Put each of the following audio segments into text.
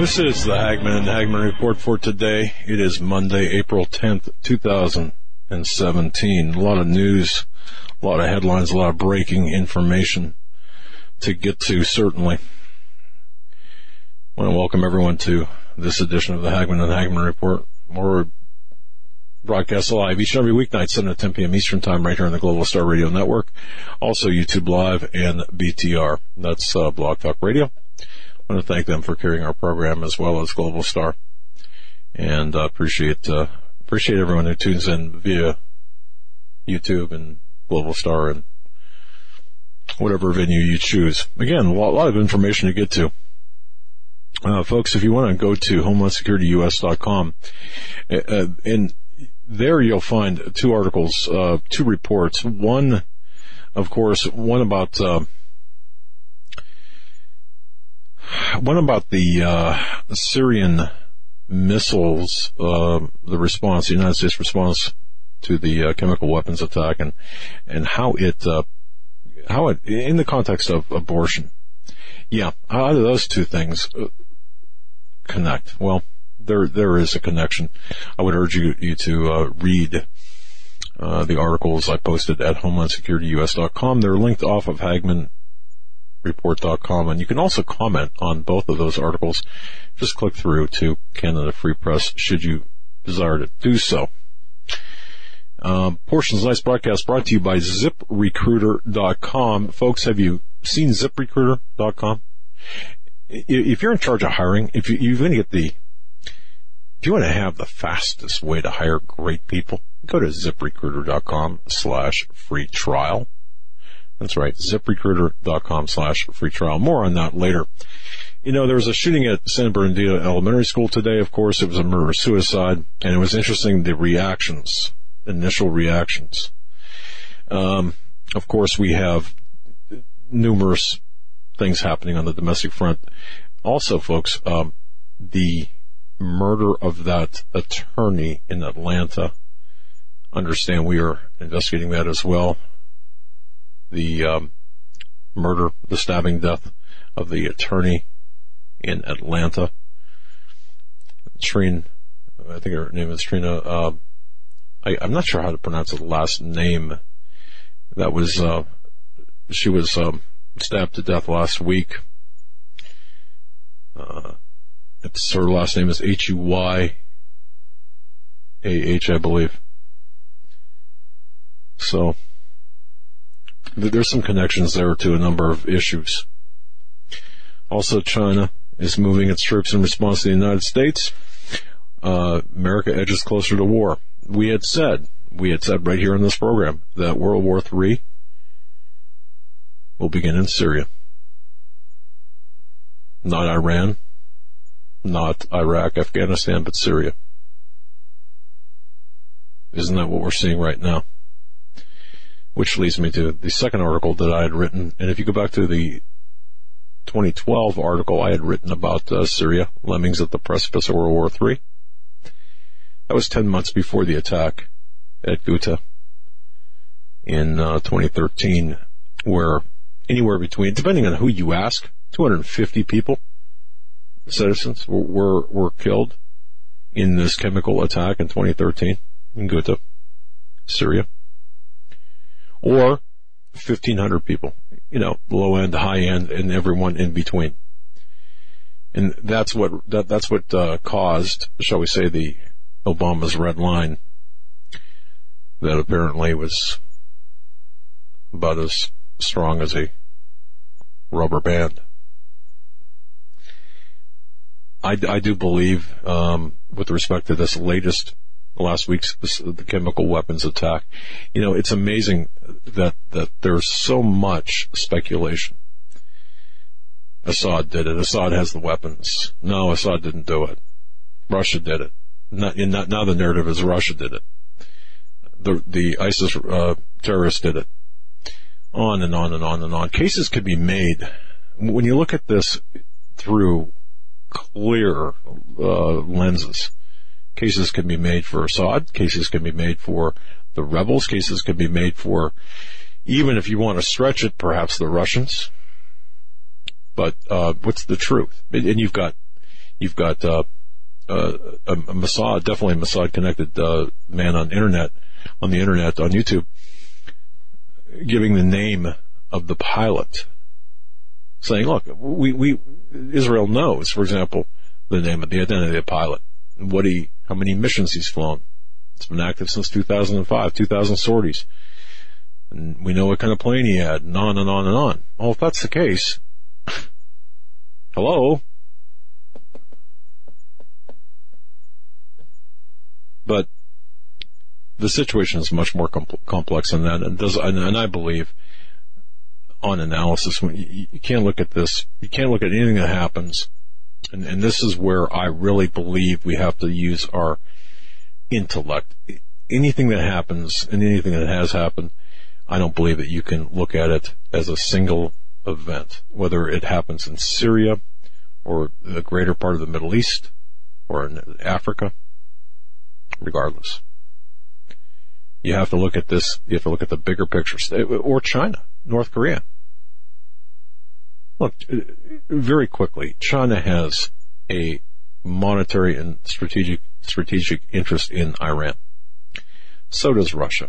This is the Hagmann and Hagmann Report for today. It is Monday, April 10th, 2017. A lot of news, a lot of headlines, a lot of breaking information to get to, certainly. I want to welcome everyone to this edition of the Hagmann and Hagmann Report. We're broadcast live each and every weeknight, 7 to 10 p.m. Eastern Time, right here on the Global Star Radio Network. Also YouTube Live and BTR. That's uh, Blog Talk Radio. I want to thank them for carrying our program as well as Global Star, and uh, appreciate uh, appreciate everyone who tunes in via YouTube and Global Star and whatever venue you choose. Again, a lot, a lot of information to get to. Uh, folks, if you want to go to HomelandSecurityUS.com, uh, uh, and there you'll find two articles, uh, two reports. One, of course, one about one about the uh, Syrian missiles, uh, the response, the United States response to the uh, chemical weapons attack, and and how it uh, how it in the context of abortion. Yeah, how do those two things uh, connect? Well, there there is a connection. I would urge you you to uh, read. Uh, the articles I posted at HomelandSecurityUS.com. They're linked off of Hagmann report.com and you can also comment on both of those articles. Just click through to Canada Free Press should you desire to do so. Um, portions of tonight's broadcast brought to you by ZipRecruiter.com. Folks, have you seen ZipRecruiter.com? If you're in charge of hiring, if you, you're going to get the, if you want to have the fastest way to hire great people, go to ZipRecruiter.com slash free trial. That's right, ziprecruiter.com slash free trial. More on that later. You know, there was a shooting at San Bernardino Elementary School today. Of course, it was a murder suicide, and it was interesting the reactions, initial reactions. Um, of course, we have numerous things happening on the domestic front. Also, folks, um, the murder of that attorney in Atlanta. Understand we are investigating that as well the um, murder, the stabbing death of the attorney in Atlanta. Trina, I think her name is Trina. Uh, I, am not sure how to pronounce the last name. That was uh, she was um, stabbed to death last week. Uh, it's her last name is H U Y A H, I believe. So there's some connections there to a number of issues. Also, China is moving its troops in response to the United States. Uh, America edges closer to war. We had said, we had said right here in this program that World War III will begin in Syria. Not Iran, not Iraq, Afghanistan, but Syria. Isn't that what we're seeing right now? Which leads me to the second article that I had written. And if you go back to the 2012 article I had written about uh, Syria, lemmings at the precipice of World War III, that was 10 months before the attack at Ghouta in uh, 2013, where anywhere between, depending on who you ask, 250 people, citizens, were, were, were killed in this chemical attack in 2013 in Ghouta, Syria or 1500 people, you know, low end, high end, and everyone in between. And that's what, that, that's what, uh, caused, shall we say, the Obama's red line that apparently was about as strong as a rubber band. I, I do believe, um, with respect to this latest last week's the chemical weapons attack. You know, it's amazing that that there's so much speculation. Assad did it. Assad has the weapons. No, Assad didn't do it. Russia did it. Not, not, now the narrative is Russia did it. The, the ISIS, uh, terrorists did it. On and on and on and on. Cases could be made. When you look at this through clear, uh, lenses, cases can be made for Assad, cases can be made for the rebels, cases can be made for, even if you want to stretch it, perhaps the Russians. But, uh, what's the truth? And you've got, you've got, uh, uh, a, Mossad, definitely a Mossad connected uh, man on internet, on the internet, on YouTube, giving the name of the pilot, saying, "Look, we, we Israel knows, for example, the name of the identity of the pilot, what he, how many missions he's flown. It's been active since 2005, 2,000 sorties, and we know what kind of plane he had, and on and on and on. Well, if that's the case, hello." But the situation is much more complex than that, and does and, and I believe on analysis when you, you, can't look at this, you can't look at anything that happens, and, and this is where I really believe we have to use our intellect. Anything that happens and anything that has happened, I don't believe that you can look at it as a single event, whether it happens in Syria or the greater part of the Middle East or in Africa regardless. You have to look at this, you have to look at the bigger picture, or China, North Korea. Look, very quickly, China has a monetary and strategic, strategic interest in Iran. So does Russia.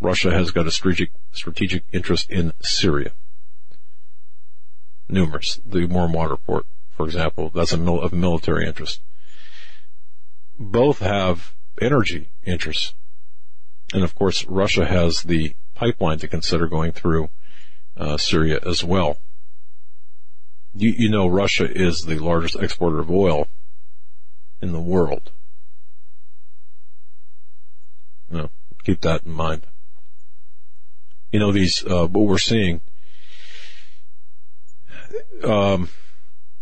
Russia has got a strategic, strategic interest in Syria. Numerous. The Moorman report, for example, that's a mil- of military interest. Both have energy interests. And of course, Russia has the pipeline to consider going through uh, Syria as well. You, you know, Russia is the largest exporter of oil in the world. No, keep that in mind. You know, these, uh, what we're seeing, um,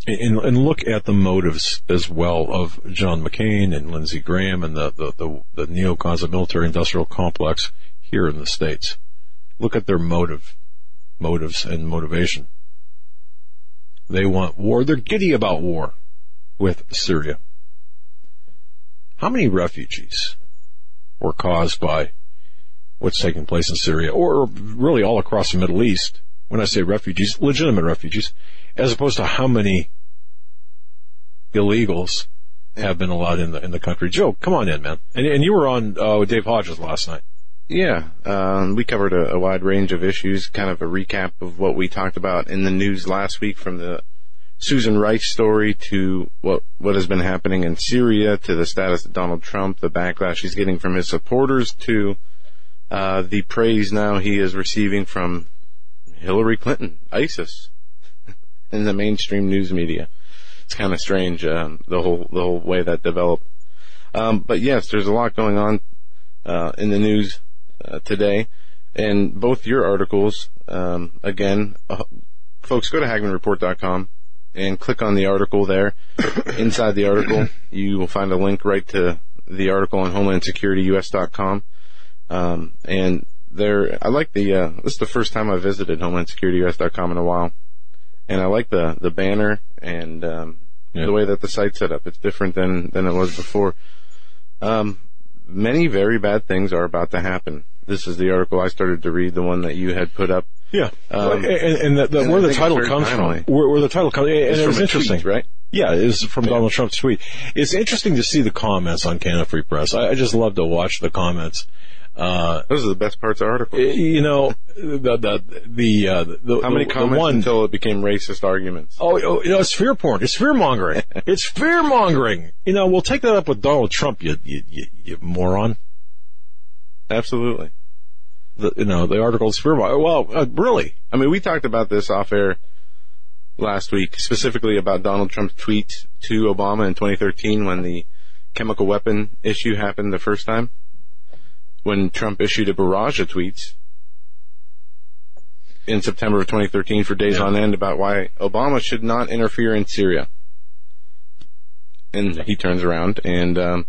and, and, look at the motives as well of John McCain and Lindsey Graham and the, the, the, the neocons of military industrial complex here in the States. Look at their motive, motives and motivation. They want war. They're giddy about war with Syria. How many refugees were caused by what's taking place in Syria or really all across the Middle East? When I say refugees, legitimate refugees, as opposed to how many illegals have been allowed in the in the country. Joe, come on in, man. And, and you were on uh, with Dave Hodges last night. Yeah, um, we covered a, a, wide range of issues, kind of a recap of what we talked about in the news last week, from the Susan Rice story to what what has been happening in Syria, to the status of Donald Trump, the backlash he's getting from his supporters, to uh, the praise now he is receiving from Hillary Clinton, ISIS in the mainstream news media. It's kind of strange, um, the whole, the whole way that developed. Um, but yes, there's a lot going on, uh, in the news, uh, today. And both your articles, um, again, uh, folks, go to HagmannReport.com and click on the article there. Inside the article, you will find a link right to the article on HomelandSecurityUS.com. Um, and there, I like the, uh, this is the first time I visited HomelandSecurityUS.com in a while and I like the the banner and um, yeah. the way that the site's set up. It's different than than it was before. Um, many very bad things are about to happen. This is the article I started to read, the one that you had put up. Yeah, um, and, and, the, the, and where the title comes from, where, where, the title comes, and it's it was interesting, tweet, right? Yeah, it was from yeah. Donald Trump's tweet. It's interesting to see the comments on Canada Free Press. I, I just love to watch the comments. Uh, Those are the best parts of articles. You know, the the the, uh, the how many the, comments the one, until it became racist arguments? Oh, oh, you know, it's fear porn. It's fear mongering. it's fear mongering. You know, we'll take that up with Donald Trump. You you you, you moron. Absolutely. The you know the article is fear mongering. Well, uh, really. I mean, we talked about this off air last week, specifically about Donald Trump's tweet to Obama in 2013 when the chemical weapon issue happened the first time when Trump issued a barrage of tweets. in September of 2013 for days Yeah. on end about why Obama should not interfere in Syria. And he turns around and, um,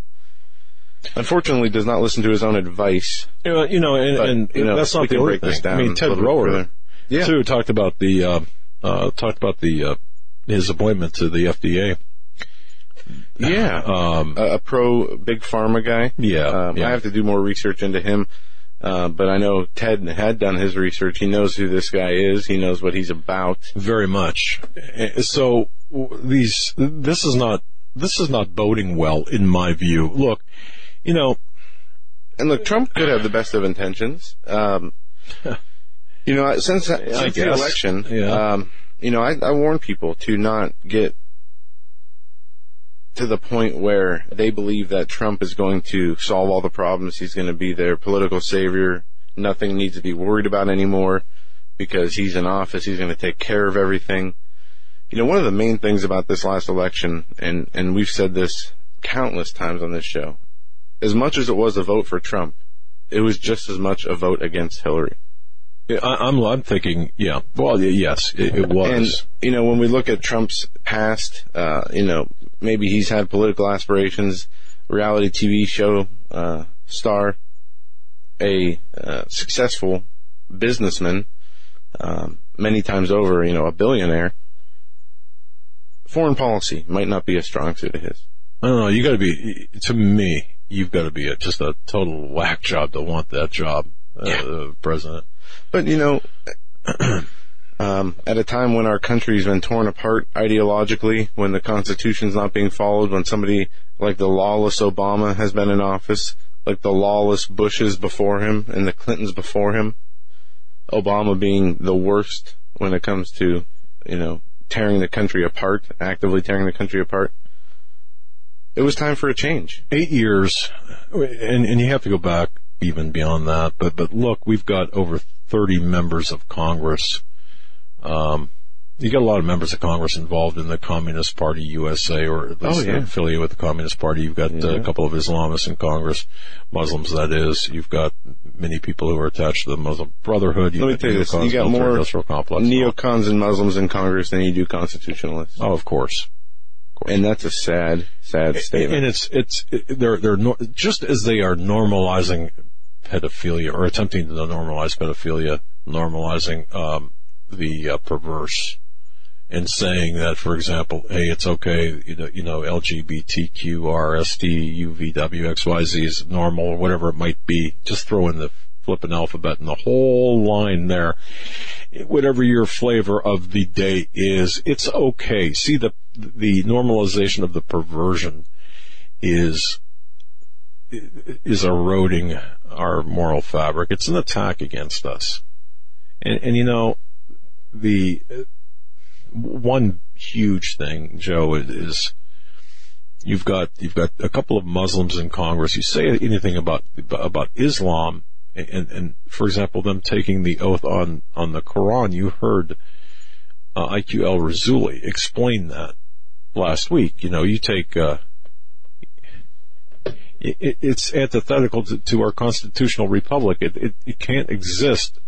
unfortunately does not listen to his own advice. You know, you know, and, But, and you know, that's not the only break this thing. I mean, Ted a little bit Brower, further. Yeah. too, talked about the, uh, uh, talked about the, uh, his appointment to the FDA. Yeah. Um, a, a pro big pharma guy. Yeah, Um, yeah. I have to do more research into him. Uh, but I know Ted had done his research. He knows who this guy is. He knows what he's about. very much. Eh, So these, this is not, this is not boding well in my view. Look, you know, And look, Trump could have the best of intentions. Um, you know, since, since the election, Yeah. um, you know, I, I warn people to not get to the point where they believe that Trump is going to solve all the problems. He's going to be their political savior. Nothing needs to be worried about anymore because he's in office. He's going to take care of everything. You know, one of the main things about this last election, and, and we've said this countless times on this show, as much as it was a vote for Trump, it was just as much a vote against Hillary. I, I'm, I'm thinking, yeah, well, yes, it, it was. And you know, when we look at Trump's past, uh, you know, maybe he's had political aspirations, reality TV show uh, star, a uh, successful businessman, um, many times over, you know, a billionaire. Foreign policy might not be a strong suit of his. I don't know. You got to be to me. You've got to be a, just a total whack job to want that job, uh, Yeah. president. But you know, um, at a time when our country's been torn apart ideologically, when the Constitution's not being followed, when somebody like the lawless Obama has been in office, like the lawless Bushes before him and the Clintons before him, Obama being the worst when it comes to, you know, tearing the country apart, actively tearing the country apart. It was time for a change. Eight years, and and you have to go back even beyond that. But but look, we've got over thirty members of Congress. Um, you got a lot of members of Congress involved in the Communist Party USA, or at least Oh, yeah. affiliated with the Communist Party. You've got uh, Yeah. a couple of Islamists in Congress, Muslims that is. You've got many people who are attached to the Muslim Brotherhood. You've Let me got tell you this, you got more complex. Neocons and Muslims in Congress than you do constitutionalists. Oh, of course. And that's a sad, sad statement. And it's it's it, they're they're just as they are normalizing pedophilia or attempting to normalize pedophilia, normalizing um, the uh, perverse, and saying that, for example, hey, it's okay, you know, you know, is normal or whatever it might be. Just throw in the flipping alphabet and the whole line there. Whatever your flavor of the day is, it's okay. See the the normalization of the perversion is is eroding our moral fabric. It's an attack against us. And, and you know, the one huge thing, Joe, is, you've got you've got a couple of Muslims in Congress. You say anything about about Islam, and, and for example, them taking the oath on on the Quran. You heard uh, IQ al Rassooli explain that last week. You know, you take. Uh, it, it's antithetical to, to our constitutional republic. It, it, it can't exist.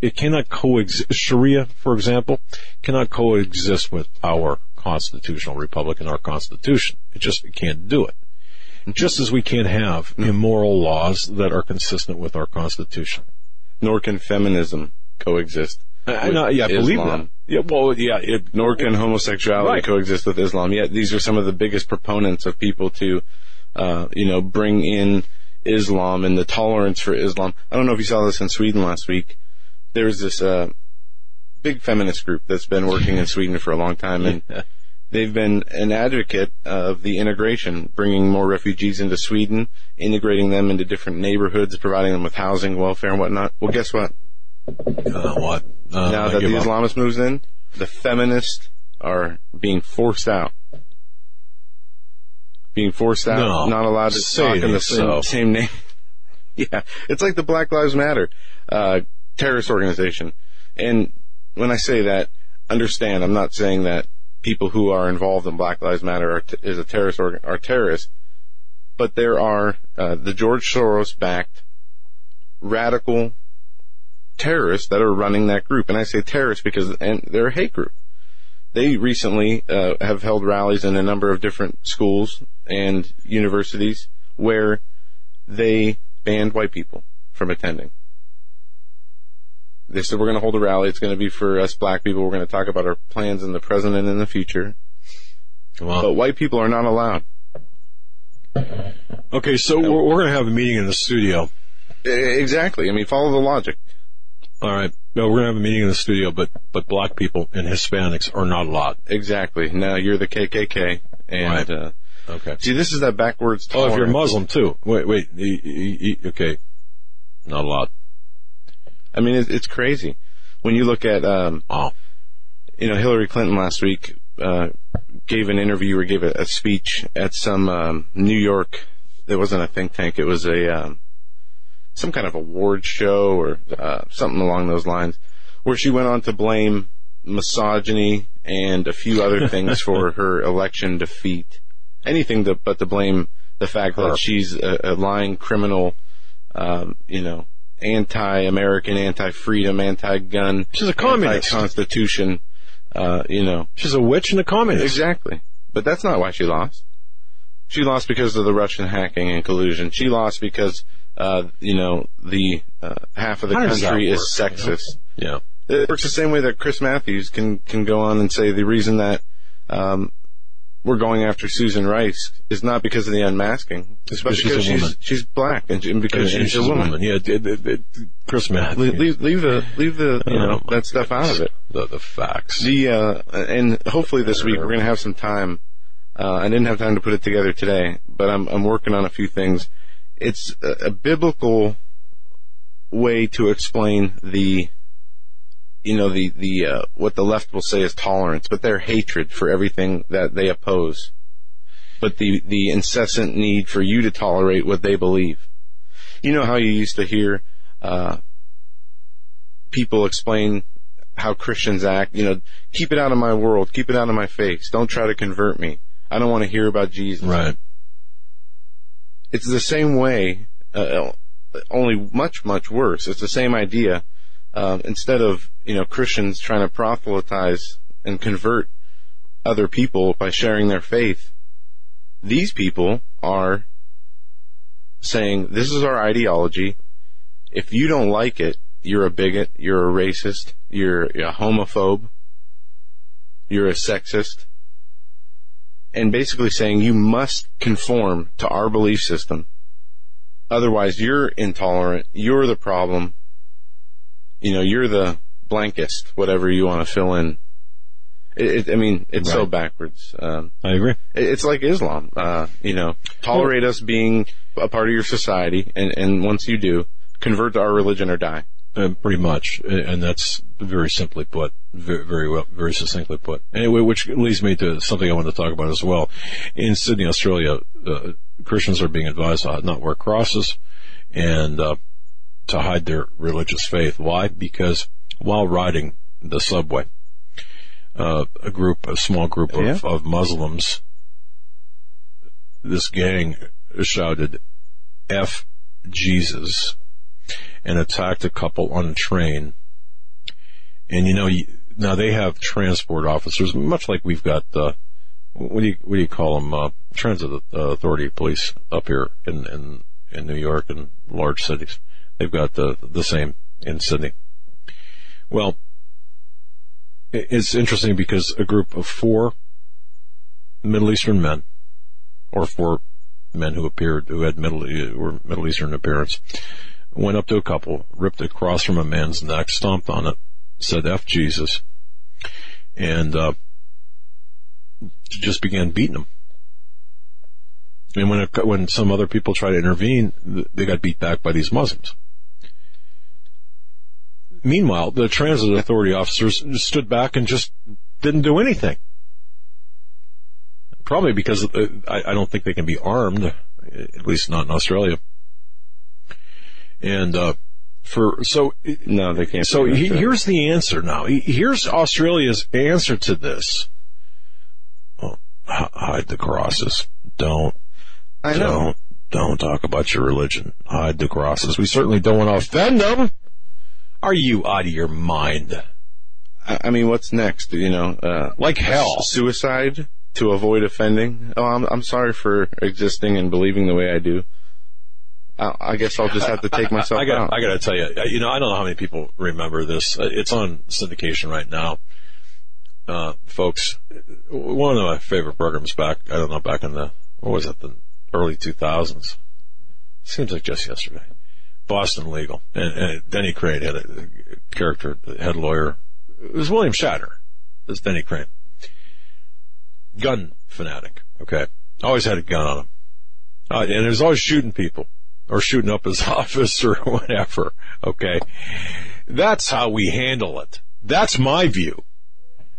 It cannot coexist. Sharia, for example, cannot coexist with our constitutional republic and our constitution. It just it can't do it. Just as we can't have immoral laws that are consistent with our constitution. Nor can feminism coexist. I, no, yeah, I believe that. Yeah, well, yeah, it, Nor can homosexuality Right. coexist with Islam. Yet these are some of the biggest proponents of people to, uh, you know, bring in Islam and the tolerance for Islam. I don't know if you saw this in Sweden last week. There's this uh, big feminist group that's been working in Sweden for a long time, and they've been an advocate of the integration, bringing more refugees into Sweden, integrating them into different neighborhoods, providing them with housing, welfare, and whatnot. Well, guess what? uh, what? Uh, now I that the give up. Islamist moves in, the feminists are being forced out. Being forced out, No. not allowed to talk in the same, so. same name. yeah, it's like the Black Lives Matter uh, terrorist organization. And when I say that, understand I'm not saying that people who are involved in Black Lives Matter are t- is a terrorist organ- are terrorists, but there are uh, the George Soros backed radical terrorists that are running that group. And I say terrorists because and they're a hate group. They recently uh, have held rallies in a number of different schools and universities where they banned white people from attending. They said we're going to hold a rally. It's going to be for us black people. We're going to talk about our plans in the present and in the future. Wow. But white people are not allowed. Okay, so we're, we're going to have a meeting in the studio. E- Exactly. I mean, follow the logic. All right. No, we're going to have a meeting in the studio, but but black people and Hispanics are not allowed. Exactly. Now you're the KKK, and Right. uh, Okay. see, this is that backwards. Oh, if you're. Muslim too. Wait, wait. y- y- y- Okay. Not allowed. I mean, it's, it's crazy when you look at, um, Wow. you know, Hillary Clinton last week uh, gave an interview or gave a, a speech at some um, New York. It wasn't a think tank. It was a um, some kind of award show or uh, something along those lines, where she went on to blame misogyny and a few other things for her election defeat. Anything to, but to blame the fact Her. that she's a, a lying criminal, um, you know, anti-American, anti-freedom, anti-gun, She's a communist. anti-constitution, uh, you know. She's a witch and a communist. Exactly. But that's not why she lost. She lost because of the Russian hacking and collusion. She lost because, uh, you know, the, uh, half of the country is work, you know? sexist. Yeah. It works the same way that Chris Matthews can, can go on and say the reason that, um, we're going after Susan Rice is not because of the unmasking. It's because she's she's, she's black and, and because And she's, a woman. Yeah. It, it, it, Chris Matthews. Leave, leave, leave the, leave the, you know, Oh, that stuff out of it. The, the facts. The uh, and hopefully this week we're going to have some time. Uh, I didn't have time to put it together today, but I'm I'm working on a few things. It's a, a biblical way to explain the, you know, the the uh, what the left will say is tolerance, but their hatred for everything that they oppose, but the the incessant need for you to tolerate what they believe. You know how you used to hear uh, people explain how Christians act. You know, keep it out of my world, keep it out of my face. Don't try to convert me. I don't want to hear about Jesus. Right. It's the same way, uh, only much much worse. It's the same idea. Um, instead of you know Christians trying to proselytize and convert other people by sharing their faith, these people are saying this is our ideology. If you don't like it, you're a bigot, you're a racist, you're a homophobe, you're a sexist, and basically saying you must conform to our belief system. Otherwise, you're intolerant, you're the problem, you know, you're the blankest, whatever you want to fill in. It, it, I mean, it's so backwards. Um, I agree. it- it's like Islam. Uh, you know, tolerate us being a part of your society, and, and once you do, convert to our religion or die. Uh, pretty much, and that's very simply put, very, very well, very succinctly put. Anyway, which leads me to something I want to talk about as well. In Sydney, Australia, uh, Christians are being advised to not wear crosses and uh, to hide their religious faith. Why? Because while riding the subway, uh, a group, a small group of, Yeah. of Muslims, this gang shouted, "F Jesus." and attacked a couple on a train. And you know, now they have transport officers, much like we've got, uh, what do you, what do you call them, uh, transit authority police up here in, in, in New York and large cities. They've got the, the same in Sydney. Well, it's interesting because a group of four Middle Eastern men, or four men who appeared, who had Middle, were Middle Eastern appearance, went up to a couple, ripped a cross from a man's neck, stomped on it, said F Jesus, and, uh, just began beating him. And when, it, when some other people tried to intervene, they got beat back by these Muslims. Meanwhile, the transit authority officers stood back and just didn't do anything. Probably because uh, I, don't think they can be armed, at least not in Australia. And uh, for so No, they can't. so he, here's the answer now. Here's Australia's answer to this. Well, h- hide the crosses. Don't, I know. don't, don't talk about your religion. Hide the crosses. We certainly don't want to offend them. Are you out of your mind? I, I mean, what's next? You know, uh, Like hell. suicide to avoid offending. Oh, I'm I'm sorry for existing and believing the way I do. I, I guess I'll just have to take myself I, got, out. I got to tell you, you know, I don't know how many people remember this. Uh, It's on syndication right now. Uh, folks, one of my favorite programs back, I don't know, back in the, what was it, the early 2000s? Seems like just yesterday. Boston Legal. And, and Denny Crane had a character, head lawyer. It was William Shatner. It was Denny Crane. Gun fanatic. Okay. Always had a gun on him. Uh, and he was always shooting people or shooting up his office or whatever. Okay. That's how we handle it. That's my view.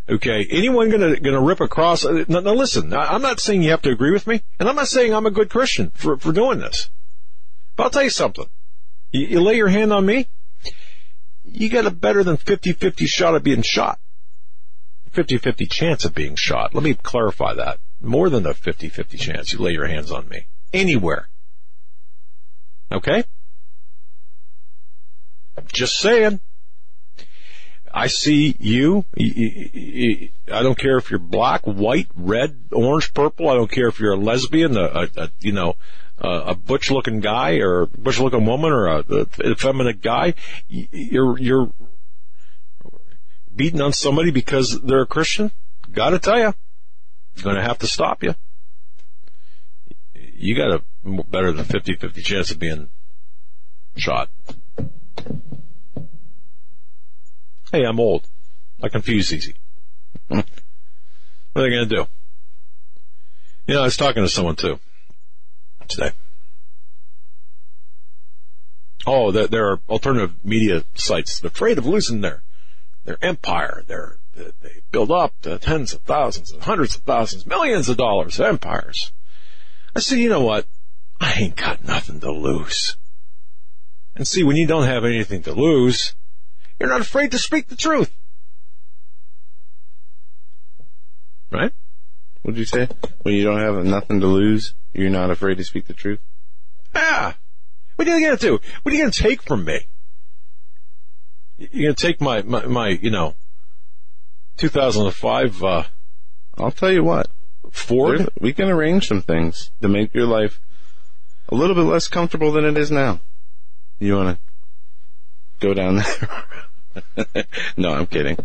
Okay. Anyone gonna, gonna rip across? uh, Now, now listen, I'm not saying you have to agree with me and I'm not saying I'm a good Christian for, for doing this. But I'll tell you something. You, you lay your hand on me, you got a better than 50-50 shot of being shot. 50-50 chance of being shot. Let me clarify that. More than a 50-50 chance you lay your hands on me. Anywhere. Okay? Just saying. I see you. I don't care if you're black, white, red, orange, purple. I don't care if you're a lesbian, a, a, a you know, a, a butch-looking guy or a butch-looking woman or a, a effeminate guy. You're you're beating on somebody because they're a Christian. Got to tell you, to have to stop you. You got a better than 50-50 chance of being shot. Hey, I'm old. I confuse easy. what are they going to do? You know, I was talking to someone too today. Oh, there, there are alternative media sites afraid of losing their their empire. They're, they build up to tens of thousands and hundreds of thousands, millions of dollars of empires. I said, you know what? I ain't got nothing to lose. And see, when you don't have anything to lose, you're not afraid to speak the truth. Right? What'd you say? When you don't have nothing to lose, you're not afraid to speak the truth. Ah! What are you to do? What are you to take from me? You're to take my, my, my, you know, 2005, uh, I'll tell you what. Ford? There's- we can arrange some things to make your life a little bit less comfortable than it is now. You want to go down there? no, I'm kidding.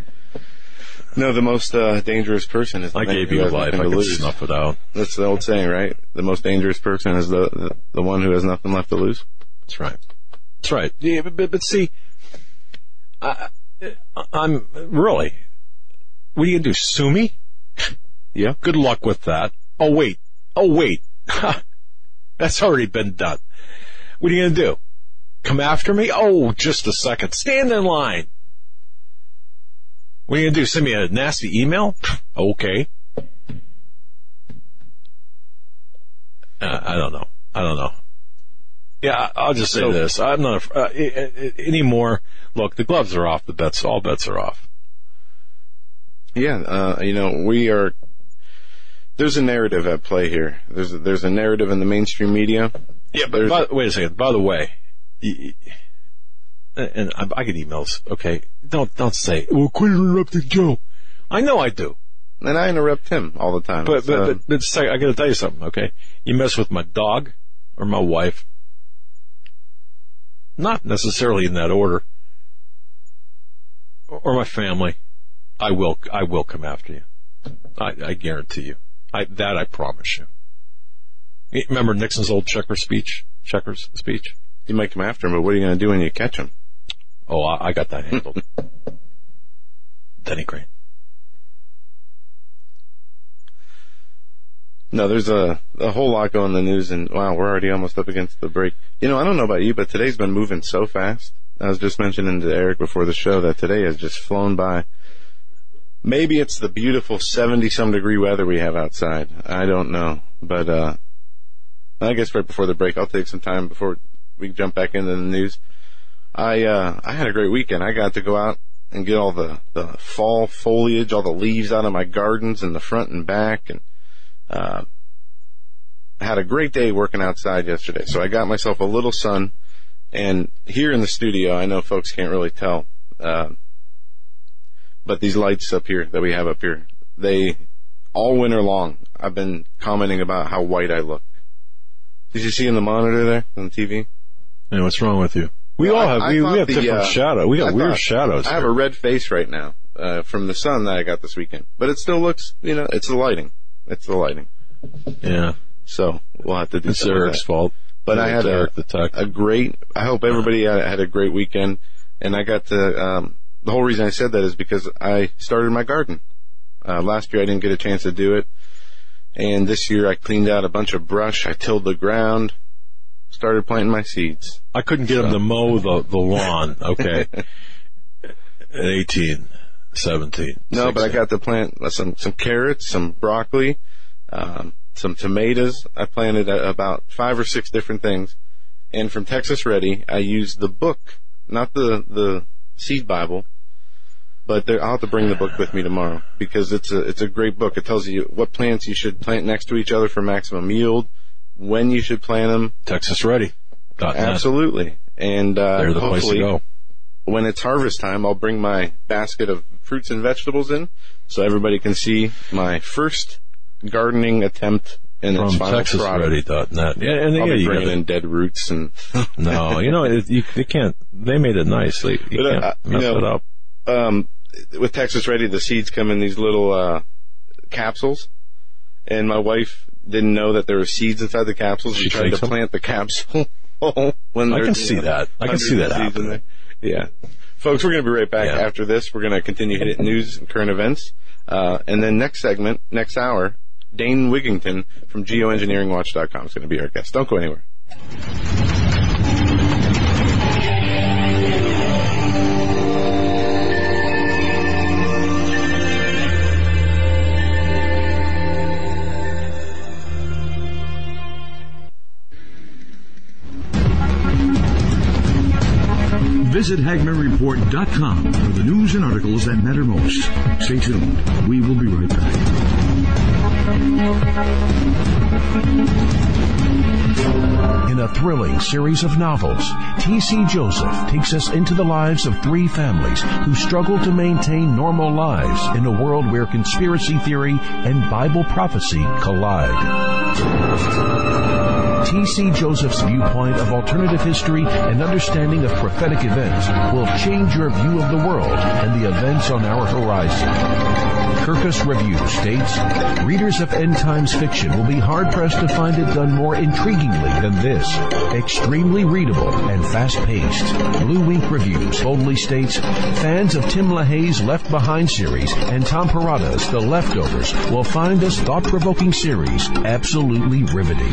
No, the most uh, dangerous person is the I man gave who you a has life. nothing I to lose. snuff it out. That's the old saying, right? The most dangerous person is the, the the one who has nothing left to lose. That's right. That's right. Yeah, but, but, but see, I, I'm really, what are you going to do? Sue me? Yeah. Good luck with that. Oh, wait. Oh, wait. That's already been done. What are you going to do? Come after me? Oh, just a second. Stand in line. What are you to do? Send me a nasty email? Okay. Uh, I don't know. I don't know. Yeah, I'll just say So- this. I'm not uh, anymore. Look, the gloves are off. The bets, all bets are off. Yeah, uh, you know, we are. There's a narrative at play here. There's a, there's a narrative in the mainstream media. Yeah, but by, wait a second. By the way, and I, I get emails. Okay, don't don't say. Well, quit interrupting Joe. I know I do, And I interrupt him all the time. but but So, but, but say, I got to tell you something. Okay, you mess with my dog or my wife, not necessarily in that order, or, or my family, I will I will come after you. I, I guarantee you. I that I promise you. Remember Nixon's old checker speech? Checkers speech. you might come after him, but what are you going to do when you catch him? Oh, I, I got that handled. Denny Crane. No, there's a a whole lot going in the news, and wow, we're already almost up against the break. You know, I don't know about you, but today's been moving so fast. I was just mentioning to Eric before the show that today has just flown by. Maybe it's the beautiful 70 some degree weather we have outside. I don't know, but uh I guess right before the break, I'll take some time before we jump back into the news. I uh I had a great weekend. I got to go out and get all the the fall foliage, all the leaves out of my gardens in the front and back, and uh, had a great day working outside yesterday. So I got myself a little sun, and here in the studio, I know folks can't really tell, Uh, but these lights up here that we have up here, they all winter long. I've been commenting about how white I look. Did you see in the monitor there on the TV? Hey, what's wrong with you? We Well, all have I we, thought we have the, different uh, shadow. We got I weird thought- shadows. I have a red face right now uh, from the sun that I got this weekend, but it still looks, you know, it's the lighting. It's the lighting. yeah, So we'll have to do it's Eric's fault. But I had a, Eric the tech. a great. I hope everybody had, had a great weekend, and I got to. Um, the whole reason I said that is because I started my garden. Uh, last year I didn't get a chance to do it, and this year I cleaned out a bunch of brush. I tilled the ground, started planting my seeds. I couldn't get him to mow the, the lawn, okay? At 18, 17. No, but I got to plant some some carrots, some broccoli, um, some tomatoes. I planted uh, about five or six different things, and from Texas Ready, I used the book, not the the seed Bible, but I'll have to bring the book with me tomorrow because it's a it's a great book. It tells you what plants you should plant next to each other for maximum yield, when you should plant them. Texas ready. Absolutely, and uh, They're the place to go. when it's harvest time, I'll bring my basket of fruits and vegetables in so everybody can see my first gardening attempt and its From. TexasReady.net. Yeah, and I'll yeah, be bringing gotta- in dead roots and no, you know, it, you, they can't, they made it nice. They, you uh, can't you mess know, it up. um, with Texas Ready, the seeds come in these little uh, capsules, and my wife didn't know that there were seeds inside the capsules. She, tried to them? plant the capsule. when I can see know, that. I can see that hundreds of seeds in happening. Yeah. Folks, we're going to be right back Yeah. after this. We're going to continue hitting news and current events. Uh, and then next segment, next hour, Dane Wigington from geoengineeringwatch.com is going to be our guest. Don't go anywhere. Visit HagmannReport.com for the news and articles that matter most. Stay tuned. We will be right back. In a thrilling series of novels, T.C. Joseph takes us into the lives of three families who struggle to maintain normal lives in a world where conspiracy theory and Bible prophecy collide. T.C. Joseph's viewpoint of alternative history and understanding of prophetic events will change your view of the world and the events on our horizon. Kirkus Review states, readers of end times fiction will be hard pressed to find it done more intriguingly than this. Extremely readable and fast paced. BlueInk Reviews boldly states, fans of Tim LaHaye's Left Behind series and Tom Perrotta's The Leftovers will find this thought provoking series absolutely riveting.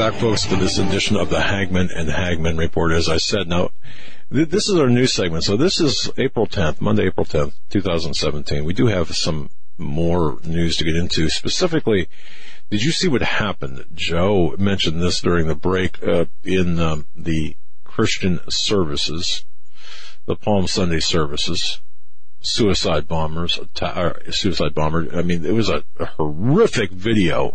Back, folks, to this edition of the Hagmann and Hagmann Report. As I said, now, th- this is our news segment. So this is April 10th, Monday, April 10th, 2017. We do have some more news to get into. Specifically, did you see what happened? Joe mentioned this during the break uh, in um, the Christian services, the Palm Sunday services. Suicide bombers, ta- suicide bomber. I mean, it was a, a horrific video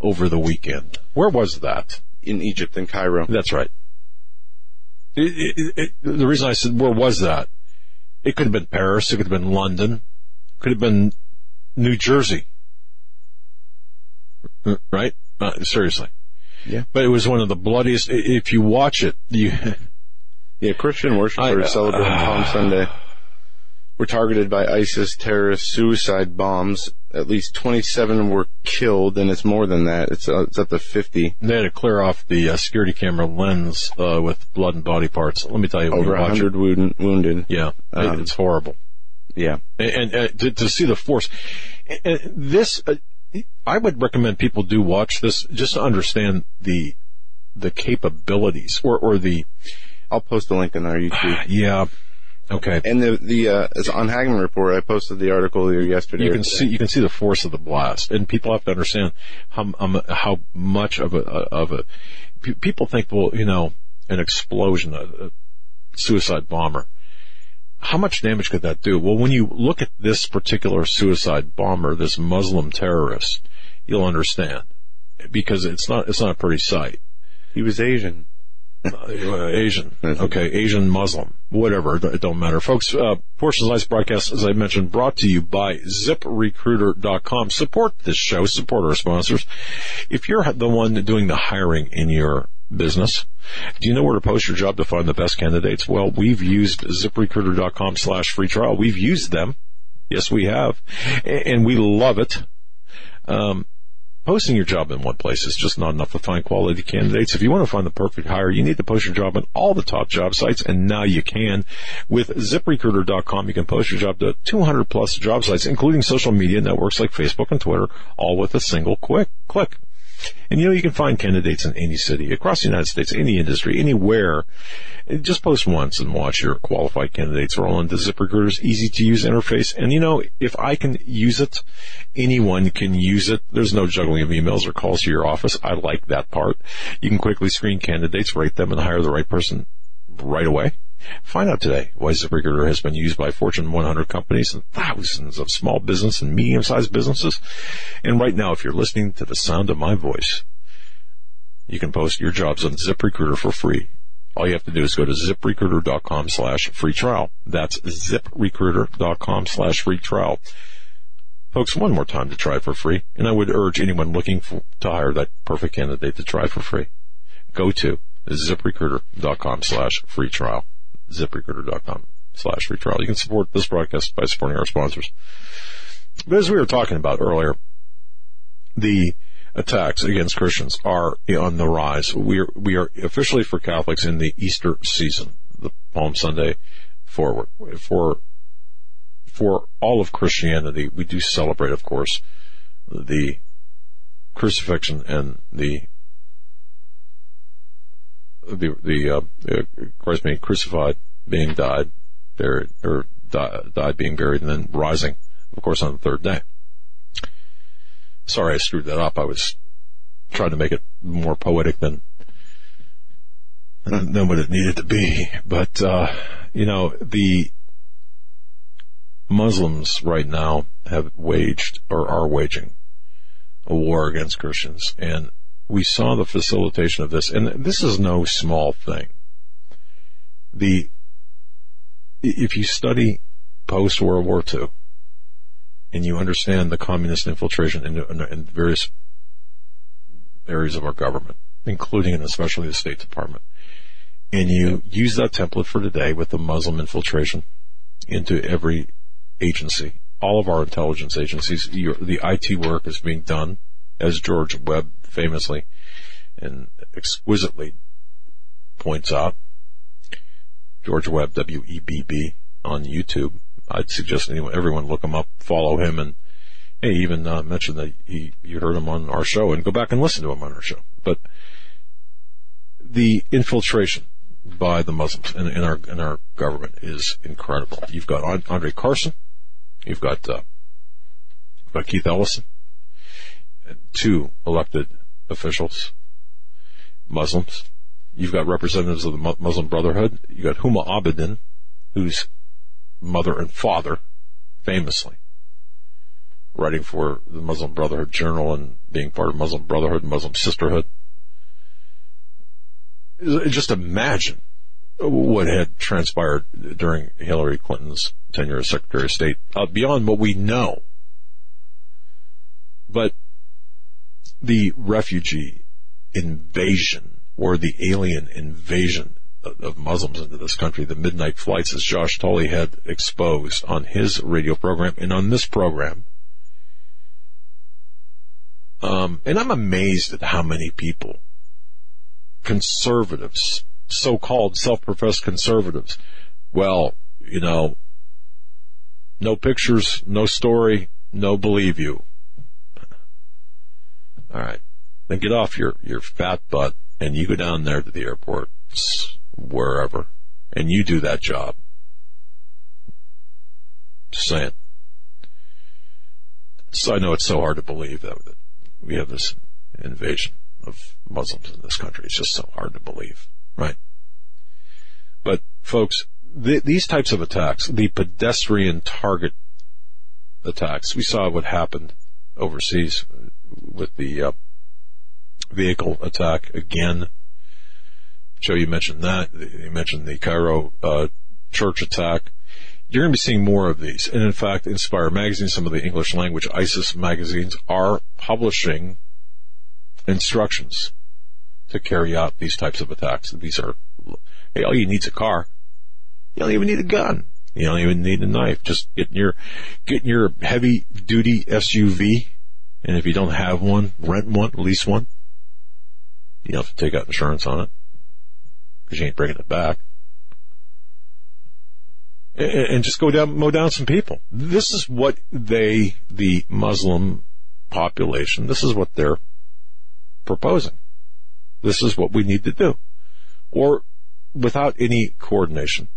over the weekend. Where was that? In Egypt and Cairo. That's right. It, it, it, the reason I said where was that? It could have been Paris. It could have been London. It could have been New Jersey. Right? Uh, seriously. Yeah. But it was one of the bloodiest. If you watch it, you. Yeah, Christian worshipers I- celebrating Palm Sunday were targeted by ISIS terrorist suicide bombs. At least 27 were killed, and it's more than that. It's, uh, it's up to 50. They had to clear off the uh, security camera lens uh, with blood and body parts. Let me tell you, Over you watch 100 wound, wounded. yeah, Um, it's horrible. Yeah. and, and, and to, to see the force. This, uh, I would recommend people do watch this just to understand the the capabilities or or the I'll post a link in our YouTube. yeah. Okay, And the, the, uh, on Hagmann Report. I posted the article here yesterday. you can see you can see the force of the blast, and people have to understand how um, how much of a of a people think well you know an explosion a, a suicide bomber. How much damage could that do? Well, when you look at this particular suicide bomber, this Muslim terrorist, you'll understand because it's not it's not a pretty sight. He was Asian. Uh, Asian, okay, Asian Muslim, whatever, it don't matter. Folks, uh, portions of this broadcast, as I mentioned, brought to you by ziprecruiter.com. Support this show, support our sponsors. If you're the one doing the hiring in your business, do you know where to post your job to find the best candidates? Well, we've used ziprecruiter.com slash free trial. We've used them. Yes, we have. And we love it. Um, posting your job in one place is just not enough to find quality candidates. If you want to find the perfect hire, you need to post your job on all the top job sites, and now you can. With ziprecruiter.com, you can post your job to 200 plus job sites, including social media networks like Facebook and Twitter, all with a single quick click. And you know, you can find candidates in any city, across the United States, any industry, anywhere. Just post once and watch your qualified candidates roll into ZipRecruiter's easy to use interface. And you know, if I can use it, anyone can use it. There's no juggling of emails or calls to your office. I like that part. You can quickly screen candidates, rate them, and hire the right person right away. Find out today why ZipRecruiter has been used by Fortune 100 companies and thousands of small business and medium-sized businesses. And right now, if you're listening to the sound of my voice, you can post your jobs on ZipRecruiter for free. All you have to do is go to ziprecruiter.com slash free trial. That's ziprecruiter.com slash free trial. Folks, one more time to try for free, and I would urge anyone looking for, to hire that perfect candidate to try for free. Go to ziprecruiter.com slash free trial. ziprecruiter.com slash free trial. You can support this broadcast by supporting our sponsors. But as we were talking about earlier, the attacks against Christians are on the rise. We are, we are officially for Catholics in the Easter season, the Palm Sunday forward. For, for all of Christianity, we do celebrate, of course, the crucifixion and the the the uh, Christ being crucified, being died, buried, or di- died, being buried, and then rising, of course, on the third day. Sorry, I screwed that up. I was trying to make it more poetic than than what it needed to be. But uh, you know, the Muslims right now have waged or are waging a war against Christians, and we saw the facilitation of this, and this is no small thing. The if you study post World War II and you understand the communist infiltration in, in, in various areas of our government, including and especially the State Department, and you use that template for today with the Muslim infiltration into every agency, all of our intelligence agencies, the IT work is being done, as George Webb famously and exquisitely points out. George Webb, W-E-B-B, on YouTube. I'd suggest anyone, everyone look him up, follow him, and hey, even uh, mention that he you heard him on our show, and go back and listen to him on our show. But the infiltration by the Muslims in, in, our in our government is incredible. You've got Andre Carson, you've got uh, you've got Keith Ellison, two elected officials, Muslims. You've got representatives of the Muslim Brotherhood. You've got Huma Abedin, whose mother and father, famously, writing for the Muslim Brotherhood Journal and being part of Muslim Brotherhood, and Muslim Sisterhood. Just imagine what had transpired during Hillary Clinton's tenure as Secretary of State, uh, beyond what we know. But the refugee invasion or the alien invasion of Muslims into this country, the midnight flights, as Josh Tolley had exposed on his radio program and on this program. Um, and I'm amazed at how many people, conservatives, so-called self-professed conservatives, well, you know, no pictures, no story, no believe you. All right. Then get off your, your fat butt and you go down there to the airport, wherever, and you do that job. Just saying. So I know it's so hard to believe that, we have this invasion of Muslims in this country. It's just so hard to believe, right? But folks, the, these types of attacks, the pedestrian target attacks, we saw what happened overseas with the uh, vehicle attack again. Joe, you mentioned that. You mentioned the Cairo uh, church attack. You're going to be seeing more of these. And in fact, Inspire Magazine, some of the English language ISIS magazines are publishing instructions to carry out these types of attacks. These are, hey, all you need is a car. You don't even need a gun. You don't even need a knife. Just get in your, get in your heavy duty SUV. And if you don't have one, rent one, lease one. You don't have to take out insurance on it because you ain't bringing it back. And, and just go down, mow down some people. This is what they, the Muslim population, this is what they're proposing. This is what we need to do. Or without any coordination.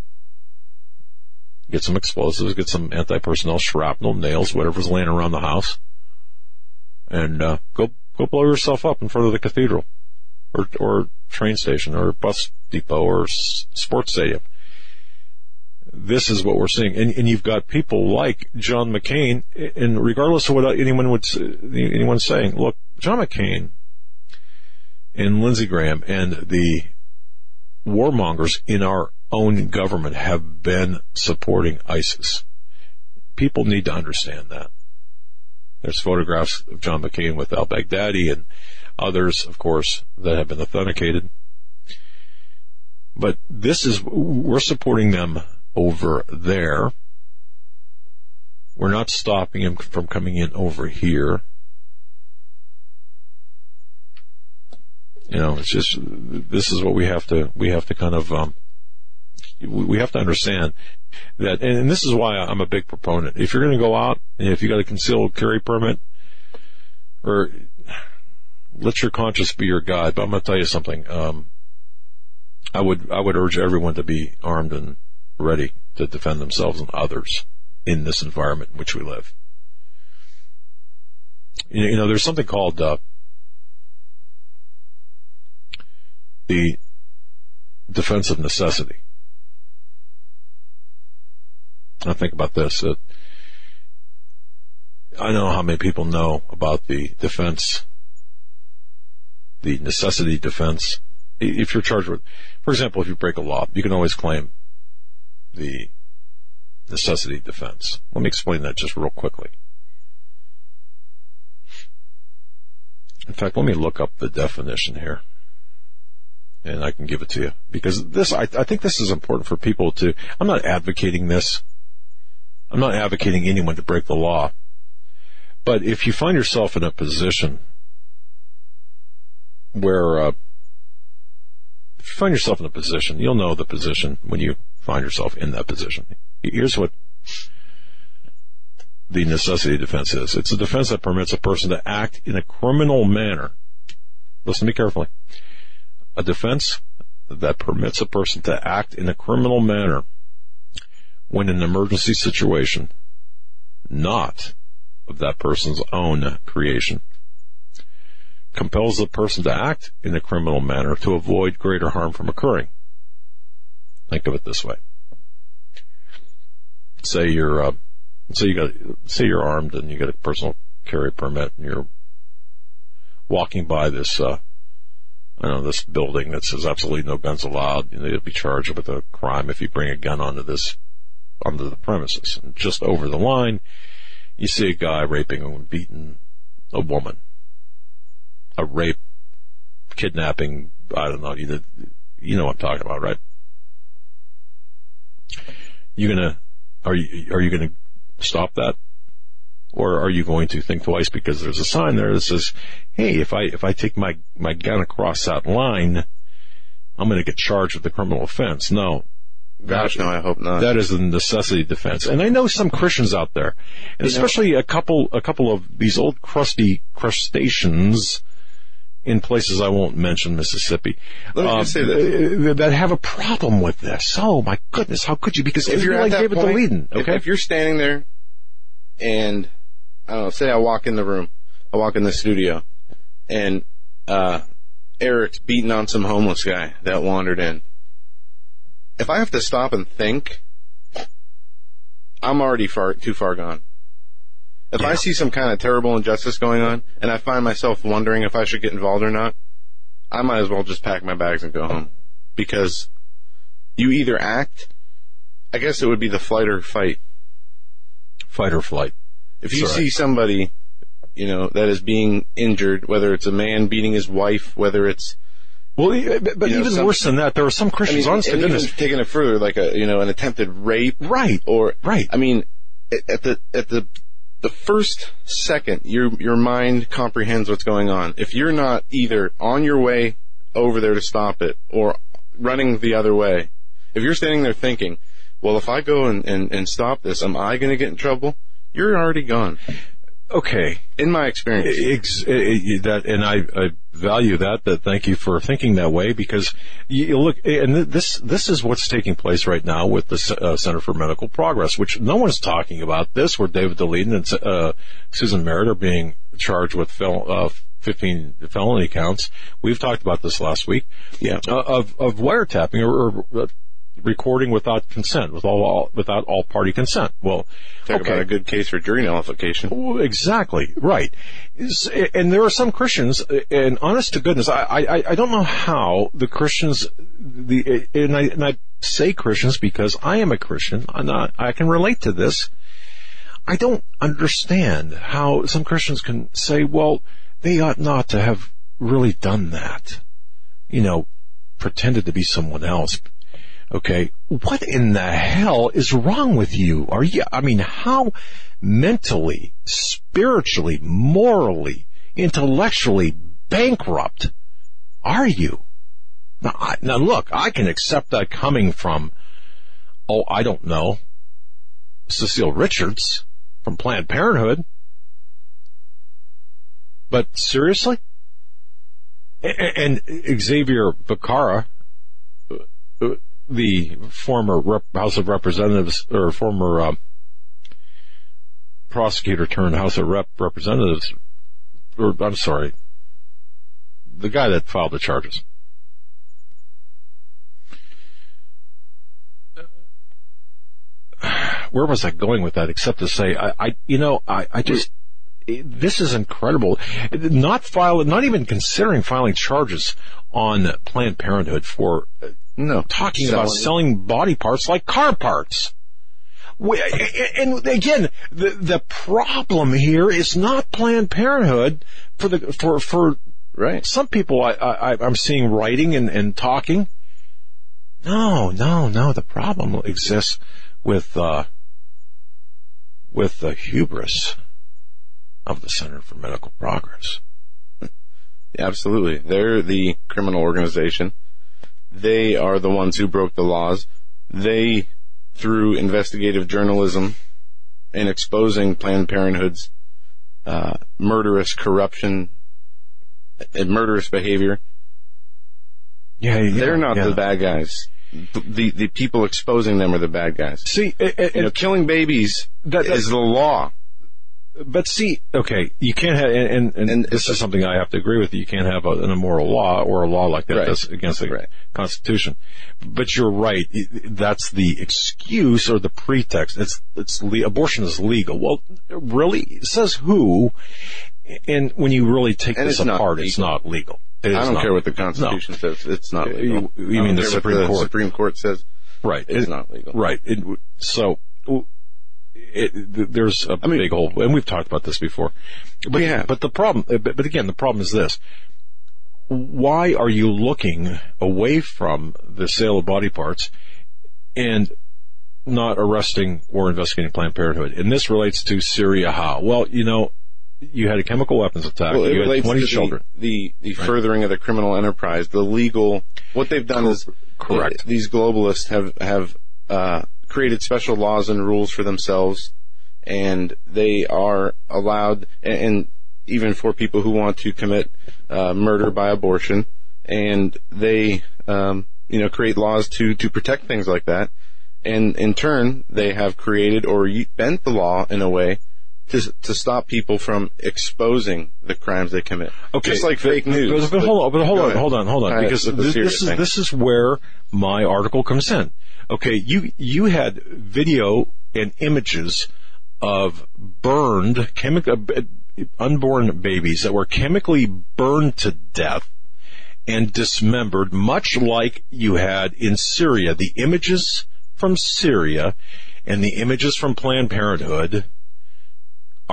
Get some explosives, get some anti-personnel shrapnel, nails, whatever's laying around the house, and uh, go go blow yourself up in front of the cathedral or, or train station or bus depot or s- sports stadium. This is what we're seeing. And, and you've got people like John McCain, and regardless of what anyone would, anyone's saying, look, John McCain and Lindsey Graham and the warmongers in our own government have been supporting ISIS. People need to understand that. There's photographs of John McCain with al-Baghdadi and others, of course, that have been authenticated. But this is, we're supporting them over there. We're not stopping them from coming in over here. You know, it's just, this is what we have to, we have to kind of, um, we have to understand that, and this is why I'm a big proponent. If you're going to go out, and if you got a concealed carry permit, or let your conscience be your guide. But I'm going to tell you something. Um, I would I would urge everyone to be armed and ready to defend themselves and others in this environment in which we live. You know, you know there's something called uh, the defense of necessity. I think about this. Uh, I know how many people know about the defense the necessity defense. If you're charged with, for example, if you break a law, you can always claim the necessity defense. Let me explain that just real quickly. In fact, let me look up the definition here and I can give it to you because this, I, I think this is important for people to, I'm not advocating this. I'm not advocating anyone to break the law. But if you find yourself in a position where uh, if you find yourself in a position, you'll know the position when you find yourself in that position. Here's what the necessity defense is. It's a defense that permits a person to act in a criminal manner. Listen to me carefully. a defense that permits a person to act in a criminal manner when an emergency situation, not of that person's own creation, compels the person to act in a criminal manner to avoid greater harm from occurring. Think of it this way. Say you're, uh, say you got, say you're armed and you get a personal carry permit and you're walking by this, uh, I know, this building that says absolutely no guns allowed. You know, you'll be charged with a crime if you bring a gun onto this, onto the premises. And just over the line, you see a guy raping and beating a woman. A rape, kidnapping, I don't know, you, you know what I'm talking about, right? You gonna, are you, are you gonna stop that? Or are you going to think twice because there's a sign there that says, hey, if I, if I take my, my gun across that line, I'm to get charged with a criminal offense. No. Gosh, no, I hope not. That is a necessity defense. And I know some Christians out there, and especially a couple, a couple of these old crusty crustaceans in places I won't mention Mississippi. Let me um, just say this. That have a problem with this. Oh my goodness, how could you? Because if you're like that David point, Daleiden, if- okay? if you're standing there and I don't know, say I walk in the room, I walk in the studio, and uh, Eric's beating on some homeless guy that wandered in. If I have to stop and think, I'm already far too far gone. If I see some kind of terrible injustice going on, and I find myself wondering if I should get involved or not, I might as well just pack my bags and go home. Because you either act, I guess it would be the flight or fight. Fight or flight. If you see somebody, you know, that is being injured, whether it's a man beating his wife, whether it's Well, but You know, even some- worse than that, there are some I Christians, mean, honest to goodness, taking it further, like a you know, an attempted rape, right, or right. I mean, at- at the at the the first second, your your mind comprehends what's going on. If you're not either on your way over there to stop it or running the other way, if you're standing there thinking, well, if I go and, and, and stop this, am I going to get in trouble? You're already gone. Okay, In my experience. Ex- eh, that, and I, I value that. That thank you for thinking that way because you, look, and this this is what's taking place right now with the uh, Center for Medical Progress, which no one's talking about. This where David Daleiden and uh, Susan Merritt are being charged with fel- uh, 15 felony counts. We've talked about this last week. Yeah. uh, of of wiretapping or, or uh, recording without consent, with all, all without all party consent. Well, Talk about a good case for jury nullification. Oh, Exactly right, and there are some Christians, and honest to goodness, I, I, I don't know how the Christians, the and I, and I say Christians because I am a Christian, I'm not, I can relate to this. I don't understand how some Christians can say, well, they ought not to have really done that, you know, pretended to be someone else. Okay, what in the hell is wrong with you? Are you, I mean, how mentally, spiritually, morally, intellectually bankrupt are you? Now, I, now look, I can accept that coming from, oh, I don't know, Cecile Richards from Planned Parenthood. But seriously? And Xavier Becerra, uh, the former rep- House of Representatives or former uh, prosecutor turned House of Rep Representatives, or I'm sorry, the guy that filed the charges. Where was I going with that? Except to say, I, I you know, I, I just this is incredible. Not file, not even considering filing charges on Planned Parenthood for No. talking about selling body parts like car parts. We- And again, the the problem here is not Planned Parenthood for the for for Right. some people I, I I'm seeing writing and, and talking. No, no, no. The problem exists with uh, with the hubris of the Center for Medical Progress. Absolutely. They're the criminal organization. They are the ones who broke the laws. They, through investigative journalism and exposing Planned Parenthood's uh, murderous corruption and murderous behavior, Yeah, yeah They're not yeah. the bad guys. The the people exposing them are the bad guys. See, it, it, You know, killing babies That- that- is the law. But see, okay, you can't have, and, and, and, this is something I have to agree with you. You can't have a, an immoral law or a law like that Right. that's against the Right. Constitution. But you're right. That's the excuse or the pretext. It's, it's, abortion is legal. Well, really? It Says who? And when you really take And this it's not apart, it's not legal. It I don't not care what the. Constitution says. It's not legal. you- you mean the Supreme the Court. Supreme Court says. Right. It's It- not legal. Right. It, so it, there's a I mean- big hole, and we've talked about this before. But, have. but the problem, uh, but, but again, the problem is this: why are you looking away from the sale of body parts and not arresting or investigating Planned Parenthood? And this relates to Syria. How? Well, you know, you had a chemical weapons attack. Well, it you had relates 20 to children. the the, the furthering of the criminal enterprise, the legal. What they've done is correct. These globalists have have uh, created special laws and rules for themselves, and they are allowed, and, and even for people who want to commit uh, murder by abortion, and they um, you know create laws to to protect things like that, and in turn they have created or bent the law in a way to to stop people from exposing the crimes they commit. Okay, just like fake news. But, but hold on, but hold on, ahead. hold on, hold on, Uh, because this, this is this is where my article comes in. Okay, you you had video and images of burned chemical unborn babies that were chemically burned to death and dismembered, much like you had in Syria. The images from Syria and the images from Planned Parenthood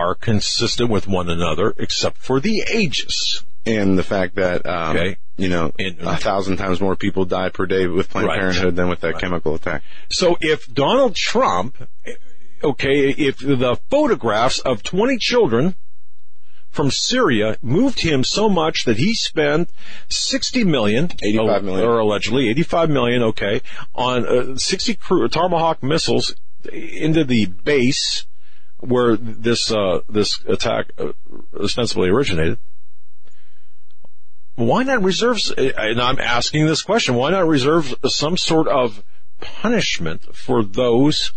are consistent with one another, except for the ages. and the fact that um, Okay. you know a thousand times more people die per day with Planned Right. Parenthood than with that chemical attack. So if Donald Trump, okay, if the photographs of 20 children from Syria moved him so much that he spent 60 million, 85 million. or allegedly 85 million, okay, on uh, 60 cru- Tomahawk missiles into the base where this uh, this attack uh, ostensibly originated. Why not reserve? And I'm asking this question: Why not reserve some sort of punishment for those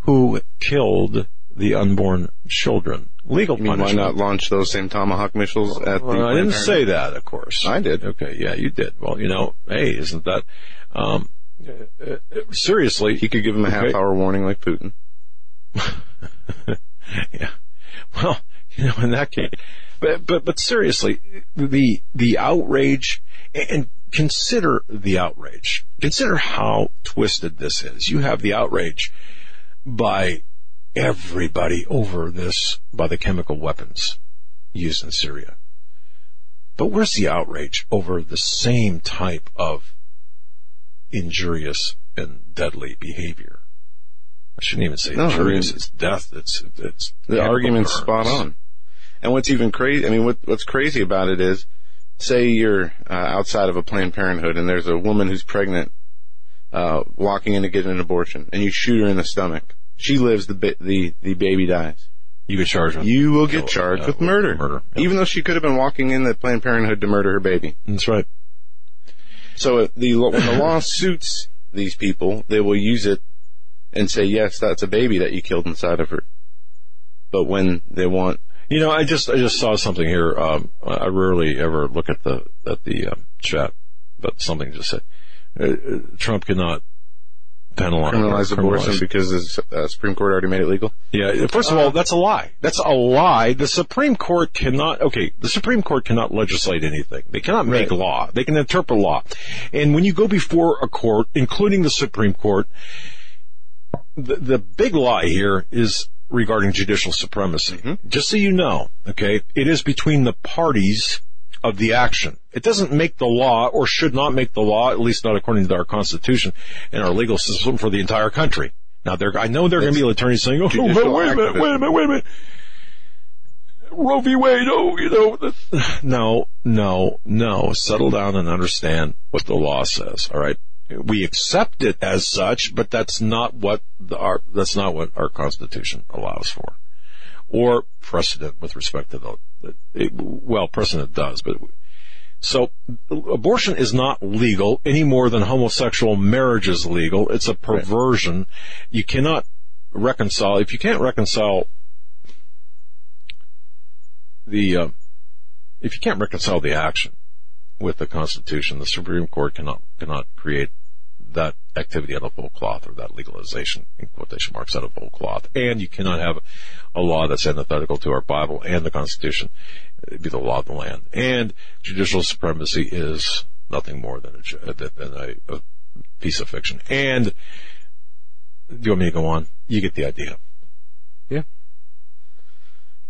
who killed the unborn children? Legal mean, why not launch those same Tomahawk missiles at the? Well, I didn't say that, of course. I did. Okay, yeah, you did. Well, you know, hey, isn't that um, uh, uh, seriously? He could give him a half Okay. hour warning like Putin. yeah. Well, you know, in that case, but but but seriously, the the outrage and consider the outrage. Consider how twisted this is. You have the outrage by everybody over this by the chemical weapons used in Syria. But where's the outrage over the same type of injurious and deadly behavior? I shouldn't even say No, I mean- it's death. It's it's The argument's spot on. And what's even crazy, I mean, what, what's crazy about it is, say you're uh, outside of a Planned Parenthood and there's a woman who's pregnant, uh, walking in to get an abortion, and you shoot her in the stomach. She lives, the ba- the the baby dies. You get charged with. You will get charged uh, with murder, Murder. Yeah. even though she could have been walking in the Planned Parenthood to murder her baby. That's right. So uh, the when the law suits these people, they will use it and say, yes, that's a baby that you killed inside of her. But when they want You know, I just I just saw something here. Um, I rarely ever look at the at the um, chat, but something just said uh, uh, Trump cannot penalize criminalize abortion criminalize- because the uh, Supreme Court already made it legal. Yeah, first of all, that's a lie. That's a lie. The Supreme Court cannot, okay, the Supreme Court cannot legislate anything. They cannot make Right. law. They can interpret law. And when you go before a court, including the Supreme Court, the, the big lie here is regarding judicial supremacy. Just so you know, okay, it is between the parties of the action. It doesn't make the law or should not make the law, at least not according to our constitution and our legal system for the entire country. Now there, I know there are going to be attorneys saying, "Oh, judicial but wait a minute, wait a minute, wait a minute." Roe v. Wade, oh, you know, no, no, no. Settle down and understand what the law says. All right, we accept it as such, but that's not what the, our that's not what our Constitution allows for, or precedent with respect to the. it, well, precedent does, but So abortion is not legal any more than homosexual marriage is legal. It's a perversion. You cannot reconcile, if you can't reconcile the, uh, if you can't reconcile the action with the Constitution, the Supreme Court cannot, cannot create that activity out of whole cloth or that legalization in quotation marks out of whole cloth. And you cannot have a law that's antithetical to our Bible and the Constitution. It'd be the law of the land. And judicial supremacy is nothing more than a, than a, a piece of fiction. And do you want me to go on? You get the idea. Yeah.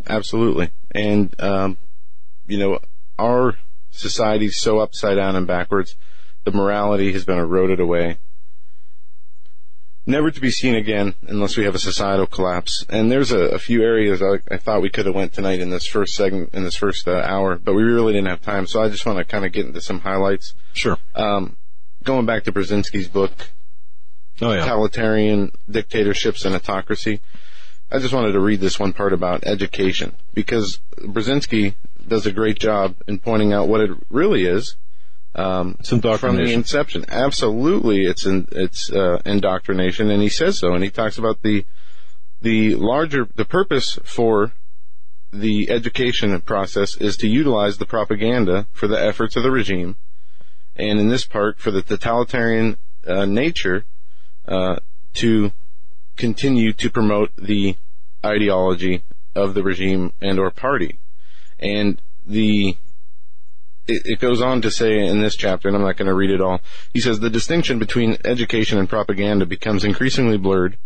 Absolutely. And, um, you know, our society's so upside down and backwards. The morality has been eroded away. Never to be seen again unless we have a societal collapse. And there's a, a few areas I, I, thought we could have went tonight in this first segment, in this first uh, hour, but we really didn't have time. So I just want to kind of get into some highlights. Sure. Um, going back to Brzezinski's book, oh, yeah. Totalitarian Dictatorships and Autocracy. I just wanted to read this one part about education because Brzezinski does a great job in pointing out what it really is. Um, it's from the inception. Absolutely, it's in, it's uh, indoctrination, and he says so. And he talks about the the larger the purpose for the education process is to utilize the propaganda for the efforts of the regime, and in this part for the totalitarian uh, nature uh, to continue to promote the ideology of the regime and or party. And the it, it goes on to say in this chapter, and I'm not going to read it all. He says the distinction between education and propaganda becomes increasingly blurred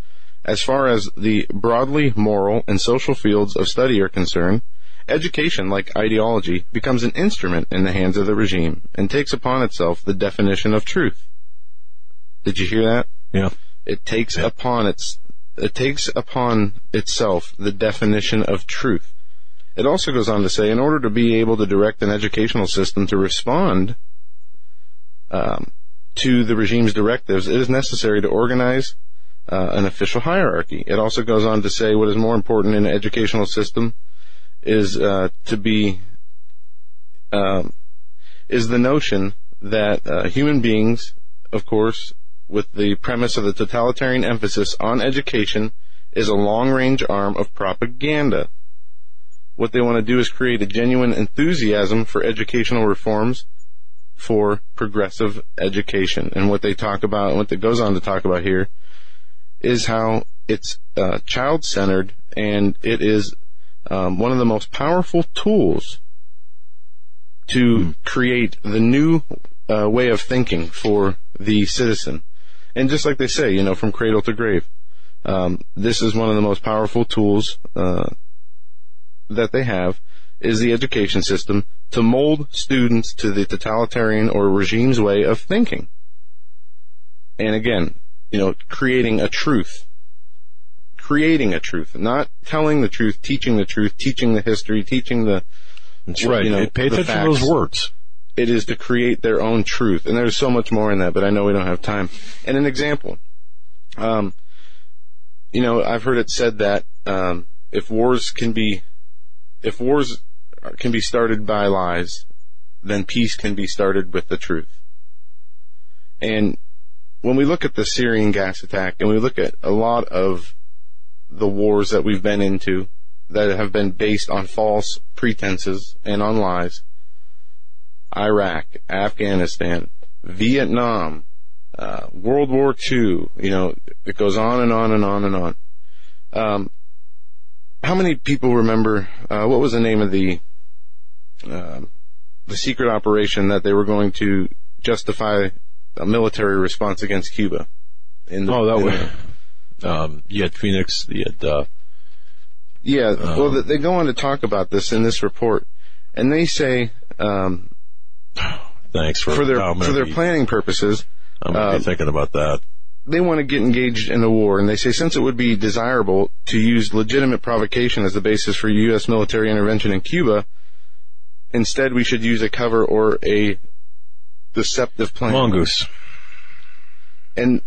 as far as the broadly moral and social fields of study are concerned. Education, like ideology, becomes an instrument in the hands of the regime and takes upon itself the definition of truth. Did you hear that? Yeah. It takes upon its it takes upon itself the definition of truth. It also goes on to say, in order to be able to direct an educational system to respond um, to the regime's directives, it is necessary to organize uh, an official hierarchy. It also goes on to say what is more important in an educational system is uh, to be um, is the notion that uh, human beings, of course, with the premise of the totalitarian emphasis on education, is a long-range arm of propaganda. What they want to do is create a genuine enthusiasm for educational reforms for progressive education. And what they talk about, what it goes on to talk about here, is how it's uh, child-centered and it is um, one of the most powerful tools to create the new uh, way of thinking for the citizen. And just like they say, you know, from cradle to grave, um, this is one of the most powerful tools uh, that they have is the education system to mold students to the totalitarian or regime's way of thinking. And again, you know, creating a truth. Creating a truth, not telling the truth, teaching the truth, teaching the history, teaching the. That's right. You know, Pay the attention to those words. It is to create their own truth, and there's so much more in that, but I know we don't have time. And an example, um, you know, I've heard it said that um, if wars can be, if wars can be started by lies, then peace can be started with the truth. And when we look at the Syrian gas attack, and we look at a lot of the wars that we've been into that have been based on false pretenses and on lies, Iraq, Afghanistan, Vietnam, uh, World War II, you know, it goes on and on and on and on. Um, how many people remember, uh, what was the name of the, um the secret operation that they were going to justify a military response against Cuba? In the, Oh, that was, the- um, you had Phoenix, you had, uh, Yeah, Um, well, they go on to talk about this in this report, and they say um, thanks for, for their for their planning purposes, I'm uh, thinking about that. they want to get engaged in a war, and they say since it would be desirable to use legitimate provocation as the basis for U.S. military intervention in Cuba, instead we should use a cover or a deceptive plan. Mongoose. and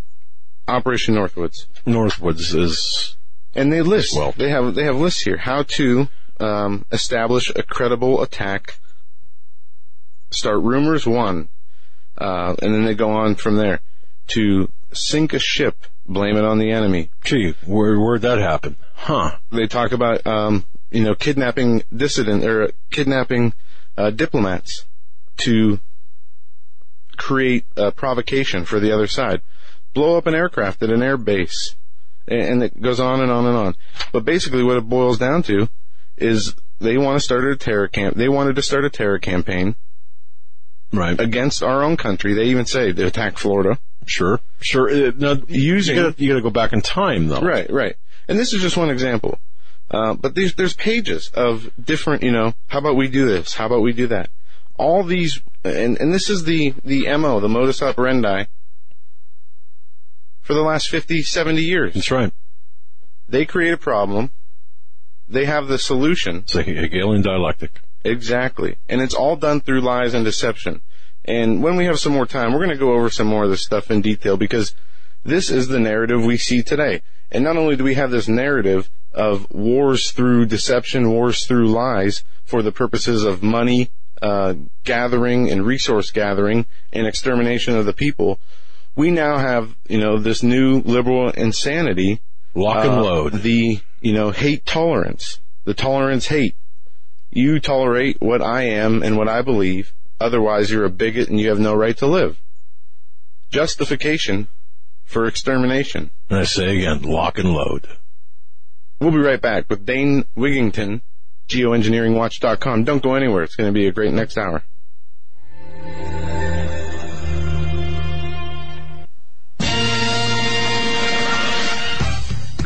Operation Northwoods, Northwoods is, and they list Well- they have they have lists here how to um, establish a credible attack start rumors, one, uh, and then they go on from there to sink a ship, blame it on the enemy. Gee, where, where'd that happen? Huh. They talk about, um, you know, kidnapping dissident or kidnapping uh, diplomats to create a provocation for the other side. Blow up an aircraft at an air base. And, and it goes on and on and on. But basically what it boils down to is they want to start a terror camp. They wanted to start a terror campaign Right. against our own country. They even say they attack Florida. Sure. Sure. Uh, Now, Using- you you gotta go back in time though. Right, right. And this is just one example. Uh, but there's, there's pages of different, you know, how about we do this? How about we do that? All these, and, and this is the, the MO, the modus operandi for the last 50, 70 years. That's right. They create a problem. They have the solution. It's a Hegelian dialectic. Exactly. And it's all done through lies and deception. And when we have some more time, we're going to go over some more of this stuff in detail because this is the narrative we see today. And not only do we have this narrative of wars through deception, wars through lies for the purposes of money, uh, gathering and resource gathering and extermination of the people, we now have, you know, this new liberal insanity Lock and uh, load. The, you know, hate tolerance. The tolerance hate. You tolerate what I am and what I believe. Otherwise, you're a bigot and you have no right to live. Justification for extermination. And I say again, lock and load. We'll be right back with Dane Wigington, geoengineeringwatch.com. Don't go anywhere. It's going to be a great next hour.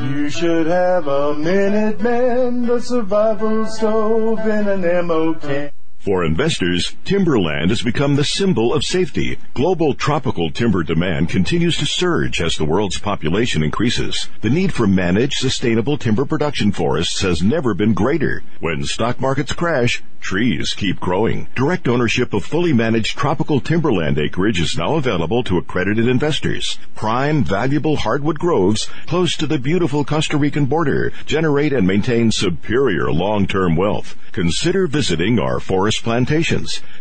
You should have a Minuteman, the survival stove in an ammo can. For investors, timberland has become the symbol of safety. Global tropical timber demand continues to surge as the world's population increases. The need for managed, sustainable timber production forests has never been greater. When stock markets crash, trees keep growing. Direct ownership of fully managed tropical timberland acreage is now available to accredited investors. Prime, valuable hardwood groves close to the beautiful Costa Rican border generate and maintain superior long-term wealth. Consider visiting our forest plantations.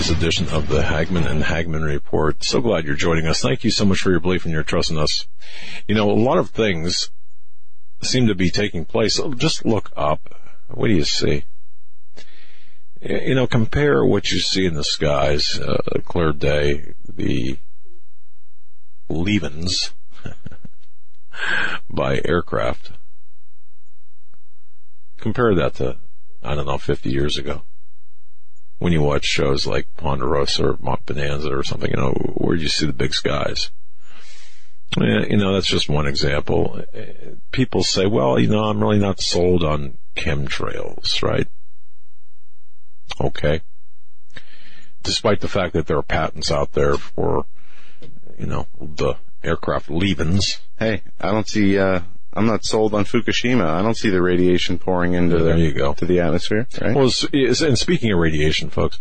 this edition of the Hagmann and Hagmann Report. So glad you're joining us. Thank you so much for your belief and your trust in us. You know, a lot of things seem to be taking place. Just look up. What do you see? You know, compare what you see in the skies, uh, a clear day, the Levens by aircraft. Compare that to, I don't know, 50 years ago. When you watch shows like Ponderosa or Mock Bonanza or something, you know, where do you see the big skies? You know, that's just one example. People say, well, you know, I'm really not sold on chemtrails, right? Okay. Despite the fact that there are patents out there for, you know, the aircraft leavings. Hey, I don't see, uh, I'm not sold on Fukushima. I don't see the radiation pouring into there the, you go. to the atmosphere, right? Well, and speaking of radiation, folks,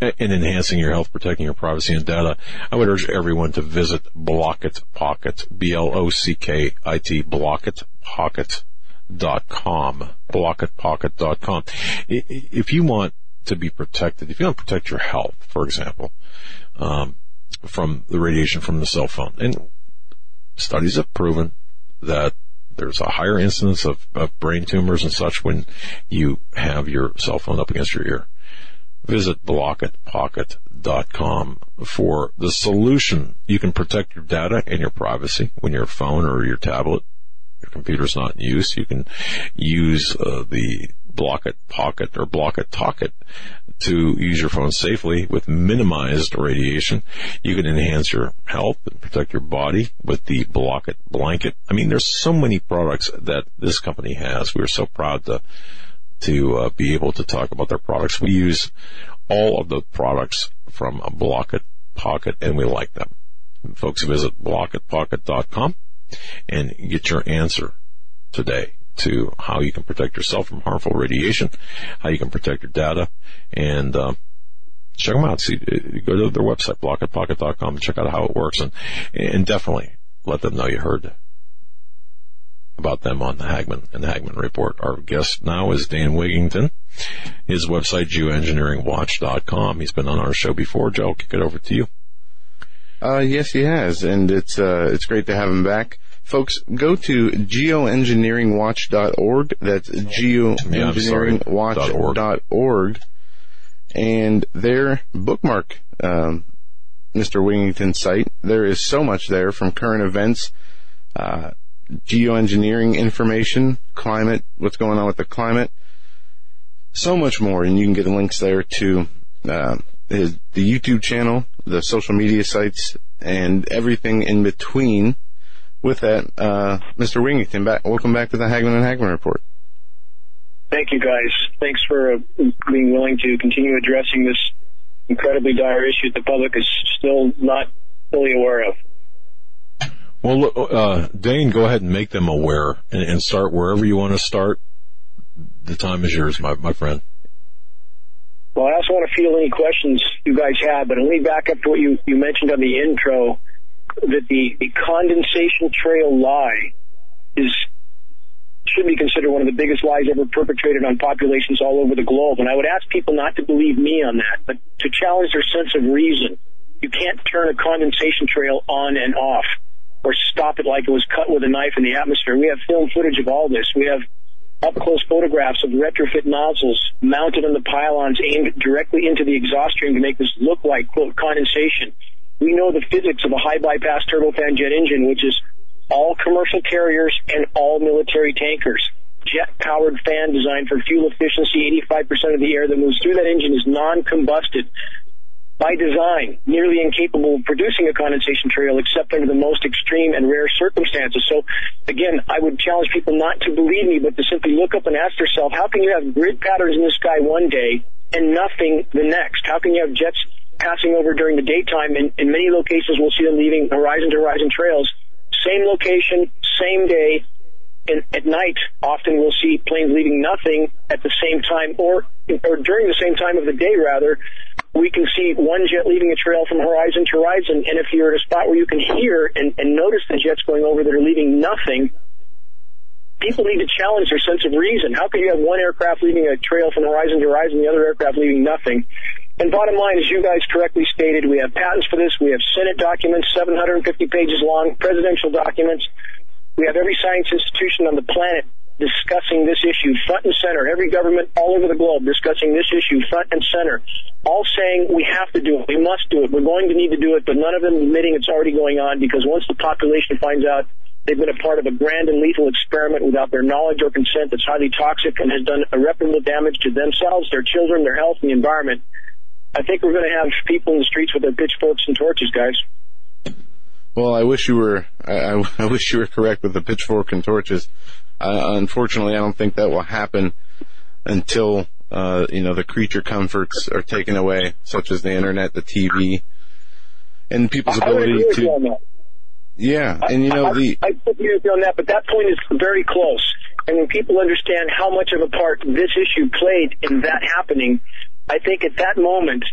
and enhancing your health, protecting your privacy and data, I would urge everyone to visit Blockit Pocket, B-L-O-C-K-I-T, blockitpocket.com, blockitpocket.com. If you want to be protected, if you want to protect your health, for example, um, from the radiation from the cell phone, and studies have proven that there's a higher incidence of, of brain tumors and such when you have your cell phone up against your ear. Visit blockitpocket.com for the solution. You can protect your data and your privacy when your phone or your tablet, your computer's not in use. You can use uh, the Blockit Pocket or Blockit Talkit to use your phone safely with minimized radiation. You can enhance your health and protect your body with the block it blanket. I mean, there's so many products that this company has. We're so proud to to uh, be able to talk about their products. We use all of the products from block it, Pocket and we like them. Folks visit blockitpocket.com and get your answer today to how you can protect yourself from harmful radiation, how you can protect your data, and uh, check them out. See, uh, go to their website, blockitpocket.com, and check out how it works, and and definitely let them know you heard about them on the Hagmann and the Hagmann Report. Our guest now is Dane Wigington. His website, geoengineeringwatch.com. He's been on our show before. Joe, I'll kick it over to you. Uh, yes, he has, and it's uh, it's great to have him back. Folks, go to geoengineeringwatch.org. That's geoengineeringwatch.org. And there, bookmark um, Mr. Wigington's site. There is so much there from current events, uh, geoengineering information, climate, what's going on with the climate, so much more. And you can get links there to uh, his, the YouTube channel, the social media sites, and everything in between with that, uh, Mr. Wigington, back, welcome back to the Hagmann and Hagmann Report. Thank you, guys. Thanks for uh, being willing to continue addressing this incredibly dire issue that the public is still not fully aware of. Well, uh, Dane, go ahead and make them aware and, and, start wherever you want to start. The time is yours, my, my friend. Well, I also want to field any questions you guys have, but let me back up to what you, you mentioned on the intro that the, the condensation trail lie is should be considered one of the biggest lies ever perpetrated on populations all over the globe. And I would ask people not to believe me on that, but to challenge their sense of reason. You can't turn a condensation trail on and off or stop it like it was cut with a knife in the atmosphere. We have film footage of all this. We have up close photographs of retrofit nozzles mounted on the pylons aimed directly into the exhaust stream to make this look like, quote, condensation. We know the physics of a high bypass turbofan jet engine, which is all commercial carriers and all military tankers. Jet powered fan designed for fuel efficiency. 85% of the air that moves through that engine is non-combusted by design, nearly incapable of producing a condensation trail except under the most extreme and rare circumstances. So again, I would challenge people not to believe me, but to simply look up and ask yourself, how can you have grid patterns in the sky one day and nothing the next? How can you have jets passing over during the daytime. In, in many locations, we'll see them leaving horizon to horizon trails. Same location, same day. And at night, often we'll see planes leaving nothing at the same time or, or during the same time of the day, rather. We can see one jet leaving a trail from horizon to horizon. And if you're at a spot where you can hear and, and notice the jets going over that are leaving nothing, people need to challenge their sense of reason. How could you have one aircraft leaving a trail from horizon to horizon, the other aircraft leaving nothing? And bottom line, as you guys correctly stated, we have patents for this. We have Senate documents, 750 pages long, presidential documents. We have every science institution on the planet discussing this issue front and center. Every government all over the globe discussing this issue front and center. All saying we have to do it. We must do it. We're going to need to do it, but none of them admitting it's already going on because once the population finds out they've been a part of a grand and lethal experiment without their knowledge or consent that's highly toxic and has done irreparable damage to themselves, their children, their health, and the environment, I think we're going to have people in the streets with their pitchforks and torches, guys. Well, I wish you were. I, I wish you were correct with the pitchfork and torches. Uh, unfortunately, I don't think that will happen until uh, you know the creature comforts are taken away, such as the internet, the TV, and people's ability to. Yeah, and you know I, the. I, I put you on that, but that point is very close. And when people understand how much of a part this issue played in that happening, I think at that moment,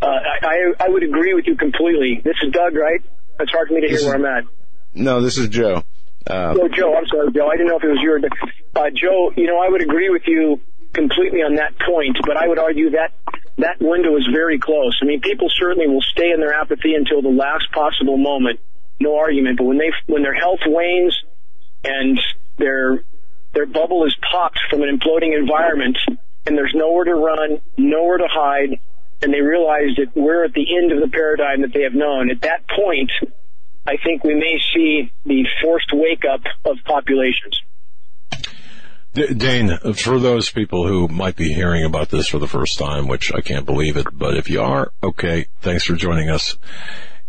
uh, I, I would agree with you completely. This is Doug, right? It's hard for me to hear This where is- I'm at. No, this is Joe. Uh, Oh, Joe, I'm sorry, Joe. I didn't know if it was you or uh, Joe. You know, I would agree with you completely on that point, but I would argue that that window is very close. I mean, people certainly will stay in their apathy until the last possible moment. No argument. But when they when their health wanes and their their bubble is popped from an imploding environment, and there's nowhere to run, nowhere to hide, and they realize that we're at the end of the paradigm that they have known. At that point, I think we may see the forced wake up of populations. Dane, for those people who might be hearing about this for the first time, which I can't believe it, but if you are, okay, thanks for joining us.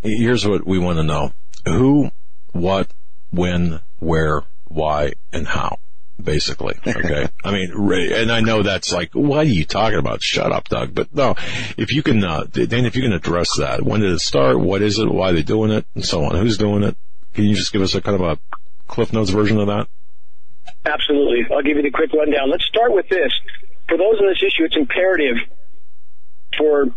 Here's what we want to know. Who, what, when, where, why, and how, basically. Okay. I mean, and I know that's like, what are you talking about? Shut up, Doug. But no, if you can, uh, Dane, if you can address that, when did it start? What is it? Why are they doing it? And so on. Who's doing it? Can you just give us a kind of a Cliff Notes version of that? Absolutely. I'll give you the quick rundown. Let's start with this. For those on this issue, it's imperative for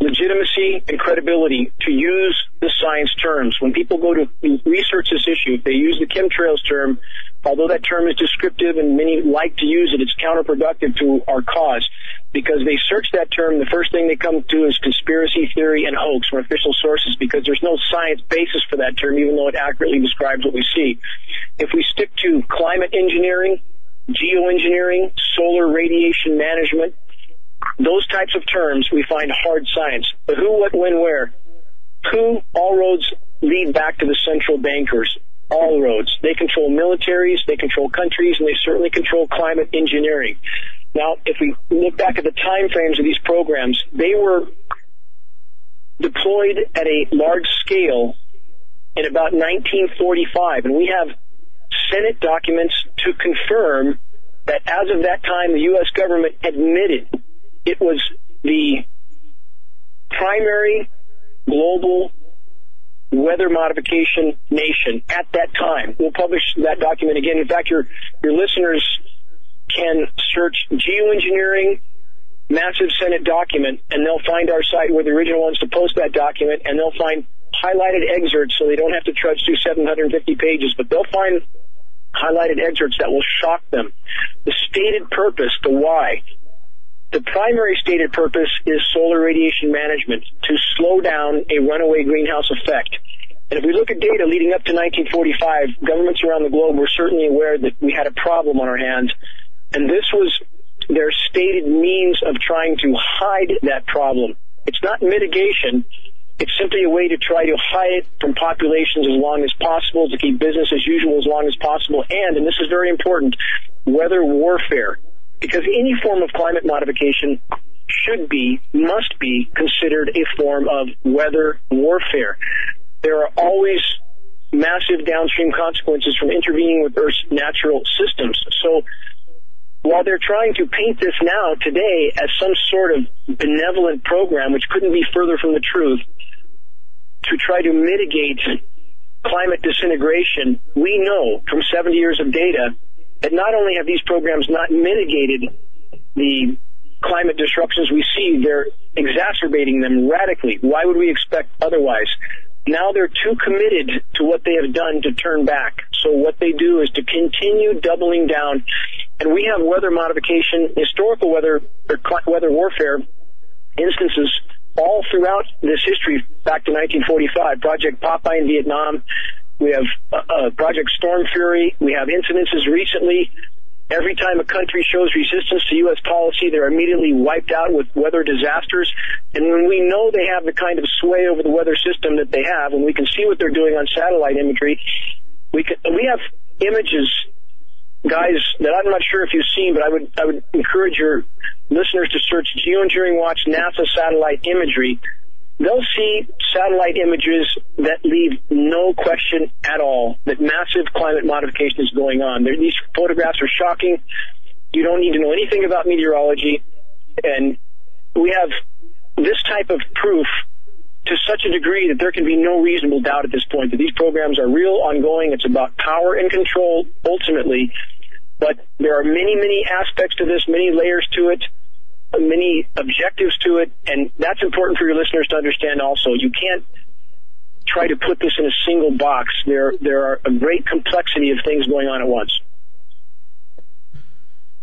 legitimacy and credibility to use the science terms. When people go to research this issue, if they use the chemtrails term, although that term is descriptive and many like to use it, it's counterproductive to our cause because they search that term. The first thing they come to is conspiracy theory and hoax from official sources because there's no science basis for that term, even though it accurately describes what we see. If we stick to climate engineering, geoengineering, solar radiation management, those types of terms, we find hard science. The who, what, when, where. Who, all roads lead back to the central bankers. All roads. They control militaries, they control countries, and they certainly control climate engineering. Now, if we look back at the time frames of these programs, they were deployed at a large scale in about 1945, and we have Senate documents to confirm that as of that time, the U.S. government admitted it was the primary global weather modification nation at that time. We'll publish that document again. In fact, your your listeners can search geoengineering massive Senate document, and they'll find our site. We're the original ones to post that document, and they'll find highlighted excerpts, so they don't have to trudge through 750 pages, but they'll find highlighted excerpts that will shock them. The stated purpose, the why. The primary stated purpose is solar radiation management to slow down a runaway greenhouse effect. And if we look at data leading up to 1945, governments around the globe were certainly aware that we had a problem on our hands. And this was their stated means of trying to hide that problem. It's not mitigation. It's simply a way to try to hide it from populations as long as possible, to keep business as usual as long as possible, and, and this is very important, weather warfare. Because any form of climate modification should be, must be considered a form of weather warfare. There are always massive downstream consequences from intervening with Earth's natural systems. So while they're trying to paint this now today as some sort of benevolent program, which couldn't be further from the truth, to try to mitigate climate disintegration, we know from 70 years of data that not only have these programs not mitigated the climate disruptions we see, they're exacerbating them radically. Why would we expect otherwise? Now they're too committed to what they have done to turn back. So what they do is to continue doubling down. And we have weather modification, historical weather, or weather warfare instances all throughout this history back to 1945. Project Popeye in Vietnam. We have uh, uh, Project Stormfury. We have incidences recently. Every time a country shows resistance to U.S. policy, they're immediately wiped out with weather disasters. And when we know they have the kind of sway over the weather system that they have, and we can see what they're doing on satellite imagery, we can, we have images, guys, that I'm not sure if you've seen, but I would I would encourage your listeners to search Geoengineering Watch NASA satellite imagery they'll see satellite images that leave no question at all that massive climate modification is going on. They're, these photographs are shocking. You don't need to know anything about meteorology. And we have this type of proof to such a degree that there can be no reasonable doubt at this point that these programs are real, ongoing. It's about power and control ultimately. But there are many, many aspects to this, many layers to it many objectives to it, and that's important for your listeners to understand also. You can't try to put this in a single box. There, there are a great complexity of things going on at once.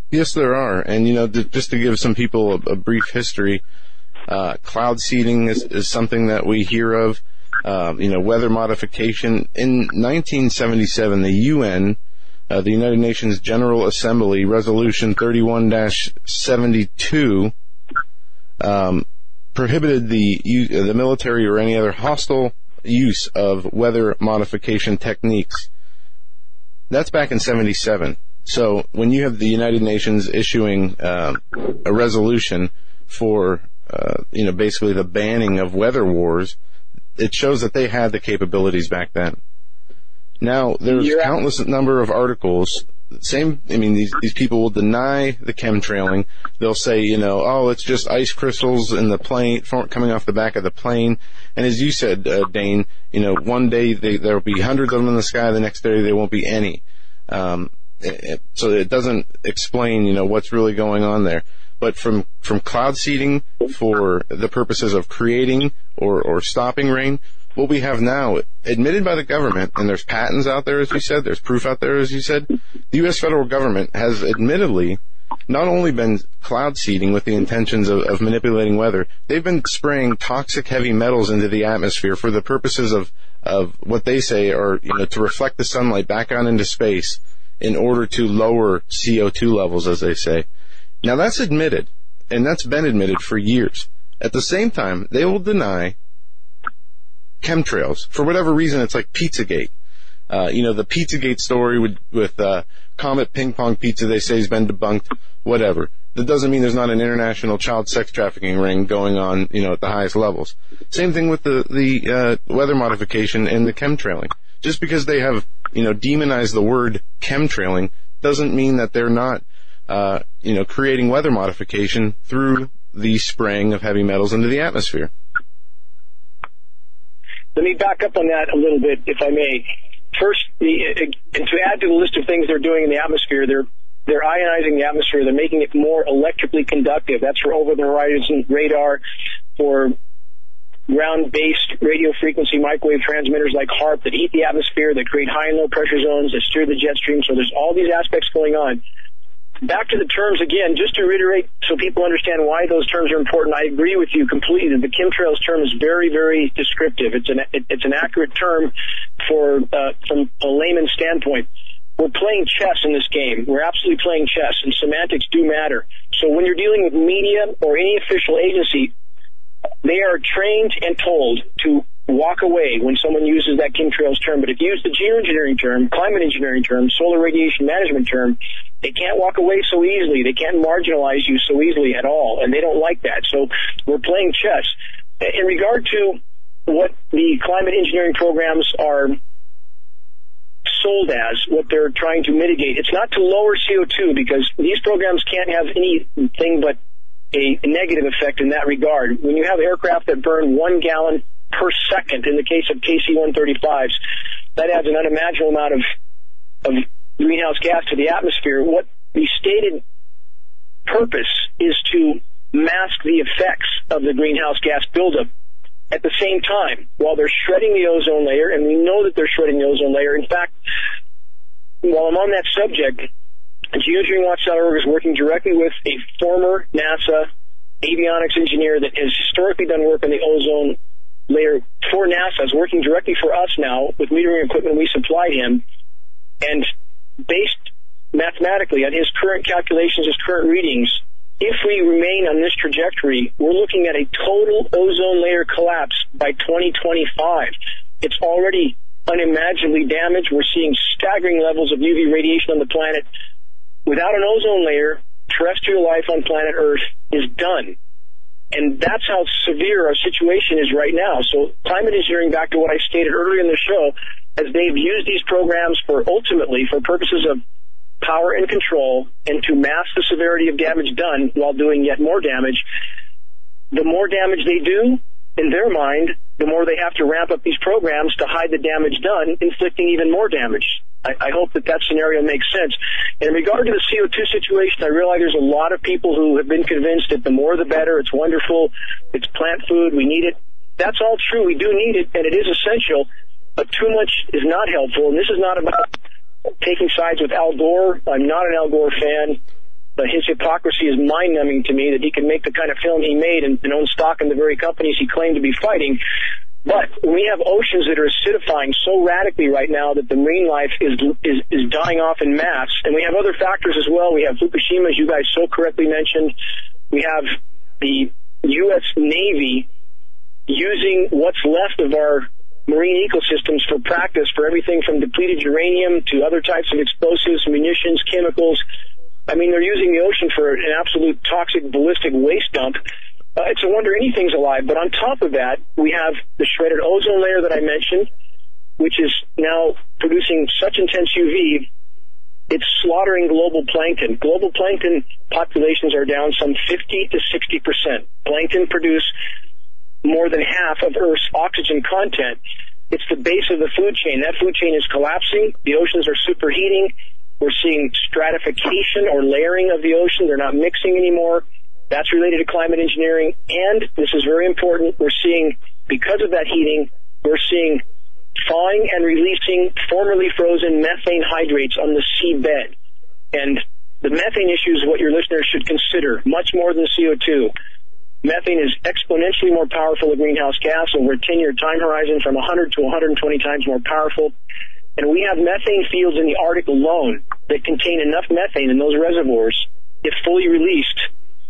Yes, there are. And, you know, just to give some people a, a brief history, uh, cloud seeding is, is, something that we hear of. Uh, you know, weather modification. In 1977, the UN uh, the United Nations General Assembly Resolution 31-72 um, prohibited the the military or any other hostile use of weather modification techniques. That's back in 77. So when you have the United Nations issuing uh, a resolution for uh, you know basically the banning of weather wars, it shows that they had the capabilities back then. Now, there's You're countless out. number of articles. Same, I mean, these, these people will deny the chemtrailing. They'll say, you know, oh, it's just ice crystals in the plane, coming off the back of the plane. And as you said, uh, Dane, you know, one day they, there'll be hundreds of them in the sky, the next day there won't be any. Um, it, so it doesn't explain, you know, what's really going on there. But from, from cloud seeding for the purposes of creating or, or stopping rain what we have now, admitted by the government, and there's patents out there, as you said, there's proof out there, as you said, the U.S. federal government has admittedly not only been cloud seeding with the intentions of, of, manipulating weather, they've been spraying toxic heavy metals into the atmosphere for the purposes of, of what they say are, you know, to reflect the sunlight back out into space in order to lower CO2 levels, as they say. Now that's admitted, and that's been admitted for years. At the same time, they will deny chemtrails. For whatever reason, it's like Pizzagate. Uh, you know, the Pizzagate story with, with, uh, Comet Ping Pong Pizza, they say has been debunked. Whatever. That doesn't mean there's not an international child sex trafficking ring going on, you know, at the highest levels. Same thing with the, the, uh, weather modification and the chemtrailing. Just because they have, you know, demonized the word chemtrailing doesn't mean that they're not, uh, you know, creating weather modification through the spraying of heavy metals into the atmosphere. Let me back up on that a little bit, if I may. First, the, to add to the list of things they're doing in the atmosphere, they're they're ionizing the atmosphere. They're making it more electrically conductive. That's for over-the-horizon radar, for ground-based radio frequency microwave transmitters like HAARP that heat the atmosphere, that create high and low pressure zones, that steer the jet stream. So there's all these aspects going on back to the terms again, just to reiterate so people understand why those terms are important. I agree with you completely that the chemtrails term is very, very descriptive. It's an it's an accurate term for uh, from a layman's standpoint. We're playing chess in this game. We're absolutely playing chess, and semantics do matter. So when you're dealing with media or any official agency, they are trained and told to walk away when someone uses that chemtrails term. But if you use the geoengineering term, climate engineering term, solar radiation management term, they can't walk away so easily. They can't marginalize you so easily at all, and they don't like that. So we're playing chess. In regard to what the climate engineering programs are sold as, what they're trying to mitigate, it's not to lower CO2 because these programs can't have anything but a negative effect in that regard. When you have aircraft that burn one gallon per second in the case of KC-135s, that adds an unimaginable amount of, of greenhouse gas to the atmosphere. What the stated purpose is to mask the effects of the greenhouse gas buildup at the same time while they're shredding the ozone layer, and we know that they're shredding the ozone layer. In fact, while I'm on that subject, GeoengineeringWatch.org is working directly with a former NASA avionics engineer that has historically done work on the ozone layer for NASA, is working directly for us now with metering equipment we supplied him, and based mathematically on his current calculations, his current readings, if we remain on this trajectory, we're looking at a total ozone layer collapse by 2025. It's already unimaginably damaged. We're seeing staggering levels of UV radiation on the planet. Without an ozone layer, terrestrial life on planet Earth is done. And that's how severe our situation is right now. So climate engineering, back to what I stated earlier in the show, as they've used these programs for ultimately for purposes of power and control and to mask the severity of damage done while doing yet more damage, the more damage they do, in their mind, the more they have to ramp up these programs to hide the damage done, inflicting even more damage. I, I hope that that scenario makes sense. In regard to the CO2 situation, I realize there's a lot of people who have been convinced that the more the better, it's wonderful, it's plant food, we need it. That's all true. We do need it, and it is essential, but too much is not helpful, and this is not about taking sides with Al Gore. I'm not an Al Gore fan, but his hypocrisy is mind numbing to me that he can make the kind of film he made and, and own stock in the very companies he claimed to be fighting. But we have oceans that are acidifying so radically right now that the marine life is, is, is dying off in mass. And we have other factors as well. We have Fukushima, as you guys so correctly mentioned. We have the U.S. Navy using what's left of our marine ecosystems for practice for everything from depleted uranium to other types of explosives, munitions, chemicals. I mean, they're using the ocean for an absolute toxic ballistic waste dump. Uh, it's a wonder anything's alive. But on top of that, we have the shredded ozone layer that I mentioned, which is now producing such intense UV, it's slaughtering global plankton. Global plankton populations are down some 50 to 60 percent. Plankton produce more than half of Earth's oxygen content. It's the base of the food chain. That food chain is collapsing. The oceans are superheating. We're seeing stratification or layering of the ocean. They're not mixing anymore. That's related to climate engineering. And this is very important. We're seeing, because of that heating, we're seeing thawing and releasing formerly frozen methane hydrates on the seabed. And the methane issue is what your listeners should consider, much more than CO2. Methane is exponentially more powerful a greenhouse gas over a 10 year time horizon from 100 to 120 times more powerful. And we have methane fields in the Arctic alone that contain enough methane in those reservoirs, if fully released,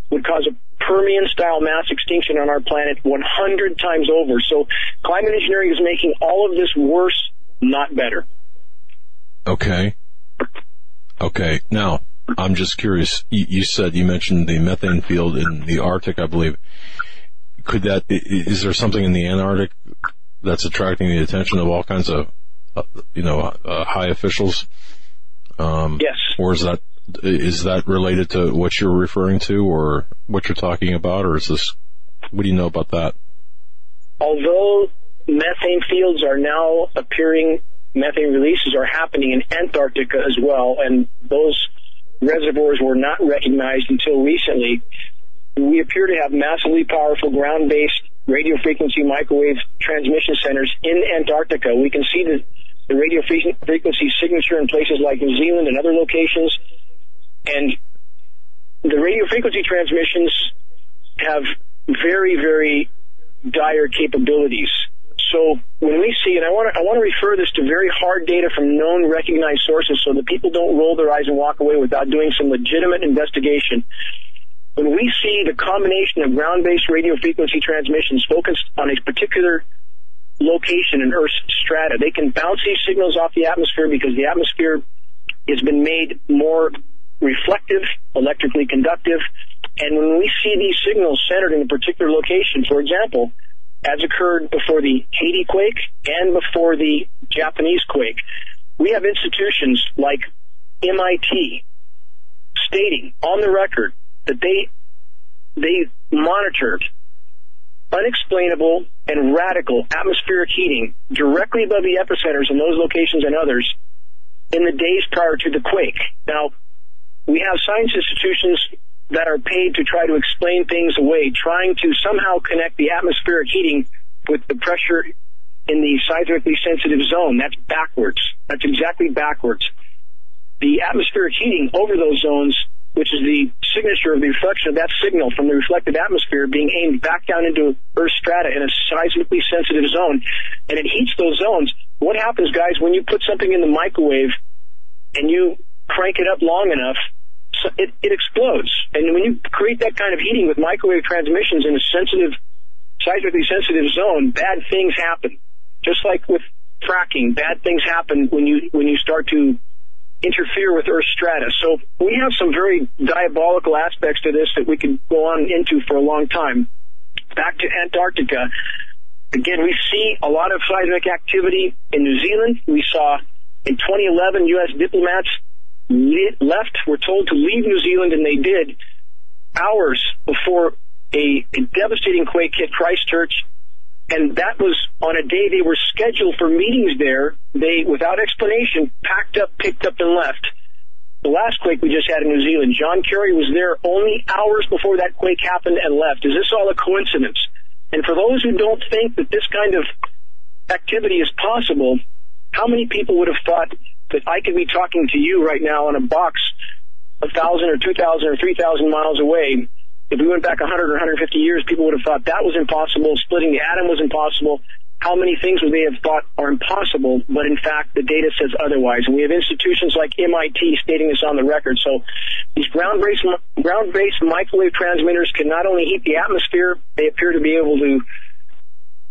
would cause a Permian style mass extinction on our planet 100 times over. So climate engineering is making all of this worse, not better. Okay. Okay. Now, I'm just curious. You, said you mentioned the methane field in the Arctic, I believe. Could that is there something in the Antarctic that's attracting the attention of all kinds of you know uh, high officials? Um, yes. Or is that is that related to what you're referring to, or what you're talking about, or is this what do you know about that? Although methane fields are now appearing, methane releases are happening in Antarctica as well, and those reservoirs were not recognized until recently. We appear to have massively powerful ground-based radio frequency microwave transmission centers in Antarctica. We can see the, the radio frequency signature in places like New Zealand and other locations. And the radio frequency transmissions have very, very dire capabilities. So when we see, and I want to, I want to refer this to very hard data from known recognized sources so that people don't roll their eyes and walk away without doing some legitimate investigation. When we see the combination of ground-based radio frequency transmissions focused on a particular location in Earth's strata, they can bounce these signals off the atmosphere because the atmosphere has been made more reflective, electrically conductive, and when we see these signals centered in a particular location, for example, as occurred before the Haiti quake and before the Japanese quake. We have institutions like MIT stating on the record that they they monitored unexplainable and radical atmospheric heating directly above the epicenters in those locations and others in the days prior to the quake. Now, we have science institutions that are paid to try to explain things away, trying to somehow connect the atmospheric heating with the pressure in the seismically sensitive zone. That's backwards. That's exactly backwards. The atmospheric heating over those zones which is the signature of the reflection of that signal from the reflected atmosphere being aimed back down into Earth's strata in a seismically sensitive zone, and it heats those zones. What happens, guys, when you put something in the microwave and you crank it up long enough, so it, it explodes. And when you create that kind of heating with microwave transmissions in a sensitive, seismically sensitive zone, bad things happen. Just like with fracking, bad things happen when you when you start to interfere with Earth's strata. So we have some very diabolical aspects to this that we can go on into for a long time. Back to Antarctica. Again, we see a lot of seismic activity in New Zealand. We saw in 2011 U.S. diplomats left, were told to leave New Zealand, and they did hours before a, a devastating quake hit Christchurch and that was on a day they were scheduled for meetings there. They, without explanation, packed up, picked up, and left. The last quake we just had in New Zealand, John Kerry was there only hours before that quake happened and left. Is this all a coincidence? And for those who don't think that this kind of activity is possible, how many people would have thought that I could be talking to you right now on a box a thousand or two thousand or three thousand miles away if we went back 100 or 150 years, people would have thought that was impossible. Splitting the atom was impossible. How many things would they have thought are impossible? But in fact, the data says otherwise. And we have institutions like MIT stating this on the record. So these ground-based, ground-based microwave transmitters can not only heat the atmosphere, they appear to be able to,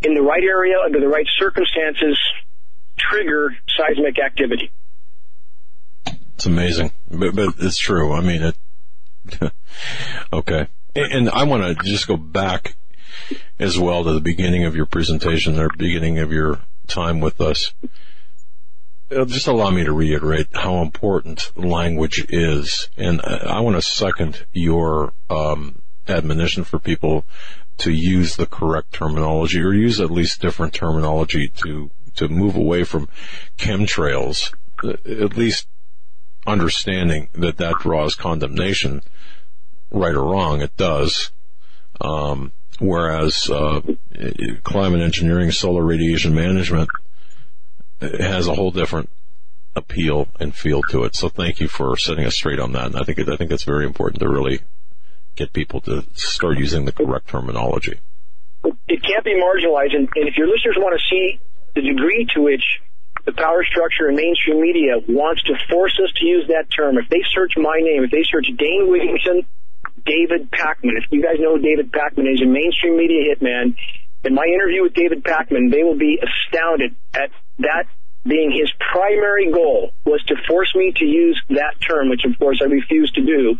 in the right area, under the right circumstances, trigger seismic activity. It's amazing, but, but it's true. I mean, it. okay. And I want to just go back as well to the beginning of your presentation, or beginning of your time with us. Uh, just allow me to reiterate how important language is, and uh, I want to second your um, admonition for people to use the correct terminology, or use at least different terminology to to move away from chemtrails. Uh, at least understanding that that draws condemnation right or wrong, it does. Um, whereas uh, climate engineering, solar radiation management has a whole different appeal and feel to it. So thank you for setting us straight on that. And I think I think it's very important to really get people to start using the correct terminology. It can't be marginalized, and, and if your listeners want to see the degree to which the power structure and mainstream media wants to force us to use that term, if they search my name, if they search Dane Wigington David Pakman. If you guys know David Pakman is a mainstream media hitman, in my interview with David Pakman, they will be astounded at that being his primary goal was to force me to use that term, which of course I refused to do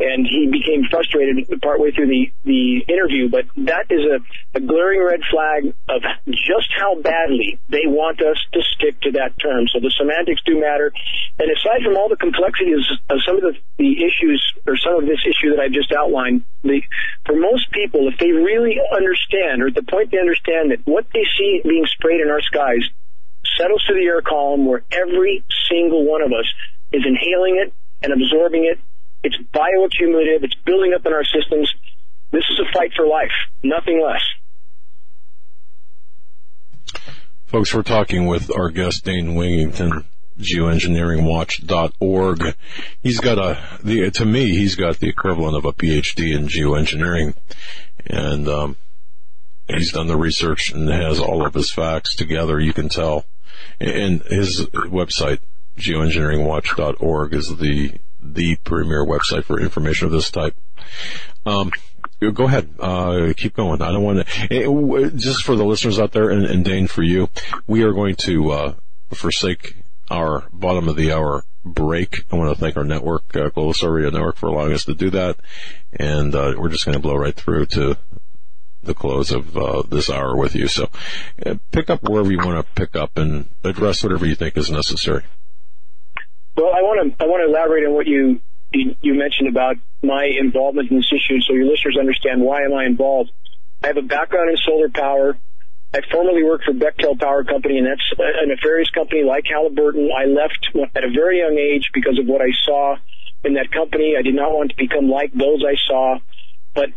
and he became frustrated partway through the, the interview. But that is a, a glaring red flag of just how badly they want us to stick to that term. So the semantics do matter. And aside from all the complexities of some of the, the issues or some of this issue that I've just outlined, the, for most people, if they really understand or at the point they understand that what they see being sprayed in our skies settles to the air column where every single one of us is inhaling it and absorbing it it's bioaccumulative. It's building up in our systems. This is a fight for life, nothing less. Folks, we're talking with our guest, Dane Wigington, geoengineeringwatch.org. He's got a, the, to me, he's got the equivalent of a PhD in geoengineering. And, um, he's done the research and has all of his facts together, you can tell. And his website, geoengineeringwatch.org, is the the premier website for information of this type. Um, go ahead, uh, keep going. I don't want to, eh, just for the listeners out there and, and Dane for you, we are going to, uh, forsake our bottom of the hour break. I want to thank our network, uh, Global Survey Network for allowing us to do that. And, uh, we're just going to blow right through to the close of uh, this hour with you. So uh, pick up wherever you want to pick up and address whatever you think is necessary. Well, I want to I want to elaborate on what you you mentioned about my involvement in this issue, so your listeners understand why am I involved. I have a background in solar power. I formerly worked for Bechtel Power Company, and that's a nefarious company like Halliburton. I left at a very young age because of what I saw in that company. I did not want to become like those I saw, but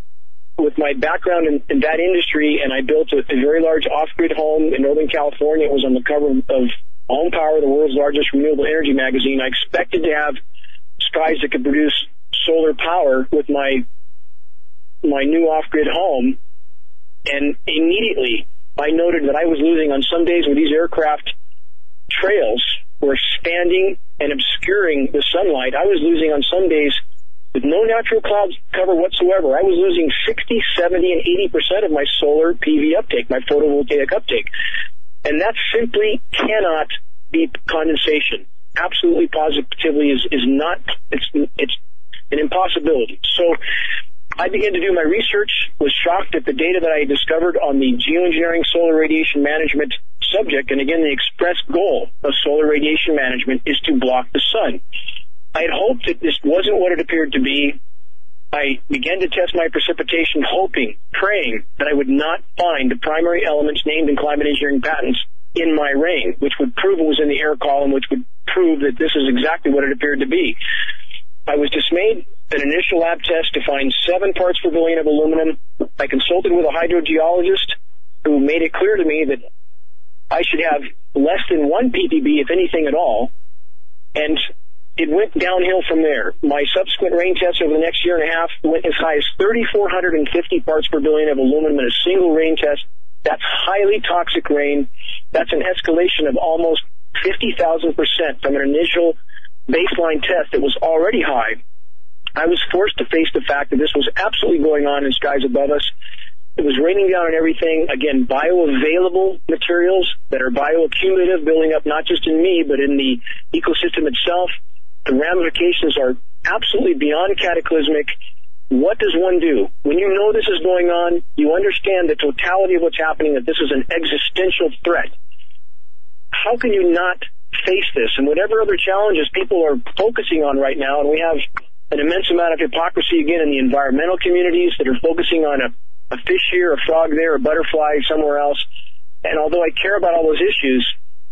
with my background in, in that industry, and I built a, a very large off-grid home in Northern California. It was on the cover of Home Power, the world's largest renewable energy magazine. I expected to have skies that could produce solar power with my my new off-grid home, and immediately I noted that I was losing on some days where these aircraft trails were standing and obscuring the sunlight. I was losing on some days with no natural cloud cover whatsoever. I was losing 60, 70, and 80% of my solar PV uptake, my photovoltaic uptake. And that simply cannot be condensation. Absolutely positively is, is not, it's, it's an impossibility. So I began to do my research, was shocked at the data that I discovered on the geoengineering solar radiation management subject. And again, the express goal of solar radiation management is to block the sun. I had hoped that this wasn't what it appeared to be. I began to test my precipitation, hoping, praying that I would not find the primary elements named in climate engineering patents in my rain, which would prove it was in the air column, which would prove that this is exactly what it appeared to be. I was dismayed an initial lab test to find seven parts per billion of aluminum. I consulted with a hydrogeologist who made it clear to me that I should have less than one ppb, if anything at all. And it went downhill from there. My subsequent rain tests over the next year and a half went as high as 3,450 parts per billion of aluminum in a single rain test. That's highly toxic rain. That's an escalation of almost 50,000% from an initial baseline test that was already high. I was forced to face the fact that this was absolutely going on in skies above us. It was raining down on everything. Again, bioavailable materials that are bioaccumulative, building up not just in me, but in the ecosystem itself. The ramifications are absolutely beyond cataclysmic. What does one do? When you know this is going on, you understand the totality of what's happening, that this is an existential threat. How can you not face this? And whatever other challenges people are focusing on right now, and we have an immense amount of hypocrisy again in the environmental communities that are focusing on a a fish here, a frog there, a butterfly somewhere else. And although I care about all those issues,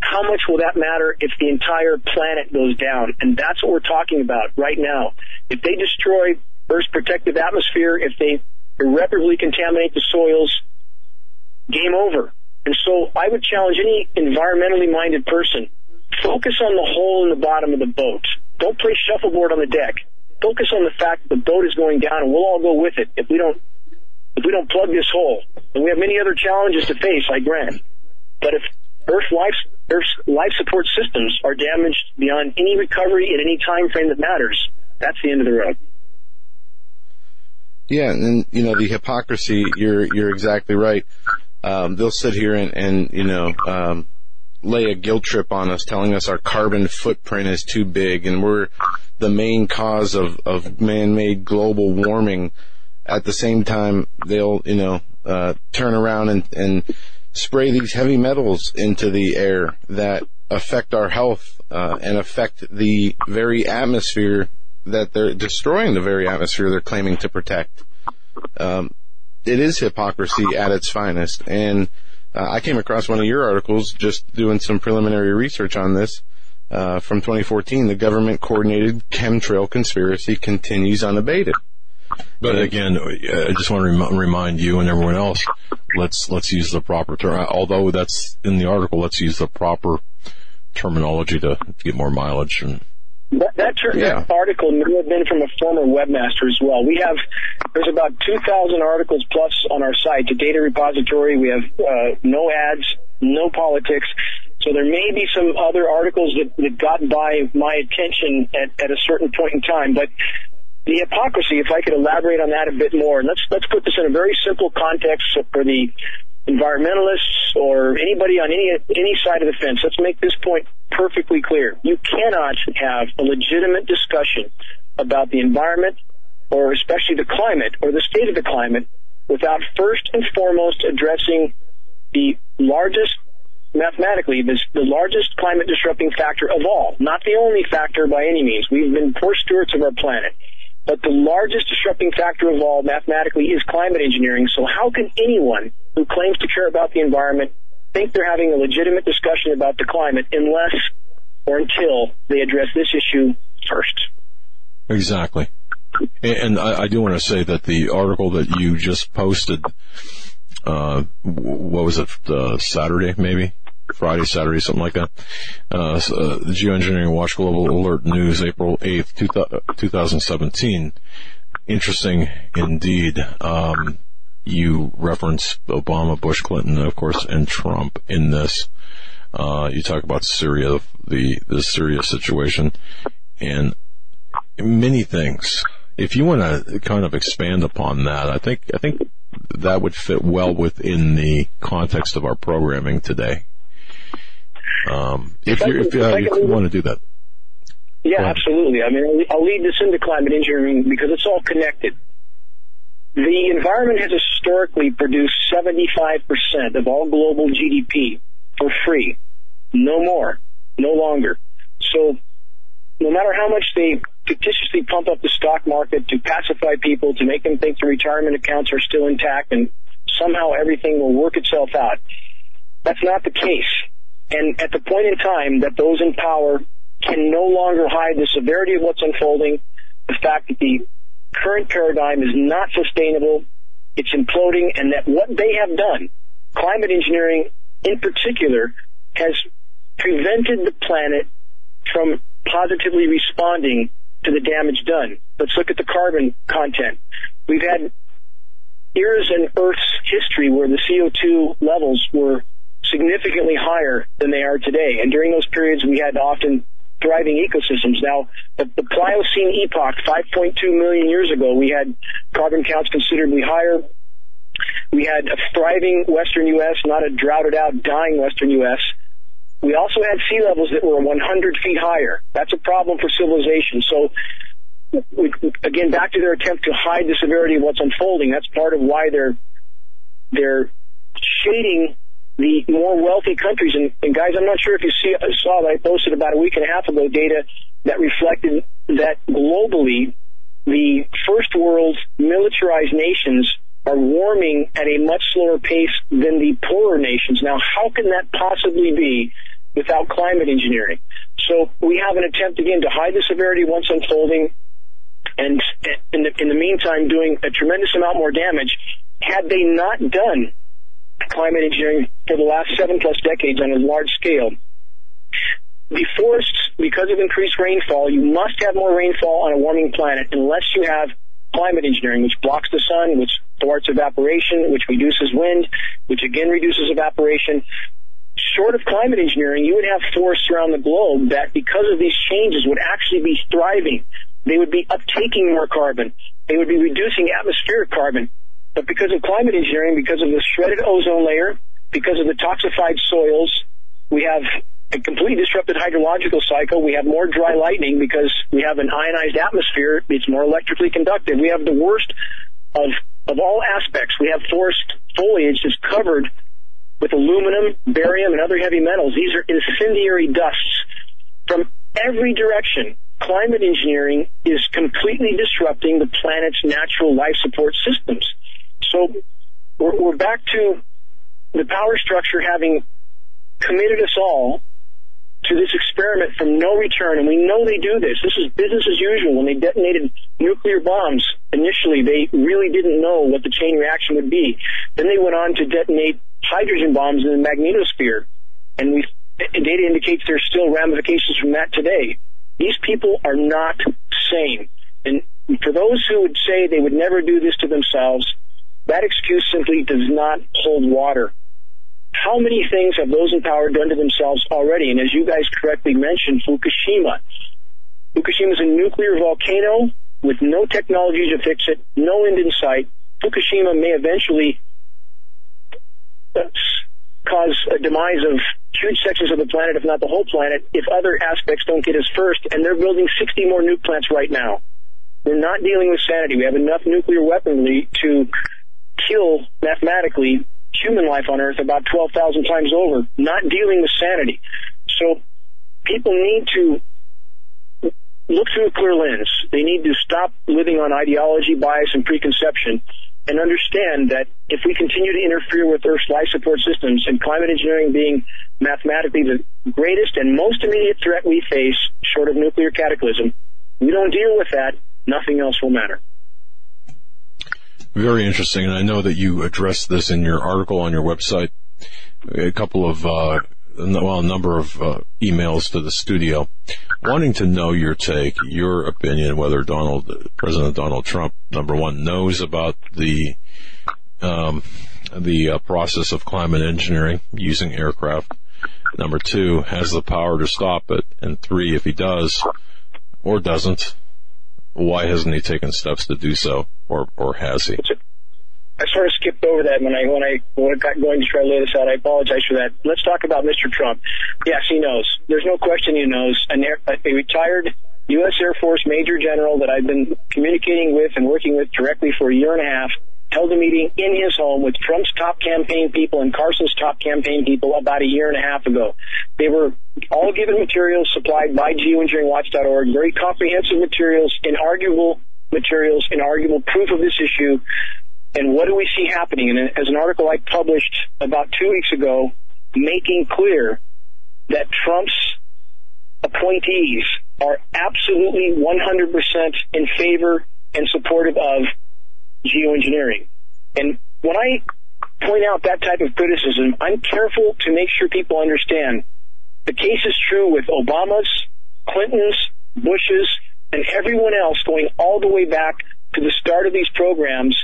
how much will that matter if the entire planet goes down? And that's what we're talking about right now. If they destroy Earth's protective atmosphere, if they irreparably contaminate the soils, game over. And so I would challenge any environmentally minded person, focus on the hole in the bottom of the boat. Don't play shuffleboard on the deck. Focus on the fact that the boat is going down and we'll all go with it if we don't if we don't plug this hole. And we have many other challenges to face, I grant. But if Earth life, Earth's life support systems are damaged beyond any recovery in any time frame that matters, that's the end of the road. Yeah, and you know the hypocrisy. You're you're exactly right. Um, they'll sit here and, and you know um, lay a guilt trip on us, telling us our carbon footprint is too big, and we're the main cause of of man-made global warming at the same time they'll you know uh, turn around and, and spray these heavy metals into the air that affect our health uh, and affect the very atmosphere that they're destroying the very atmosphere they're claiming to protect. Um, it is hypocrisy at its finest, and uh, I came across one of your articles just doing some preliminary research on this. Uh, from 2014, the government coordinated chemtrail conspiracy continues unabated. But again, I just want to rem- remind you and everyone else, let's, let's use the proper term. Although that's in the article, let's use the proper terminology to, to get more mileage and that, that, yeah. that article may have been from a former webmaster as well. We have there's about 2,000 articles plus on our site, a data repository. We have uh, no ads, no politics. So there may be some other articles that, that got by my attention at, at a certain point in time, but the hypocrisy, if I could elaborate on that a bit more, and let's let's put this in a very simple context for the environmentalists or anybody on any any side of the fence. Let's make this point perfectly clear. You cannot have a legitimate discussion about the environment or especially the climate or the state of the climate without first and foremost addressing the largest mathematically the, the largest climate disrupting factor of all, not the only factor by any means. We've been poor stewards of our planet. But the largest disrupting factor of all mathematically is climate engineering. So how can anyone who claims to care about the environment think they're having a legitimate discussion about the climate unless or until they address this issue first? Exactly. And I, do want to say that the article that you just posted, uh, what was it, uh, Saturday maybe? Friday, Saturday, something like that. Uh, uh, the Geoengineering Watch Global Alert News, April 8th, 2017. Interesting indeed. Um, you reference Obama, Bush, Clinton, of course, and Trump in this. Uh, you talk about Syria, the, the Syria situation, and many things. If you want to kind of expand upon that, I think, I think that would fit well within the context of our programming today. Um, if, you if uh, you want to do that. Yeah, absolutely. I mean, I'll lead this into climate engineering because it's all connected. The environment has historically produced 75% of all global GDP for free. No more. No longer. So, no matter how much they fictitiously pump up the stock market to pacify people, to make them think the retirement accounts are still intact and somehow everything will work itself out, that's not the case. And at the point in time that those in power can no longer hide the severity of what's unfolding, the fact that the current paradigm is not sustainable, it's imploding, and that what they have done, climate engineering in particular, has prevented the planet from positively responding to the damage done. Let's look at the carbon content. We've had eras in Earth's history where the CO2 levels were significantly higher than they are today. And during those periods, we had often thriving ecosystems. Now, the, the Pliocene epoch, 5.2 million years ago, we had carbon counts considerably higher. We had a thriving Western U.S., not a droughted out, dying Western U.S. We also had sea levels that were 100 feet higher. That's a problem for civilization. So, we, again, back to their attempt to hide the severity of what's unfolding. That's part of why they're they're shading the more wealthy countries. And, and guys, I'm not sure if you see, saw that I posted about a week and a half ago data that reflected that globally, the first world militarized nations are warming at a much slower pace than the poorer nations. Now, how can that possibly be without climate engineering? So we have an attempt again to hide the severity once unfolding, and in the, in the meantime, doing a tremendous amount more damage. Had they not done climate engineering for the last seven plus decades on a large scale. The forests, because of increased rainfall, you must have more rainfall on a warming planet unless you have climate engineering, which blocks the sun, which thwarts evaporation, which reduces wind, which again reduces evaporation. Short of climate engineering, you would have forests around the globe that, because of these changes, would actually be thriving. They would be uptaking more carbon. They would be reducing atmospheric carbon. But because of climate engineering, because of the shredded ozone layer, because of the toxified soils, we have a completely disrupted hydrological cycle. We have more dry lightning because we have an ionized atmosphere. It's more electrically conductive. We have the worst of, of all aspects. We have forest foliage that's covered with aluminum, barium, and other heavy metals. These are incendiary dusts from every direction. Climate engineering is completely disrupting the planet's natural life support systems. So we're, we're back to the power structure having committed us all to this experiment from no return, and we know they do this. This is business as usual. When they detonated nuclear bombs initially, they really didn't know what the chain reaction would be. Then they went on to detonate hydrogen bombs in the magnetosphere, and we data indicates there's still ramifications from that today. These people are not sane, and for those who would say they would never do this to themselves, that excuse simply does not hold water. How many things have those in power done to themselves already? And as you guys correctly mentioned, Fukushima. Fukushima is a nuclear volcano with no technology to fix it, no end in sight. Fukushima may eventually cause a demise of huge sections of the planet, if not the whole planet, if other aspects don't get us first. And they're building 60 more nuke plants right now. We're not dealing with sanity. We have enough nuclear weaponry to kill mathematically human life on Earth about 12,000 times over, not dealing with sanity. So people need to look through a clear lens. They need to stop living on ideology, bias, and preconception and understand that if we continue to interfere with Earth's life support systems and climate engineering being mathematically the greatest and most immediate threat we face, short of nuclear cataclysm, we don't deal with that, nothing else will matter. Very interesting, and I know that you addressed this in your article on your website. A couple of uh, well, a number of uh, emails to the studio wanting to know your take, your opinion, whether Donald, President Donald Trump, number one, knows about the, um, the uh, process of climate engineering using aircraft. Number two, has the power to stop it. And three, if he does or doesn't, why hasn't he taken steps to do so, or or has he? I sort of skipped over that when I when I when I got going to try to lay this out. I apologize for that. Let's talk about Mr. Trump. Yes, he knows. There's no question he knows. A retired U.S. Air Force Major General that I've been communicating with and working with directly for a year and a half held a meeting in his home with Trump's top campaign people and Carson's top campaign people about a year and a half ago. They were all given materials supplied by geoengineeringwatch.org, very comprehensive materials, inarguable materials, inarguable proof of this issue and what do we see happening? And as an article I published about two weeks ago, making clear that Trump's appointees are absolutely 100% in favor and supportive of geoengineering. And when I point out that type of criticism, I'm careful to make sure people understand the case is true with Obama's, Clinton's, Bush's, and everyone else going all the way back to the start of these programs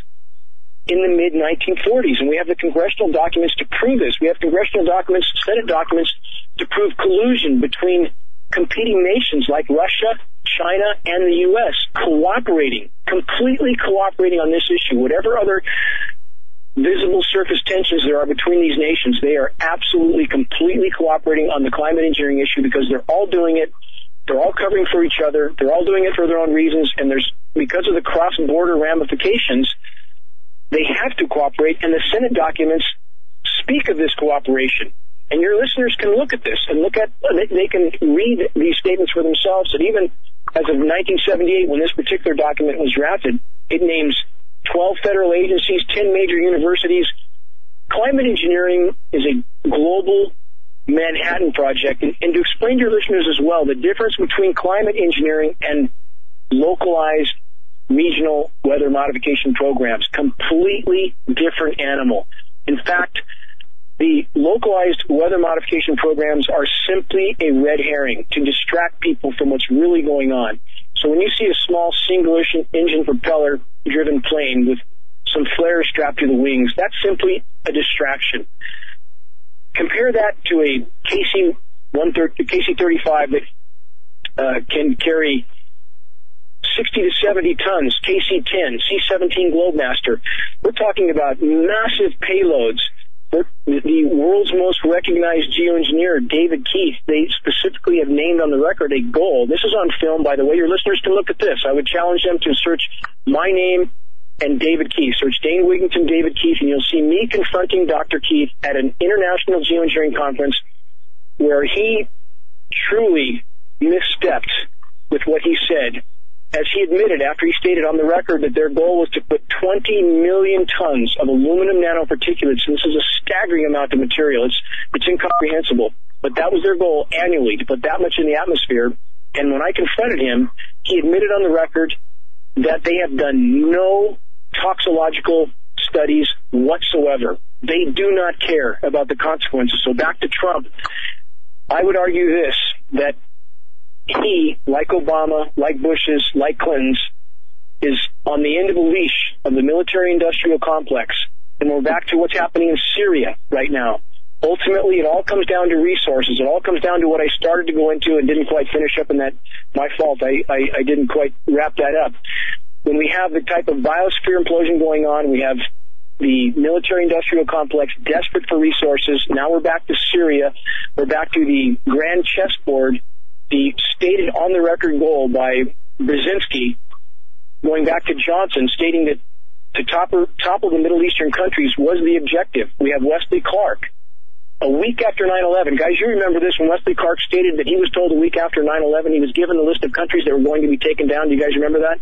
in the mid 1940s. And we have the congressional documents to prove this. We have congressional documents, Senate documents to prove collusion between competing nations like Russia, China, and the U.S. cooperating, completely cooperating on this issue. Whatever other visible surface tensions there are between these nations, they are absolutely, completely cooperating on the climate engineering issue because they're all doing it. They're all covering for each other. They're all doing it for their own reasons. And there's, because of the cross-border ramifications, they have to cooperate, and the Senate documents speak of this cooperation. And your listeners can look at this and look at, they can read these statements for themselves. And even as of 1978, when this particular document was drafted, it names 12 federal agencies, 10 major universities. Climate engineering is a global Manhattan project. And, and to explain to your listeners as well, the difference between climate engineering and localized regional weather modification programs. Completely different animal. In fact, the localized weather modification programs are simply a red herring to distract people from what's really going on. So when you see a small single engine propeller driven plane with some flares strapped to the wings, that's simply a distraction. Compare that to a KC 130, KC 35 that uh, can carry 60 to 70 tons, KC-10, C-17 Globemaster. We're talking about massive payloads. The, world's most recognized geoengineer, David Keith, they specifically have named on the record a goal. This is on film, by the way. Your listeners can look at this. I would challenge them to search my name and David Keith. Search Dane Wigington, David Keith, and you'll see me confronting Dr. Keith at an international geoengineering conference where he truly misstepped with what he said as he admitted after he stated on the record that their goal was to put 20 million tons of aluminum nanoparticulates, and this is a staggering amount of material. It's, it's incomprehensible. But that was their goal annually, to put that much in the atmosphere. And when I confronted him, he admitted on the record that they have done no toxicological studies whatsoever. They do not care about the consequences. So back to Trump, I would argue this, that he, like Obama, like Bush's, like Clinton's, is on the end of a leash of the military industrial complex. And we're back to what's happening in Syria right now. Ultimately, it all comes down to resources. It all comes down to what I started to go into and didn't quite finish up, and that my fault. I, I, I didn't quite wrap that up. When we have the type of biosphere implosion going on, we have the military industrial complex desperate for resources. Now we're back to Syria. We're back to the grand chessboard the stated on the record goal by Brzezinski, going back to Johnson, stating that to topple, topple the Middle Eastern countries was the objective. We have Wesley Clark. A week after 9-11, guys, you remember this when Wesley Clark stated that he was told a week after 9-11 he was given the list of countries that were going to be taken down. Do you guys remember that?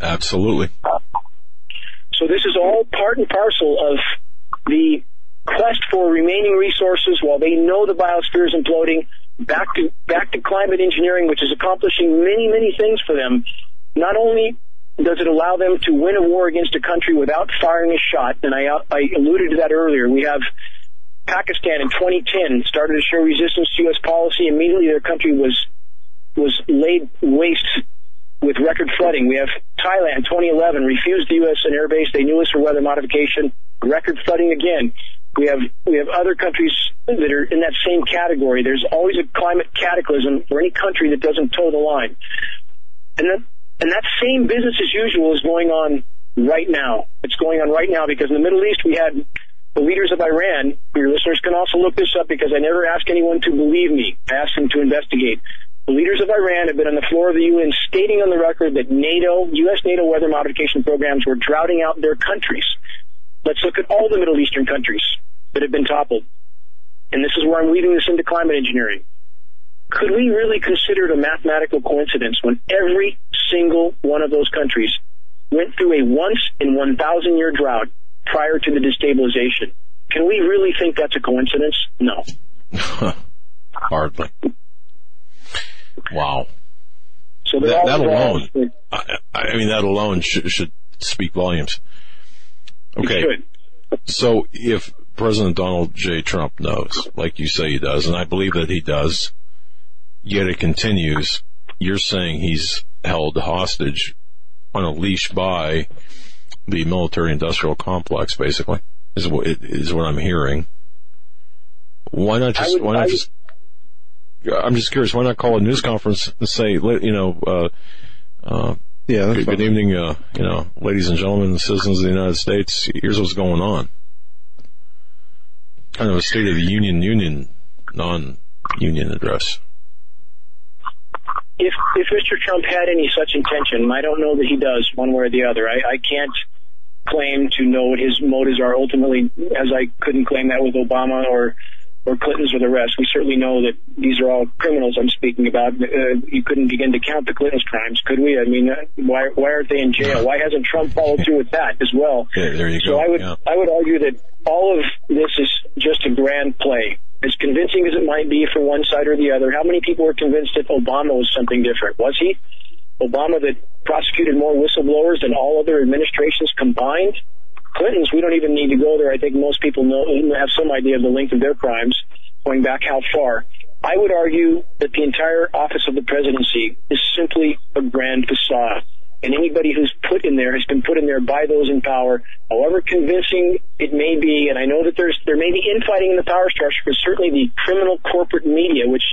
Absolutely. So this is all part and parcel of the quest for remaining resources while they know the biosphere is imploding back to back to climate engineering, which is accomplishing many many things for them. Not only does it allow them to win a war against a country without firing a shot, and I I alluded to that earlier. We have Pakistan in 2010 started to show resistance to U.S. policy. Immediately, their country was was laid waste with record flooding. We have Thailand 2011 refused the U.S. an airbase. They knew us for weather modification. Record flooding again. We have we have other countries that are in that same category. There's always a climate cataclysm for any country that doesn't toe the line, and that and that same business as usual is going on right now. It's going on right now because in the Middle East we had the leaders of Iran. Your listeners can also look this up because I never ask anyone to believe me. I ask them to investigate. The leaders of Iran have been on the floor of the UN stating on the record that NATO, U.S. NATO weather modification programs were droughting out their countries. Let's look at all the Middle Eastern countries that have been toppled. And this is where I'm leading this into climate engineering. Could we really consider it a mathematical coincidence when every single one of those countries went through a once in 1,000 year drought prior to the destabilization? Can we really think that's a coincidence? No. Hardly. Wow. So that, that alone, I, I, mean, that alone should, should speak volumes. Okay. So if President Donald J. Trump knows, like you say he does, and I believe that he does, yet it continues, you're saying he's held hostage on a leash by the military industrial complex, basically, is what, is what I'm hearing. Why not just, would, why not just, I'm just curious, why not call a news conference and say, you know, uh, uh, yeah, good, good, evening, uh, you know, ladies and gentlemen, citizens of the United States, here's what's going on. Kind of a State of the Union, Union, non-union address. If if Mr. Trump had any such intention, I don't know that he does, one way or the other. I, I can't claim to know what his motives are ultimately, as I couldn't claim that with Obama or or Clinton's or the rest. We certainly know that these are all criminals I'm speaking about. Uh, you couldn't begin to count the Clinton's crimes, could we? I mean, uh, why why aren't they in jail? Why hasn't Trump followed through with that as well? Yeah, there you so go. I would yeah. I would argue that all of this is just a grand play. As convincing as it might be for one side or the other, how many people were convinced that Obama was something different? Was he? Obama that prosecuted more whistleblowers than all other administrations combined? Clinton's, we don't even need to go there. I think most people know have some idea of the length of their crimes, going back how far. I would argue that the entire office of the presidency is simply a grand facade. And anybody who's put in there has been put in there by those in power, however convincing it may be. And I know that there's there may be infighting in the power structure, but certainly the criminal corporate media, which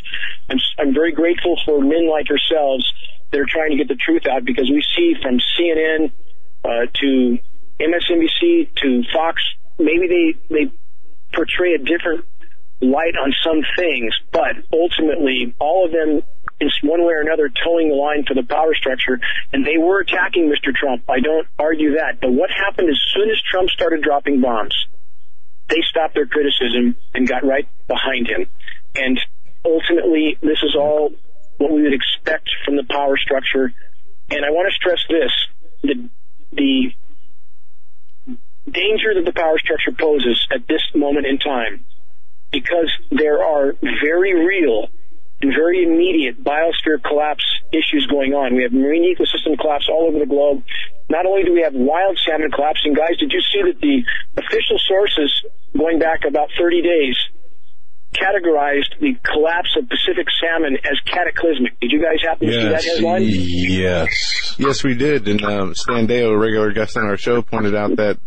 I'm I'm very grateful for men like yourselves that are trying to get the truth out, because we see from CNN uh, to MSNBC to Fox, maybe they, they portray a different light on some things, but ultimately all of them is one way or another toeing the line for the power structure, and they were attacking Mr. Trump. I don't argue that. But what happened as soon as Trump started dropping bombs, they stopped their criticism and got right behind him. And ultimately, this is all what we would expect from the power structure. And I want to stress this, the, the danger that the power structure poses at this moment in time, because there are very real and very immediate biosphere collapse issues going on. We have marine ecosystem collapse all over the globe. Not only do we have wild salmon collapsing, guys, did you see that the official sources going back about 30 days categorized the collapse of Pacific salmon as cataclysmic. Did you guys happen to yes, see that headline? Yes. Yes, we did. And um, Stan Deyo, a regular guest on our show, pointed out that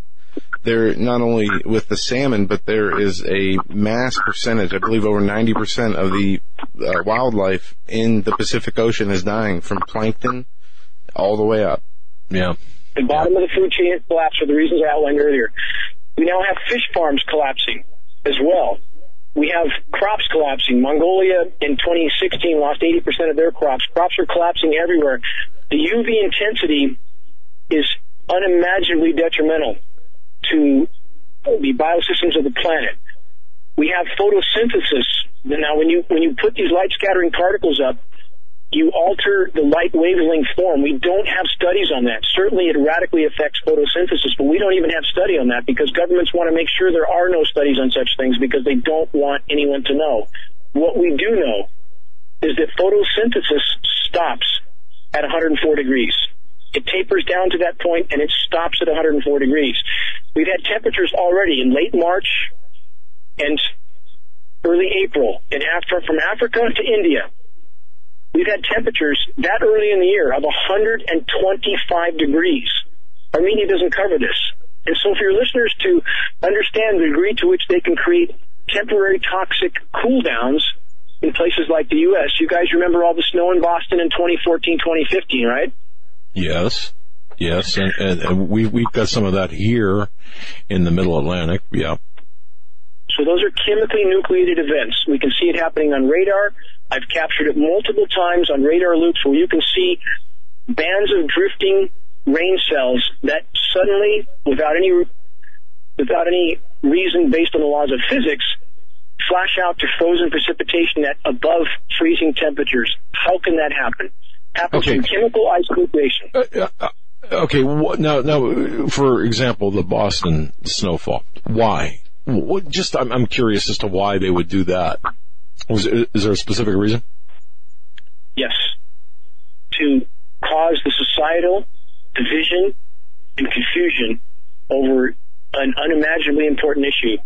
there not only with the salmon, but there is a mass percentage, I believe over 90% of the uh, wildlife in the Pacific Ocean is dying from plankton all the way up. Yeah. The bottom of the food chain collapsed for the reasons I outlined earlier. We now have fish farms collapsing as well. We have crops collapsing. Mongolia in 2016 lost 80% of their crops. Crops are collapsing everywhere. The UV intensity is unimaginably detrimental to the biosystems of the planet. We have photosynthesis. Now, when you when you put these light scattering particles up, you alter the light wavelength form. We don't have studies on that. Certainly, it radically affects photosynthesis, but we don't even have study on that because governments want to make sure there are no studies on such things because they don't want anyone to know. What we do know is that photosynthesis stops at 104 degrees. It tapers down to that point and it stops at 104 degrees. We've had temperatures already in late March, and early April, and from Africa to India, we've had temperatures that early in the year of 125 degrees. Armenia doesn't cover this. And so for your listeners to understand the degree to which they can create temporary toxic cool downs in places like the U.S., you guys remember all the snow in Boston in 2014, 2015, right? Yes. Yes, and, and, we, we've got some of that here in the middle Atlantic, yeah. So those are chemically nucleated events. We can see it happening on radar. I've captured it multiple times on radar loops where you can see bands of drifting rain cells that suddenly, without any, without any reason based on the laws of physics, flash out to frozen precipitation at above freezing temperatures. How can that happen? Happens Okay. from chemical ice nucleation. Uh, uh, okay, now, now, for example, the Boston snowfall. Why? What, just, I'm, I'm curious as to why they would do that. Was, is there a specific reason? Yes. To cause the societal division and confusion over an unimaginably important issue,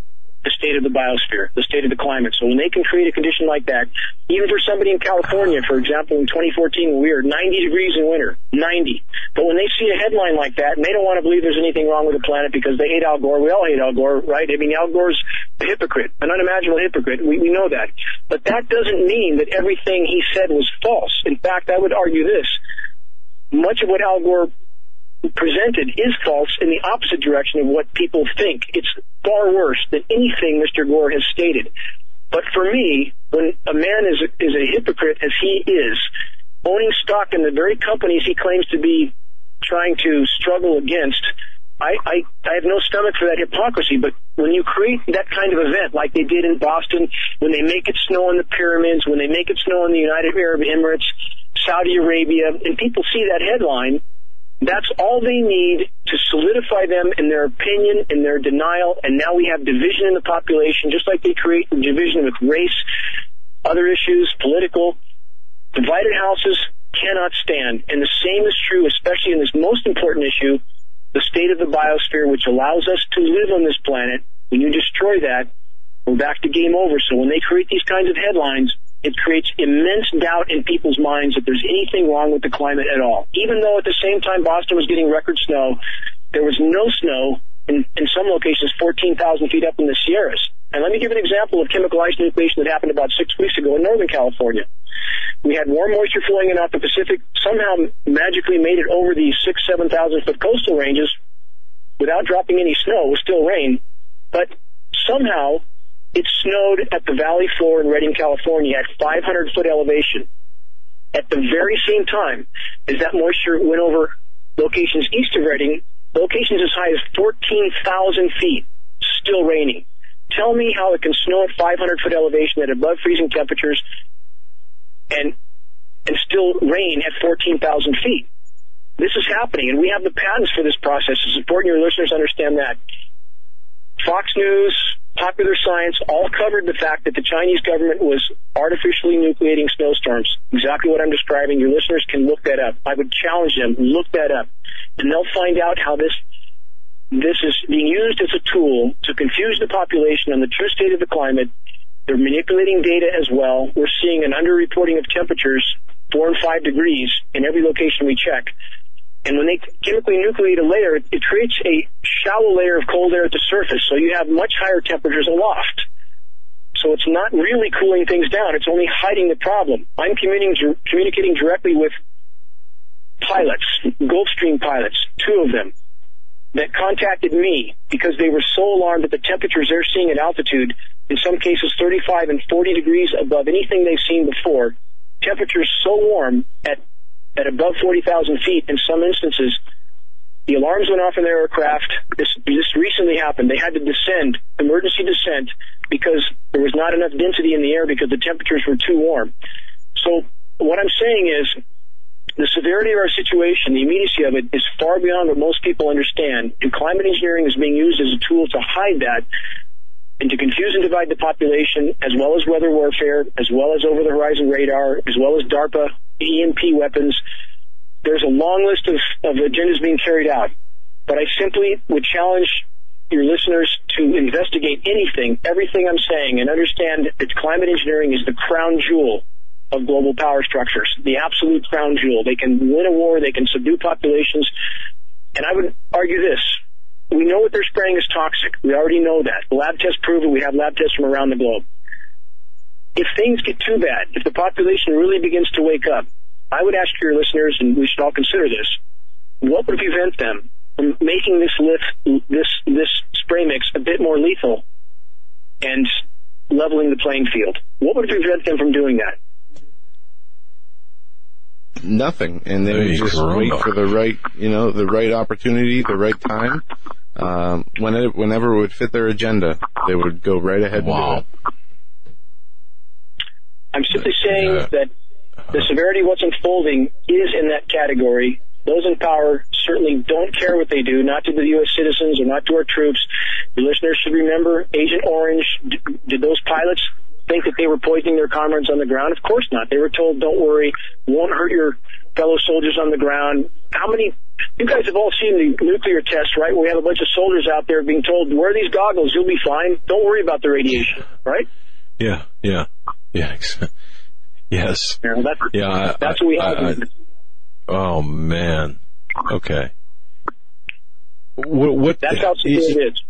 the state of the biosphere, the state of the climate. So when they can create a condition like that, even for somebody in California, for example, in 2014, when we were 90 degrees in winter, 90. But when they see a headline like that, and they don't want to believe there's anything wrong with the planet because they hate Al Gore, we all hate Al Gore, right? I mean, Al Gore's a hypocrite, an unimaginable hypocrite. We, we know that. But that doesn't mean that everything he said was false. In fact, I would argue this. Much of what Al Gore presented is false in the opposite direction of what people think. It's far worse than anything Mr. Gore has stated. But for me, when a man is a, is a hypocrite as he is, owning stock in the very companies he claims to be trying to struggle against, I, I, I have no stomach for that hypocrisy, but when you create that kind of event like they did in Boston, when they make it snow in the pyramids, when they make it snow in the United Arab Emirates, Saudi Arabia, and people see that headline, that's all they need to solidify them in their opinion, in their denial, and now we have division in the population, just like they create division with race, other issues, political. Divided houses cannot stand. And the same is true, especially in this most important issue, the state of the biosphere, which allows us to live on this planet. When you destroy that, we're back to game over. So when they create these kinds of headlines, it creates immense doubt in people's minds that there's anything wrong with the climate at all. Even though at the same time Boston was getting record snow, there was no snow in, in some locations 14,000 feet up in the Sierras. And let me give an example of chemical ice nucleation that happened about six weeks ago in Northern California. We had warm moisture flowing in off the Pacific, somehow magically made it over the six, seven thousand foot coastal ranges without dropping any snow. It was still rain, but somehow it snowed at the valley floor in Redding, California at 500 foot elevation. At the very same time as that moisture went over locations east of Redding, locations as high as 14,000 feet, still raining. Tell me how it can snow at 500 foot elevation at above freezing temperatures and and still rain at 14,000 feet. This is happening, and we have the patents for this process. It's important your listeners understand that. Fox News, Popular Science all covered the fact that the Chinese government was artificially nucleating snowstorms. Exactly what I'm describing. Your listeners can look that up. I would challenge them, look that up. And they'll find out how this this is being used as a tool to confuse the population on the true state of the climate. They're manipulating data as well. We're seeing an underreporting of temperatures, four and five degrees in every location we check. And when they chemically nucleate a layer, it, creates a shallow layer of cold air at the surface, so you have much higher temperatures aloft. So it's not really cooling things down, it's only hiding the problem. I'm communicating directly with pilots, Gulfstream pilots, two of them, that contacted me because they were so alarmed at the temperatures they're seeing at altitude, in some cases 35 and 40 degrees above anything they've seen before. Temperatures so warm at at above 40,000 feet in some instances, the alarms went off in their aircraft. This, this recently happened. They had to descend, emergency descent, because there was not enough density in the air because the temperatures were too warm. So what I'm saying is the severity of our situation, the immediacy of it is far beyond what most people understand. And climate engineering is being used as a tool to hide that and to confuse and divide the population, as well as weather warfare, as well as over the horizon radar, as well as DARPA, EMP weapons. There's a long list of, of agendas being carried out. But I simply would challenge your listeners to investigate anything, everything I'm saying, and understand that climate engineering is the crown jewel of global power structures, the absolute crown jewel. They can win a war, they can subdue populations, and I would argue this. We know what they're spraying is toxic. We already know that. Lab tests prove it. We have lab tests from around the globe. If things get too bad, if the population really begins to wake up, I would ask your listeners, and we should all consider this, what would prevent them from making this lift, this this spray mix a bit more lethal and leveling the playing field? What would prevent them from doing that? Nothing, and they would Hey, just Corona. wait for the right, you know, the right opportunity, the right time. Um, whenever, whenever it would fit their agenda, they would go right ahead Wow. and do it. I'm simply saying Yeah. that the severity of what's unfolding is in that category. Those in power certainly don't care what they do, not to the U.S. citizens or not to our troops. The listeners should remember Agent Orange. D- did those pilots think that they were poisoning their comrades on the ground? Of course not. They were told, don't worry, won't hurt your fellow soldiers on the ground. How many, you guys have all seen the nuclear tests, right? Where we have a bunch of soldiers out there being told, wear these goggles, you'll be fine. Don't worry about the radiation, right? Yeah, yeah, yeah. yes. You know, that's, Yeah. I, that's what we have. I- oh man. Okay. What? what that's how severe is- it is.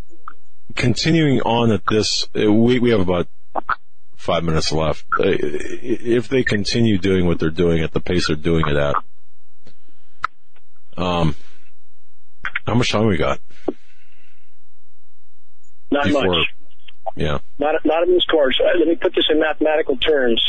continuing on at this, uh, we we have about five minutes left. Uh, If they continue doing what they're doing at the pace they're doing it at, um, how much time we got? Not Before- much. Yeah. Not, not in this course. Uh, let me put this in mathematical terms.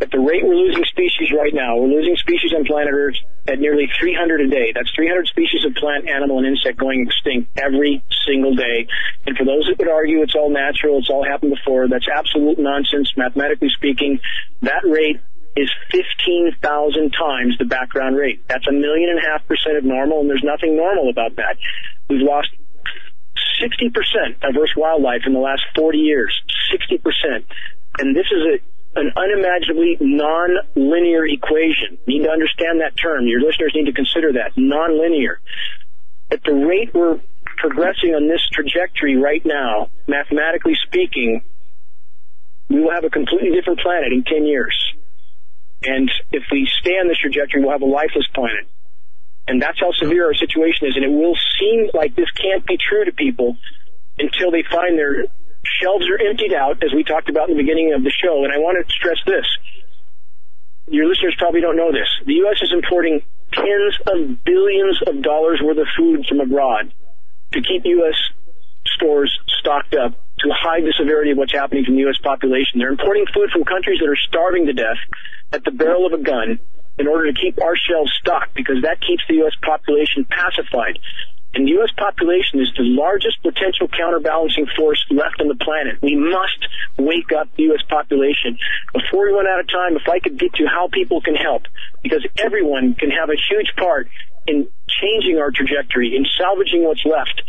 At the rate we're losing species right now, we're losing species on planet Earth at nearly 300 a day. That's 300 species of plant, animal, and insect going extinct every single day. And for those that would argue it's all natural, it's all happened before, that's absolute nonsense. Mathematically speaking, that rate is 15,000 times the background rate. That's a million and a half percent of normal, and there's nothing normal about that. We've lost 60% diverse wildlife in the last 40 years. 60%. And this is a, an unimaginably non-linear equation. You need to understand that term. Your listeners need to consider that. Non-linear. At the rate we're progressing on this trajectory right now, mathematically speaking, we will have a completely different planet in 10 years. And if we stay on this trajectory, we'll have a lifeless planet. And that's how severe our situation is. And it will seem like this can't be true to people until they find their shelves are emptied out, as we talked about in the beginning of the show. And I want to stress this. Your listeners probably don't know this. The U.S. is importing tens of billions of dollars worth of food from abroad to keep U.S. stores stocked up to hide the severity of what's happening from the U.S. population. They're importing food from countries that are starving to death at the barrel of a gun in order to keep our shelves stocked because that keeps the U.S. population pacified. And the U.S. population is the largest potential counterbalancing force left on the planet. We must wake up the U.S. population. Before we run out of time, if I could get to how people can help, because everyone can have a huge part in changing our trajectory, in salvaging what's left,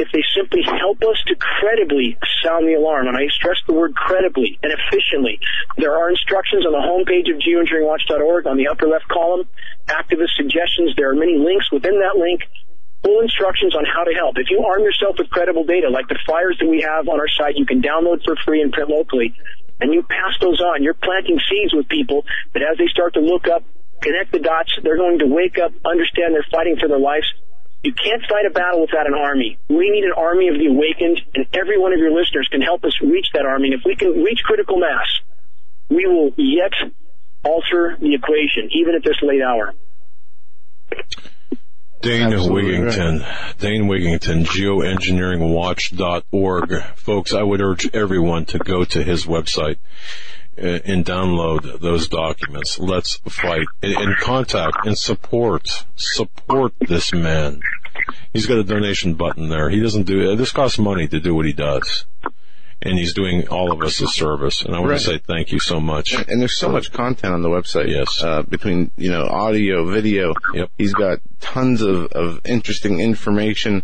if they simply help us to credibly sound the alarm, and I stress the word credibly and efficiently. There are instructions on the homepage of geoengineeringwatch.org on the upper left column, activist suggestions. There are many links within that link, full instructions on how to help. If you arm yourself with credible data, like the flyers that we have on our site, you can download for free and print locally, and you pass those on. You're planting seeds with people that as they start to look up, connect the dots, they're going to wake up, understand they're fighting for their lives, you can't fight a battle without an army. We need an army of the awakened, and every one of your listeners can help us reach that army. And if we can reach critical mass, we will yet alter the equation, even at this late hour. Dane Absolutely Wigington, Dane Wigington, geoengineeringwatch.org. Folks, I would urge everyone to go to his website and download those documents. Let's fight and, and contact and support, support this man. He's got a donation button there. He doesn't do, this costs money to do what he does. And he's doing all of us a service. And I want Right. to say thank you so much. And there's so much content on the website. Yes. Uh, between, you know, audio, video. Yep. He's got tons of, of interesting information,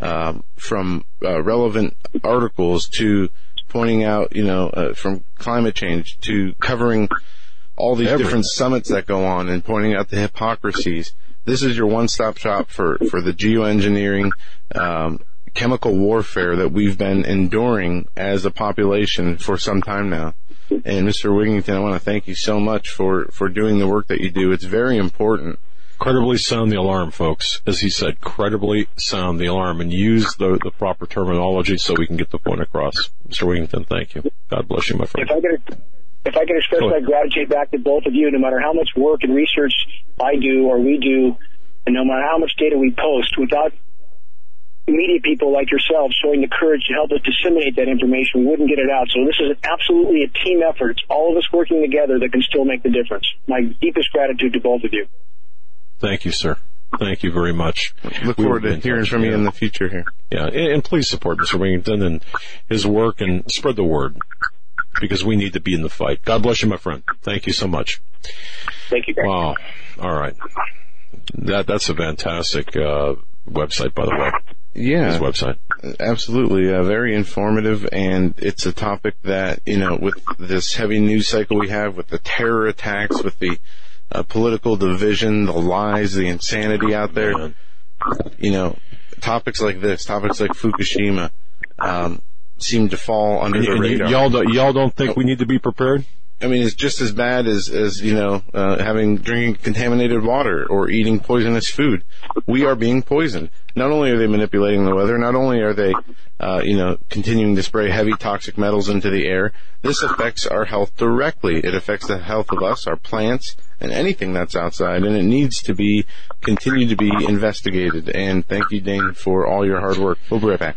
uh, from, uh, relevant articles to pointing out, you know, uh, from climate change to covering all these Everything. different summits that go on and pointing out the hypocrisies. This is your one-stop shop for, for the geoengineering, um, chemical warfare that we've been enduring as a population for some time now. And Mr. Wigington, I want to thank you so much for, for doing the work that you do. It's very important. Credibly sound the alarm, folks. As he said, credibly sound the alarm and use the, the proper terminology so we can get the point across. Mr. Wigington, thank you. God bless you, my friend. If I could, if I can express my gratitude back to both of you, no matter how much work and research I do or we do, and no matter how much data we post, without media people like yourselves showing the courage to help us disseminate that information, we wouldn't get it out. So this is absolutely a team effort. It's all of us working together that can still make the difference. My deepest gratitude to both of you. Thank you, sir. Thank you very much. Look We forward to hearing from you yeah. in the future here. Yeah, and, and please support Mr. Wigington and his work and spread the word because we need to be in the fight. God bless you, my friend. Thank you so much. Thank you, guys. Wow. All right. That that's a fantastic uh, website, by the way. Yeah. His website. Absolutely, uh, very informative, and it's a topic that you know, with this heavy news cycle we have, with the terror attacks, with the uh, political division, the lies, the insanity out there. You know, topics like this, topics like Fukushima, um, seem to fall under And, the radar. y'all don't, y'all don't think we need to be prepared? I mean, it's just as bad as, as you know, uh, having drinking contaminated water or eating poisonous food. We are being poisoned. Not only are they manipulating the weather, not only are they, uh, you know, continuing to spray heavy toxic metals into the air. This affects our health directly. It affects the health of us, our plants, and anything that's outside, and it needs to be continue to be investigated. And thank you, Dane, for all your hard work. We'll be right back.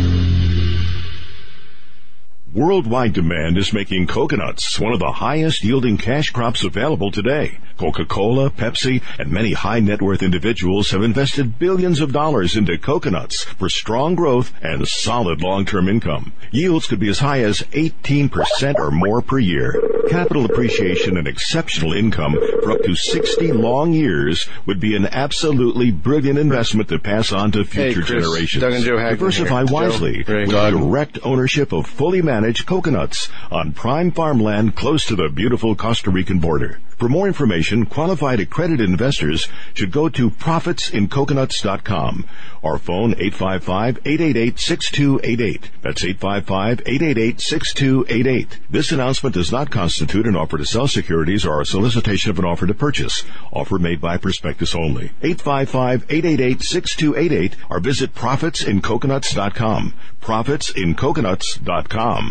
Worldwide demand is making coconuts one of the highest yielding cash crops available today. Coca-Cola, Pepsi, and many high net worth individuals have invested billions of dollars into coconuts for strong growth and solid long-term income. Yields could be as high as 18% or more per year. Capital appreciation and exceptional income for up to 60 long years would be an absolutely brilliant investment to pass on to future Chris, generations. Doug and Joe Hagmann Diversify here. Wisely Greg. with direct ownership of fully managed coconuts on prime farmland close to the beautiful Costa Rican border. For more information, qualified accredited investors should go to profitsincoconuts.com or phone 855-888-6288. That's 855-888-6288. This announcement does not constitute an offer to sell securities or a solicitation of an offer to purchase. Offer made by prospectus only. 855-888-6288 or visit profitsincoconuts.com. Profitsincoconuts.com.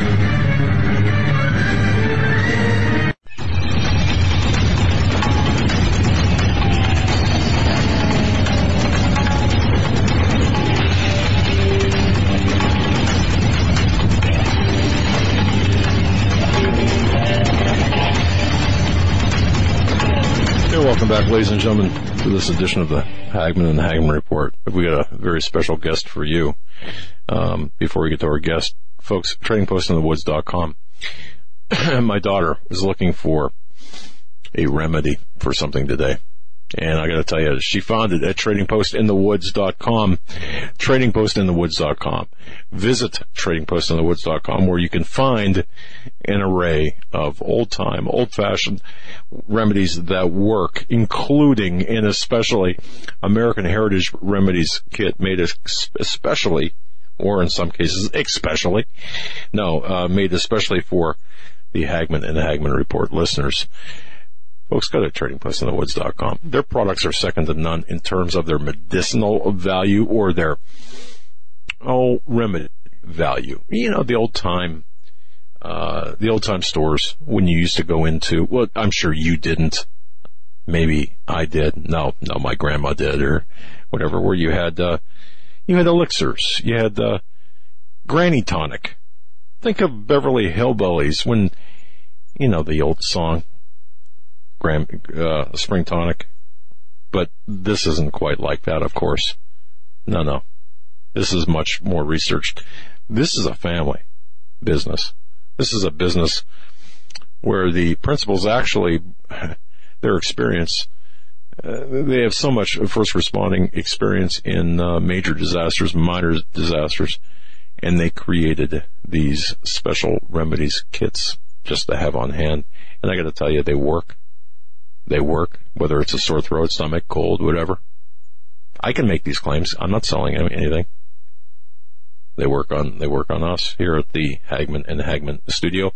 Welcome back, ladies and gentlemen, to this edition of the Hagmann and the Hagmann Report. We got a very special guest for you. Um, before we get to our guest, folks, tradingpostinthewoods.com. My daughter is looking for a remedy for something today. And I gotta tell you, she found it at tradingpostinthewoods.com, tradingpostinthewoods.com. Visit tradingpostinthewoods.com where you can find an array of old time, old fashioned remedies that work, including and especially American Heritage Remedies kit made especially, or in some cases, especially, no, uh, made especially for the Hagmann and the Hagmann Report listeners. Folks, go to tradingpostinthewoods.com. Their products are second to none in terms of their medicinal value or their, oh, remedy value. You know, the old time, uh, the old time stores when you used to go into, well, I'm sure you didn't. Maybe I did. No, no, my grandma did or whatever, where you had, uh, you had elixirs. You had, uh, granny tonic. Think of Beverly Hillbillies when, you know, the old song, gram, uh, spring tonic. But this isn't quite like that, of course. No, no. This is much more researched. This is a family business. This is a business where the principals actually, their experience, uh, they have so much first responding experience in uh, major disasters, minor disasters, and they created these special remedies kits just to have on hand. And I got to tell you, they work. They work, whether it's a sore throat, stomach, cold, whatever. I can make these claims. I'm not selling anything. They work on, they work on us here at the Hagmann and the Hagmann studio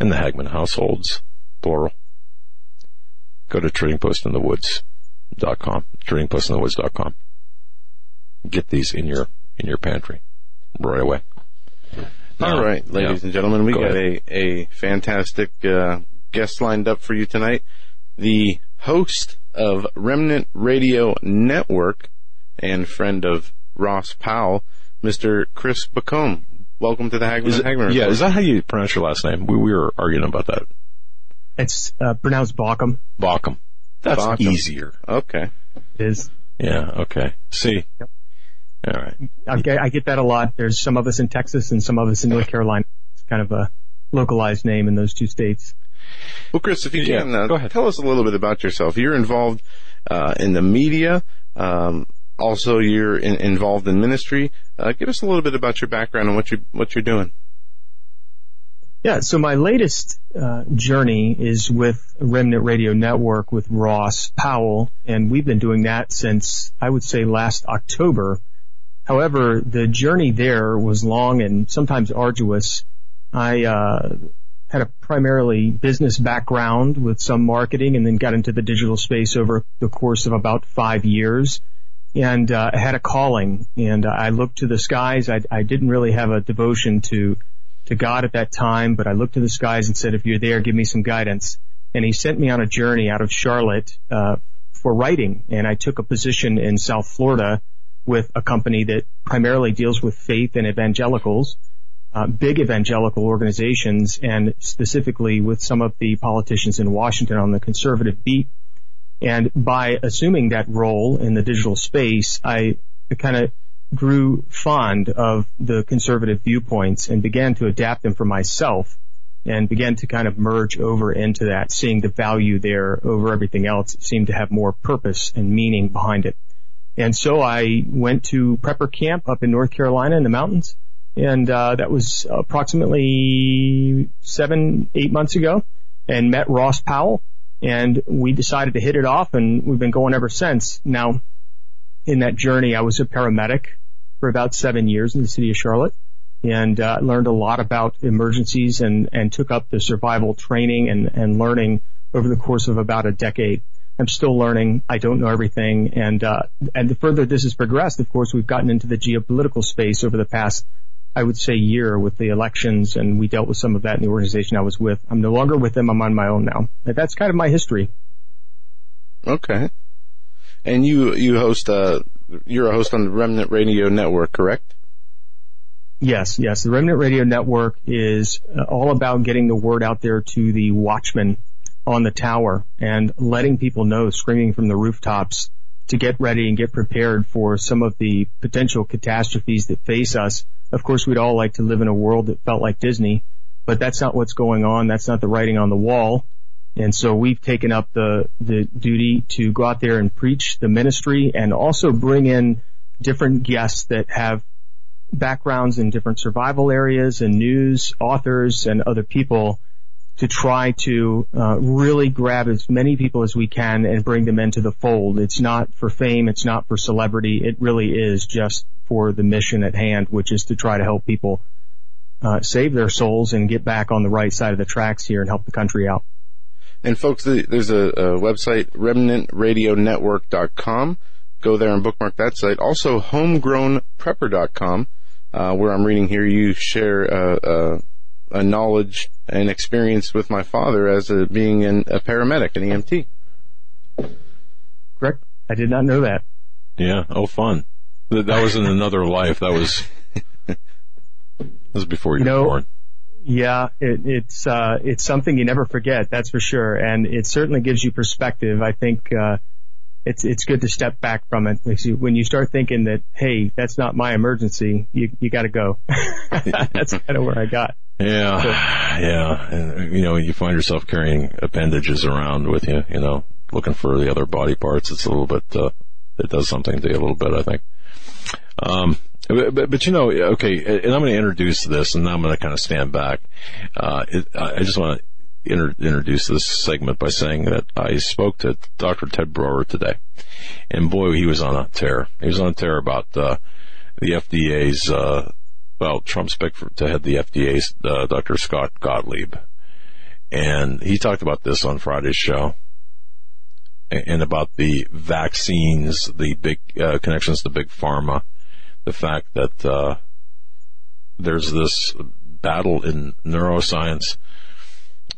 and the Hagmann households, plural. Go to tradingpostinthewoods.com, tradingpostinthewoods.com. Get these in your, in your pantry right away. All right, ladies yeah. and gentlemen, we Go got a, a fantastic uh, guest lined up for you tonight the host of Remnant Radio Network and friend of Ross Powell, Mr. Chris Baucom. Welcome to the Hagmann is it, Hagmann Yeah, is that how you pronounce your last name? We, we were arguing about that. It's uh, pronounced Baucom. Baucom. That's Baucom. easier. Okay. It is. Yeah, okay. See? Yep. All right. I I get that a lot. There's some of us in Texas and some of us in North Carolina. It's kind of a localized name in those two states. Well, Chris, if you yeah, can, uh, go ahead. tell us a little bit about yourself. You're involved uh, in the media. Um, also, you're in, involved in ministry. Uh, give us a little bit about your background and what you what you're doing. Yeah, so my latest uh, journey is with Remnant Radio Network with Ross Powell, and we've been doing that since I would say last October. However, the journey there was long and sometimes arduous. I uh, had a primarily business background with some marketing and then got into the digital space over the course of about five years and uh, had a calling and I looked to the skies. I, I didn't really have a devotion to to God at that time, but I looked to the skies and said, if you're there, give me some guidance. And he sent me on a journey out of Charlotte uh, for writing, and I took a position in South Florida with a company that primarily deals with faith and evangelicals uh, big evangelical organizations and specifically with some of the politicians in Washington on the conservative beat. And by assuming that role in the digital space, I kind of grew fond of the conservative viewpoints and began to adapt them for myself and began to kind of merge over into that, seeing the value there over everything else. It seemed to have more purpose and meaning behind it. And so I went to prepper camp up in North Carolina in the mountains and uh, that was approximately seven, eight months ago, and met Ross Powell, and we decided to hit it off, and we've been going ever since. Now, in that journey, I was a paramedic for about seven years in the city of Charlotte, and uh, learned a lot about emergencies and and took up the survival training and and learning over the course of about a decade. I'm still learning. I don't know everything, and uh, and the further this has progressed, of course, we've gotten into the geopolitical space over the past I would say year with the elections and we dealt with some of that in the organization I was with. I'm no longer with them. I'm on my own now. But that's kind of my history. Okay. And you, you host, uh, you're a host on the Remnant Radio Network, correct? Yes, yes. The Remnant Radio Network is uh, all about getting the word out there to the watchmen on the tower and letting people know, screaming from the rooftops to get ready and get prepared for some of the potential catastrophes that face us. Of course, we'd all like to live in a world that felt like Disney, but that's not what's going on. That's not the writing on the wall. And so we've taken up the, the duty to go out there and preach the ministry and also bring in different guests that have backgrounds in different survival areas and news authors and other people to try to uh, really grab as many people as we can and bring them into the fold. It's not for fame. It's not for celebrity. It really is just for the mission at hand, which is to try to help people uh, save their souls and get back on the right side of the tracks here and help the country out. And folks, there's a, a website, remnantradionetwork.com. Go there and bookmark that site. Also, homegrownprepper.com, uh, where I'm reading here you share uh, uh, a knowledge and experience with my father as a, being an, a paramedic, an EMT. Correct. I did not know that. Yeah. Oh, fun. That, that was in another life. That was, that was before you, you know, were born. Yeah, it, it's uh, it's something you never forget. That's for sure, and it certainly gives you perspective. I think uh, it's it's good to step back from it. When you start thinking that, hey, that's not my emergency, you you got to go. that's kind of where I got. Yeah, yeah, and you know, you find yourself carrying appendages around with you. You know, looking for the other body parts. It's a little bit. Uh, it does something to you a little bit, I think. Um, but, but, but, you know, okay, and I'm going to introduce this, and now I'm going to kind of stand back. Uh, it, I just want to inter- introduce this segment by saying that I spoke to Dr. Ted Broer today, and boy, he was on a tear. He was on a tear about uh, the FDA's, uh, well, Trump's pick for, to head the FDA, uh, Dr. Scott Gottlieb, and he talked about this on Friday's show and about the vaccines, the big uh, connections to big pharma, the fact that uh, there's this battle in neuroscience.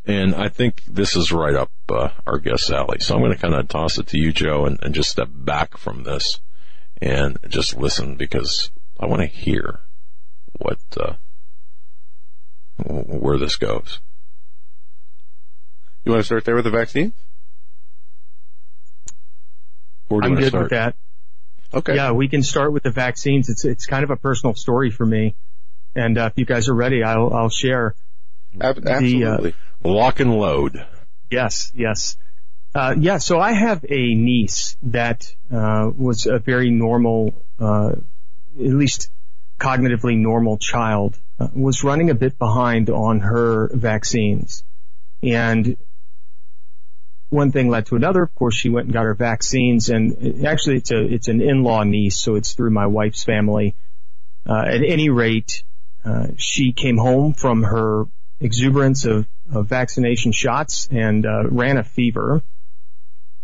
And I think this is right up uh, our guest alley. So I'm going to kind of toss it to you, Joe, and, and just step back from this and just listen because I want to hear what uh, where this goes. You want to start there with the vaccine? I'm good start? with that. Okay. Yeah, we can start with the vaccines. It's it's kind of a personal story for me, and uh, if you guys are ready, I'll I'll share. Absolutely. The, uh, Lock and load. Yes, yes. Uh, yeah, so I have a niece that uh, was a very normal, uh, at least cognitively normal child, uh, was running a bit behind on her vaccines. And one thing led to another. Of course, she went and got her vaccines, and actually, it's a it's an in-law niece, so it's through my wife's family. Uh, at any rate, uh, she came home from her exuberance of, of vaccination shots and uh, ran a fever,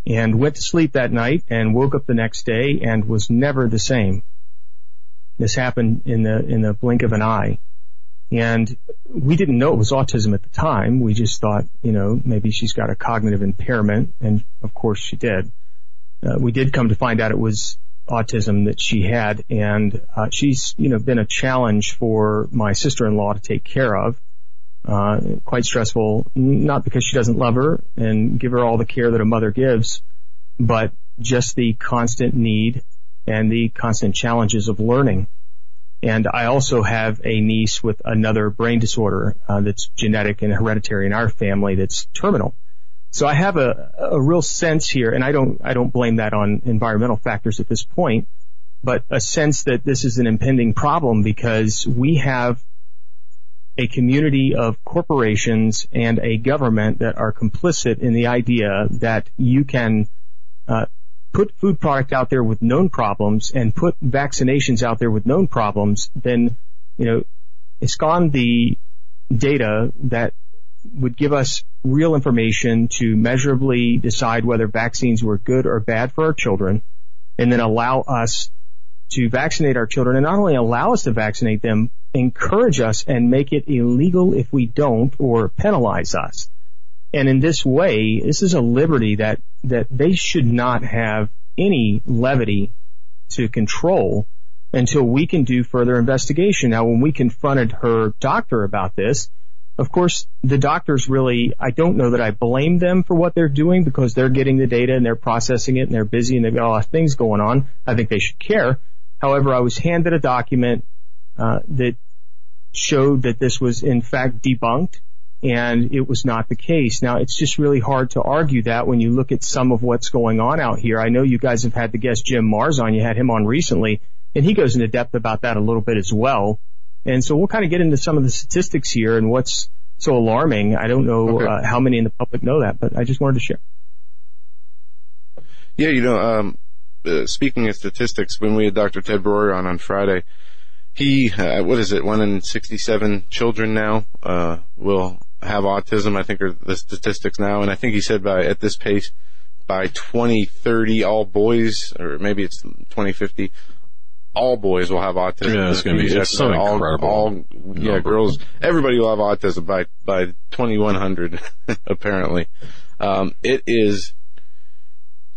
and went to sleep that night and woke up the next day and was never the same. This happened in the in the blink of an eye. And we didn't know it was autism at the time. We just thought, you know, maybe she's got a cognitive impairment. And of course she did. Uh, we did come to find out it was autism that she had. And uh, she's, you know, been a challenge for my sister-in-law to take care of. Uh, quite stressful, not because she doesn't love her and give her all the care that a mother gives, but just the constant need and the constant challenges of learning. And I also have a niece with another brain disorder uh, that's genetic and hereditary in our family that's terminal. So I have a, a real sense here, and I don't I don't blame that on environmental factors at this point, but a sense that this is an impending problem because we have a community of corporations and a government that are complicit in the idea that you can uh, put food product out there with known problems and put vaccinations out there with known problems, then, you know, it's gone the data that would give us real information to measurably decide whether vaccines were good or bad for our children and then allow us to vaccinate our children and not only allow us to vaccinate them, encourage us and make it illegal if we don't or penalize us. And in this way, this is a liberty that, that they should not have any levity to control until we can do further investigation. Now, when we confronted her doctor about this, of course, the doctors really, I don't know that I blame them for what they're doing because they're getting the data and they're processing it and they're busy and they've got a lot of things going on. I think they should care. However, I was handed a document uh, that showed that this was in fact debunked and it was not the case. Now it's just really hard to argue that when you look at some of what's going on out here. I know you guys have had the guest Jim Marrs on. You had him on recently and he goes into depth about that a little bit as well. And so we'll kind of get into some of the statistics here and what's so alarming. I don't know okay. uh, how many in the public know that, but I just wanted to share. Yeah, you know, um, uh, speaking of statistics, when we had Dr. Ted Broer on on Friday, he, uh, what is it, one in 67 children now, uh, will have autism, I think are the statistics now. And I think he said by, at this pace, by 2030, all boys, or maybe it's 2050, all boys will have autism. Yeah, it's going to be it's so all, incredible. All, yeah, girls, everybody will have autism by, by 2100, apparently. Um, it is,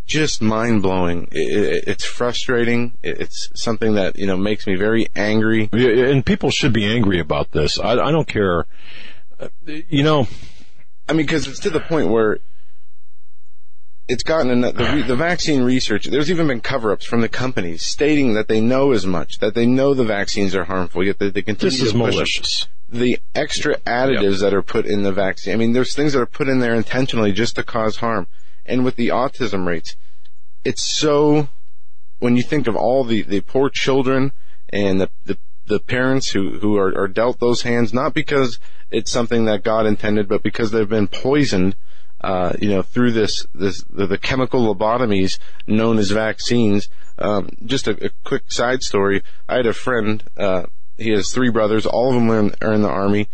just mind blowing. It, it's frustrating. It's something that you know makes me very angry. And people should be angry about this. I, I don't care. You know, I mean, because it's to the point where it's gotten the, the, the vaccine research. There's even been cover-ups from the companies stating that they know as much, that they know the vaccines are harmful, yet they, they continue this is to malicious. The extra additives yep. that are put in the vaccine. I mean, there's things that are put in there intentionally just to cause harm and with the autism rates, it's so, when you think of all the, the poor children and the, the, the parents who, who are, are dealt those hands, not because it's something that God intended, but because they've been poisoned, uh, you know, through this, this, the, the chemical lobotomies known as vaccines. Um, just a, a, quick side story. I had a friend, uh, he has three brothers. All of them are in, are in the army.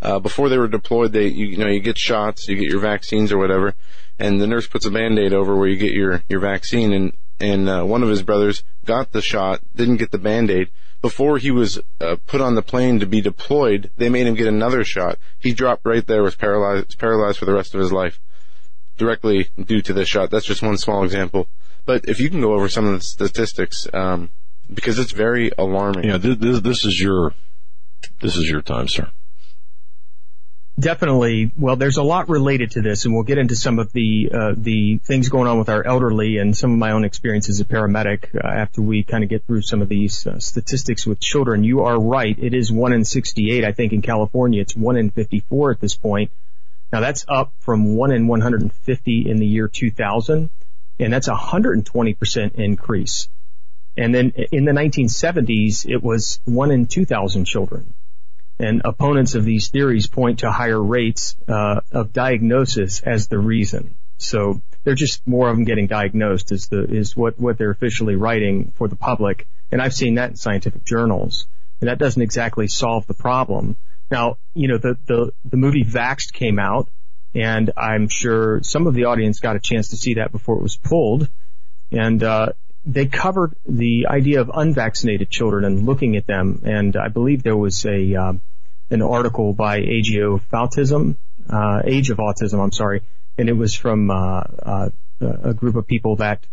Uh, before they were deployed, they, you, you know, you get shots, you get your vaccines or whatever and the nurse puts a band-aid over where you get your, your vaccine and, and, uh, one of his brothers got the shot, didn't get the band-aid. Before he was, uh, put on the plane to be deployed, they made him get another shot. He dropped right there, was paralyzed, paralyzed for the rest of his life. Directly due to this shot. That's just one small example. But if you can go over some of the statistics, um, because it's very alarming. Yeah, this, this is your, this is your time, sir. Definitely. Well, there's a lot related to this, and we'll get into some of the uh, the things going on with our elderly and some of my own experience as a paramedic uh, after we kind of get through some of these uh, statistics with children. You are right; it is one in 68. I think in California it's one in 54 at this point. Now that's up from one in 150 in the year 2000, and that's a 120 percent increase. And then in the 1970s, it was one in 2,000 children. And opponents of these theories point to higher rates uh, of diagnosis as the reason. So they're just more of them getting diagnosed is the is what what they're officially writing for the public. And I've seen that in scientific journals. And that doesn't exactly solve the problem. Now, you know, the the the movie Vaxxed came out, and I'm sure some of the audience got a chance to see that before it was pulled. And uh, they covered the idea of unvaccinated children and looking at them. And I believe there was a uh, an article by Agio Autism, uh, Age of Autism. I'm sorry, and it was from uh, uh a group of people that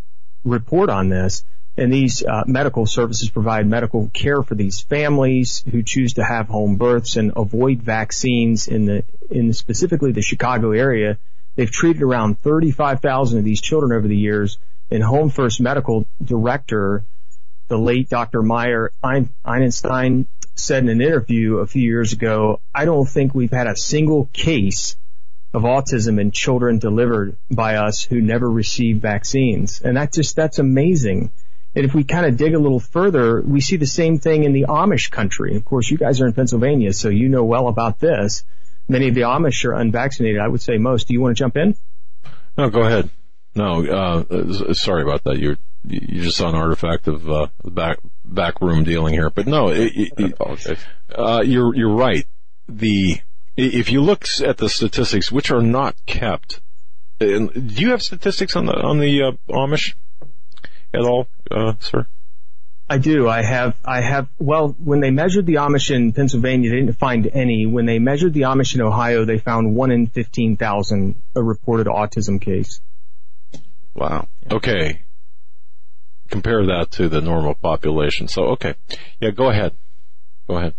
report on this. And these uh, medical services provide medical care for these families who choose to have home births and avoid vaccines in the in specifically the Chicago area. They've treated around 35,000 of these children over the years and Home First Medical Director, the late Dr. Mayer Eisenstein, said in an interview a few years ago, I don't think we've had a single case of autism in children delivered by us who never received vaccines. And that just, that's amazing. And if we kind of dig a little further, we see the same thing in the Amish country. Of course, you guys are in Pennsylvania, so you know well about this. Many of the Amish are unvaccinated. I would say most. Do you want to jump in? No, go ahead. No, uh, sorry about that. You're you just saw an artifact of uh, back back room dealing here, but no, it, it, uh, you're you're right. The if you look at the statistics, which are not kept, do you have statistics on the on the uh, Amish at all, uh, sir? I do. I have, I have, well, when they measured the Amish in Pennsylvania, they didn't find any. When they measured the Amish in Ohio, they found one in 15,000 a reported autism case. Wow. Okay. Compare that to the normal population. So, okay. Yeah, go ahead. Go ahead.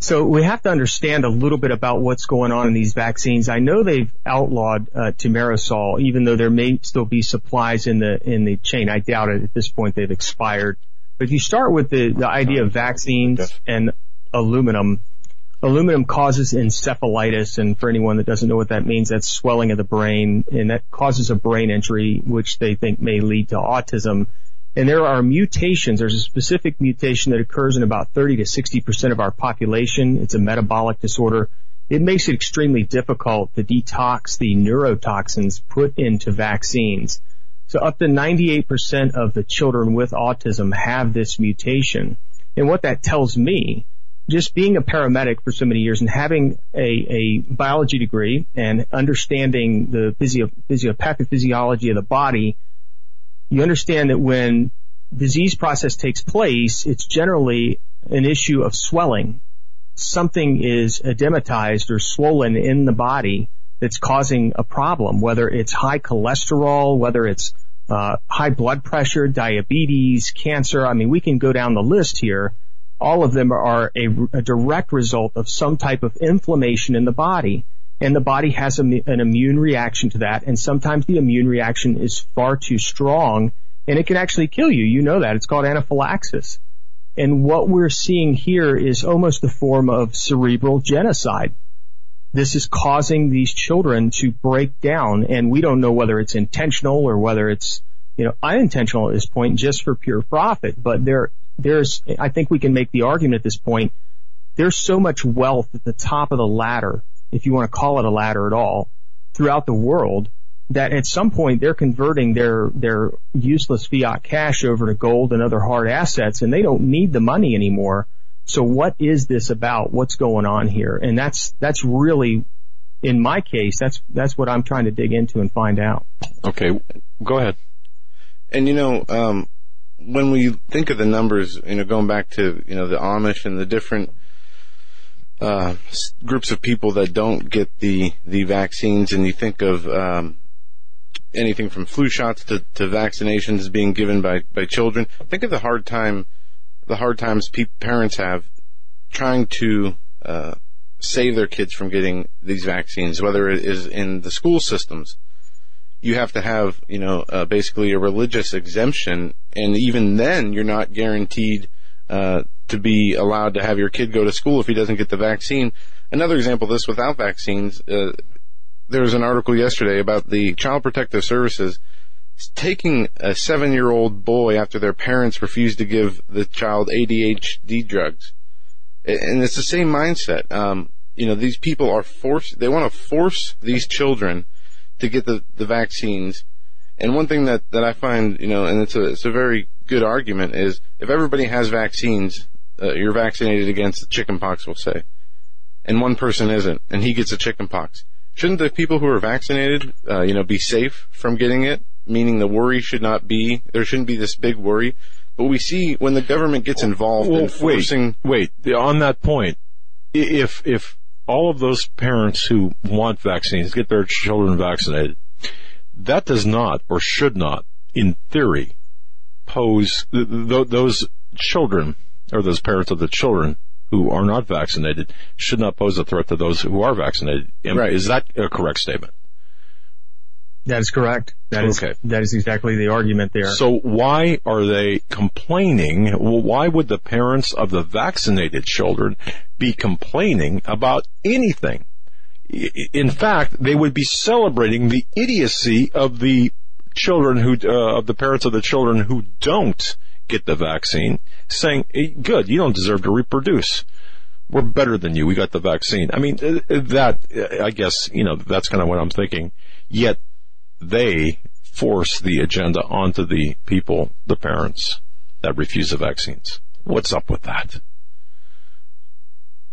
So we have to understand a little bit about what's going on in these vaccines. I know they've outlawed uh, thimerosal, even though there may still be supplies in the in the chain. I doubt it at this point. They've expired. But if you start with the, the idea of vaccines and aluminum, aluminum causes encephalitis, and for anyone that doesn't know what that means, that's swelling of the brain, and that causes a brain injury, which they think may lead to autism. And there are mutations. There's a specific mutation that occurs in about 30 to 60% of our population. It's a metabolic disorder. It makes it extremely difficult to detox the neurotoxins put into vaccines. So up to 98% of the children with autism have this mutation. And what that tells me, just being a paramedic for so many years and having a, a biology degree and understanding the physio, physio, pathophysiology of the body, you understand that when disease process takes place, it's generally an issue of swelling. Something is edematized or swollen in the body that's causing a problem, whether it's high cholesterol, whether it's uh, high blood pressure, diabetes, cancer. I mean, we can go down the list here. All of them are a, a direct result of some type of inflammation in the body and the body has a, an immune reaction to that. And sometimes the immune reaction is far too strong and it can actually kill you. You know that. It's called anaphylaxis. And what we're seeing here is almost the form of cerebral genocide. This is causing these children to break down and we don't know whether it's intentional or whether it's, you know, unintentional at this point just for pure profit. But there, there's, I think we can make the argument at this point, there's so much wealth at the top of the ladder if you want to call it a ladder at all, throughout the world, that at some point they're converting their, their useless fiat cash over to gold and other hard assets and they don't need the money anymore. So what is this about? What's going on here? And that's, that's really, in my case, that's, that's what I'm trying to dig into and find out. Okay. Go ahead. And you know, um, when we think of the numbers, you know, going back to, you know, the Amish and the different uh, groups of people that don't get the the vaccines, and you think of um, anything from flu shots to, to vaccinations being given by, by children. Think of the hard time, the hard times pe- parents have trying to uh, save their kids from getting these vaccines, whether it is in the school systems. You have to have, you know, uh, basically a religious exemption, and even then, you're not guaranteed uh, to be allowed to have your kid go to school if he doesn't get the vaccine. Another example of this without vaccines, uh, there was an article yesterday about the Child Protective Services taking a seven year old boy after their parents refused to give the child ADHD drugs. And it's the same mindset. Um, you know, these people are forced, they want to force these children to get the, the vaccines. And one thing that, that I find, you know, and it's a, it's a very good argument is if everybody has vaccines, uh, you're vaccinated against chickenpox, we'll say, and one person isn't, and he gets a chickenpox. Shouldn't the people who are vaccinated, uh, you know, be safe from getting it? Meaning the worry should not be, there shouldn't be this big worry. But we see when the government gets involved well, in forcing. Wait, wait, on that point, if, if all of those parents who want vaccines get their children vaccinated, that does not or should not, in theory, pose th- th- those children or those parents of the children who are not vaccinated should not pose a threat to those who are vaccinated. Right. Is that a correct statement? That is correct. That is, okay. that is exactly the argument there. So why are they complaining? Well, Why would the parents of the vaccinated children be complaining about anything? In fact, they would be celebrating the idiocy of the children who, uh, of the parents of the children who don't get the vaccine, saying, hey, good, you don't deserve to reproduce. We're better than you. We got the vaccine. I mean, uh, that, uh, I guess, you know, that's kind of what I'm thinking. Yet they force the agenda onto the people, the parents that refuse the vaccines. What's up with that?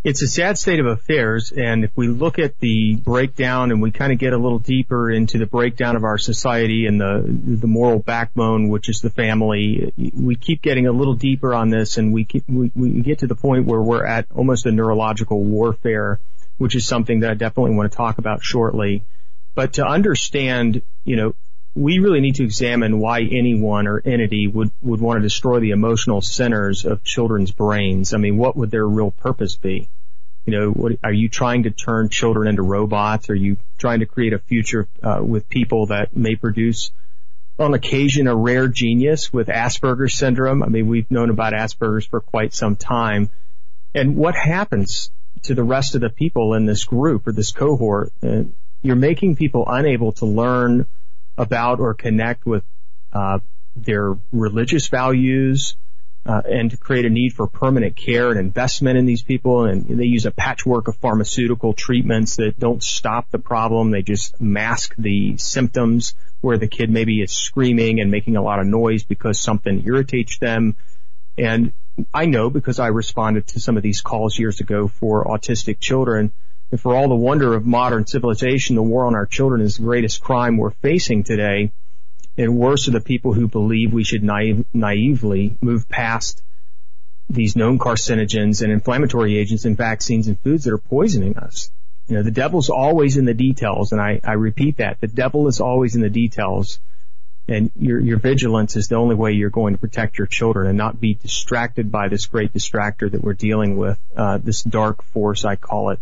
it's a sad state of affairs. And if we look at the breakdown and we kind of get a little deeper into the breakdown of our society and the, the moral backbone, which is the family, we keep getting a little deeper on this and we, keep, we, we get to the point where we're at almost a neurological warfare, which is something that I definitely want to talk about shortly. But to understand, you know, we really need to examine why anyone or entity would, would want to destroy the emotional centers of children's brains. I mean, what would their real purpose be? You know, what, are you trying to turn children into robots? Are you trying to create a future uh, with people that may produce on occasion a rare genius with Asperger's syndrome? I mean, we've known about Asperger's for quite some time. And what happens to the rest of the people in this group or this cohort? You're making people unable to learn about or connect with uh, their religious values, uh, and to create a need for permanent care and investment in these people. And they use a patchwork of pharmaceutical treatments that don't stop the problem. They just mask the symptoms where the kid maybe is screaming and making a lot of noise because something irritates them. And I know because I responded to some of these calls years ago for autistic children. And for all the wonder of modern civilization, the war on our children is the greatest crime we're facing today and worse are the people who believe we should naive, naively move past these known carcinogens and inflammatory agents in vaccines and foods that are poisoning us. You know, the devil's always in the details, and I, I repeat that. The devil is always in the details, and your, your vigilance is the only way you're going to protect your children and not be distracted by this great distractor that we're dealing with, uh, this dark force, I call it,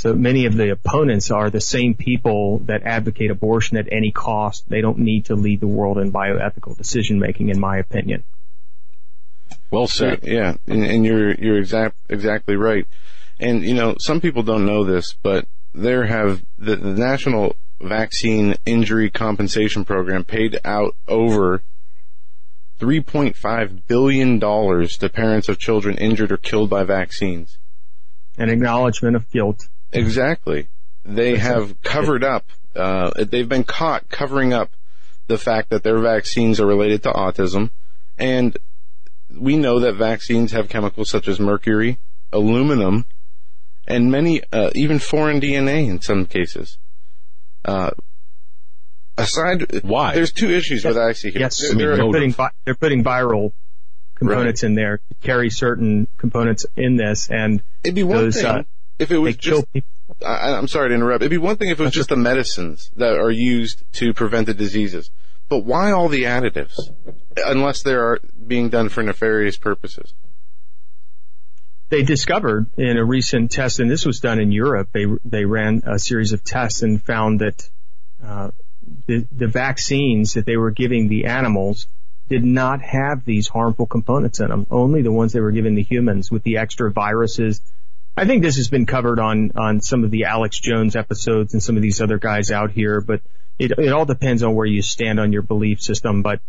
so many of the opponents are the same people that advocate abortion at any cost. They don't need to lead the world in bioethical decision making, in my opinion. Well said. Yeah, and, and you're you're exact exactly right. And you know, some people don't know this, but there have the, the National Vaccine Injury Compensation Program paid out over $3.5 billion to parents of children injured or killed by vaccines. An acknowledgement of guilt. Exactly. They have covered up, uh, they've been caught covering up the fact that their vaccines are related to autism. And we know that vaccines have chemicals such as mercury, aluminum, and many, uh, even foreign DNA in some cases. Uh, aside, why? There's two issues with I see here. Yes, they're, they're, putting, they're putting viral components right. in there, carry certain components in this, and it'd be one those, thing. Uh, if it was just, I, am sorry to interrupt. It'd be one thing if it was just the medicines that are used to prevent the diseases. But why all the additives? Unless they are being done for nefarious purposes. They discovered in a recent test, and this was done in Europe, they, they ran a series of tests and found that, uh, the, the vaccines that they were giving the animals did not have these harmful components in them. Only the ones they were giving the humans with the extra viruses, I think this has been covered on, on some of the Alex Jones episodes and some of these other guys out here, but it, it all depends on where you stand on your belief system. But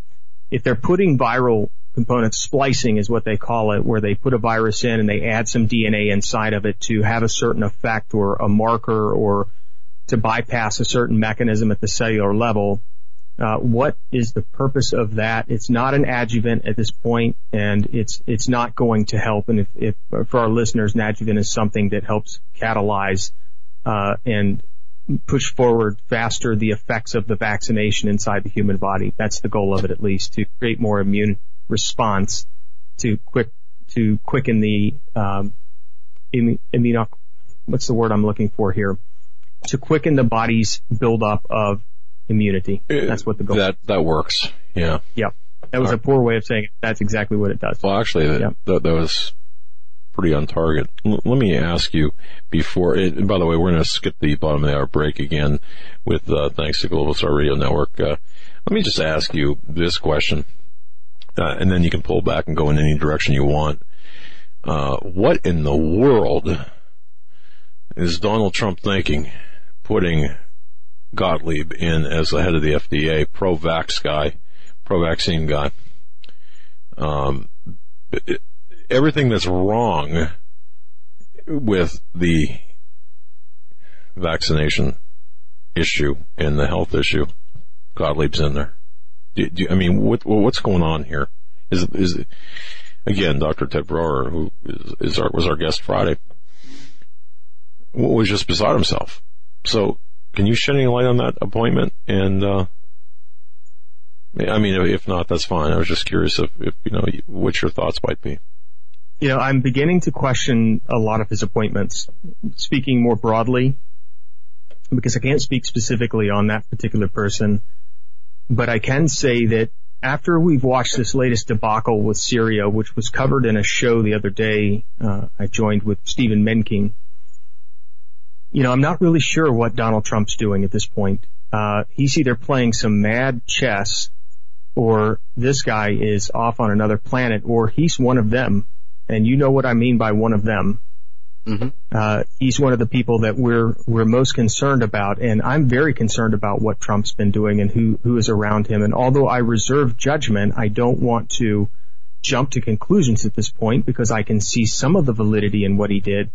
if they're putting viral components, splicing is what they call it, where they put a virus in and they add some DNA inside of it to have a certain effect or a marker or to bypass a certain mechanism at the cellular level, uh, what is the purpose of that? It's not an adjuvant at this point, and it's it's not going to help. And if, if for our listeners, an adjuvant is something that helps catalyze uh, and push forward faster the effects of the vaccination inside the human body. That's the goal of it, at least, to create more immune response to quick to quicken the um, immuno. What's the word I'm looking for here? To quicken the body's buildup of immunity. That's what the goal. That that works. Yeah. Yep. That was a poor way of saying it. That's exactly what it does. Well, actually, that, yep. that, that was pretty on target. L- let me ask you before. It, by the way, we're going to skip the bottom of the hour break again with uh, thanks to Global Star Radio Network. Uh, let me just ask you this question, uh, and then you can pull back and go in any direction you want. Uh, what in the world is Donald Trump thinking, putting Gottlieb in as the head of the FDA, pro-vax guy, pro-vaccine guy. Um, everything that's wrong with the vaccination issue and the health issue, Gottlieb's in there. Do, do, I mean, what, what's going on here? Is is again, Dr. Ted Broer, who is, is our, was our guest Friday, was just beside himself. So can you shed any light on that appointment? And uh, I mean, if not, that's fine. I was just curious if, if you know what your thoughts might be. You know, I'm beginning to question a lot of his appointments. Speaking more broadly, because I can't speak specifically on that particular person, but I can say that after we've watched this latest debacle with Syria, which was covered in a show the other day, uh, I joined with Stephen Menking you know, I'm not really sure what Donald Trump's doing at this point. Uh, he's either playing some mad chess or this guy is off on another planet or he's one of them. And you know what I mean by one of them. Mm-hmm. Uh, he's one of the people that we're we're most concerned about, and I'm very concerned about what Trump's been doing and who who is around him. And although I reserve judgment, I don't want to jump to conclusions at this point because I can see some of the validity in what he did.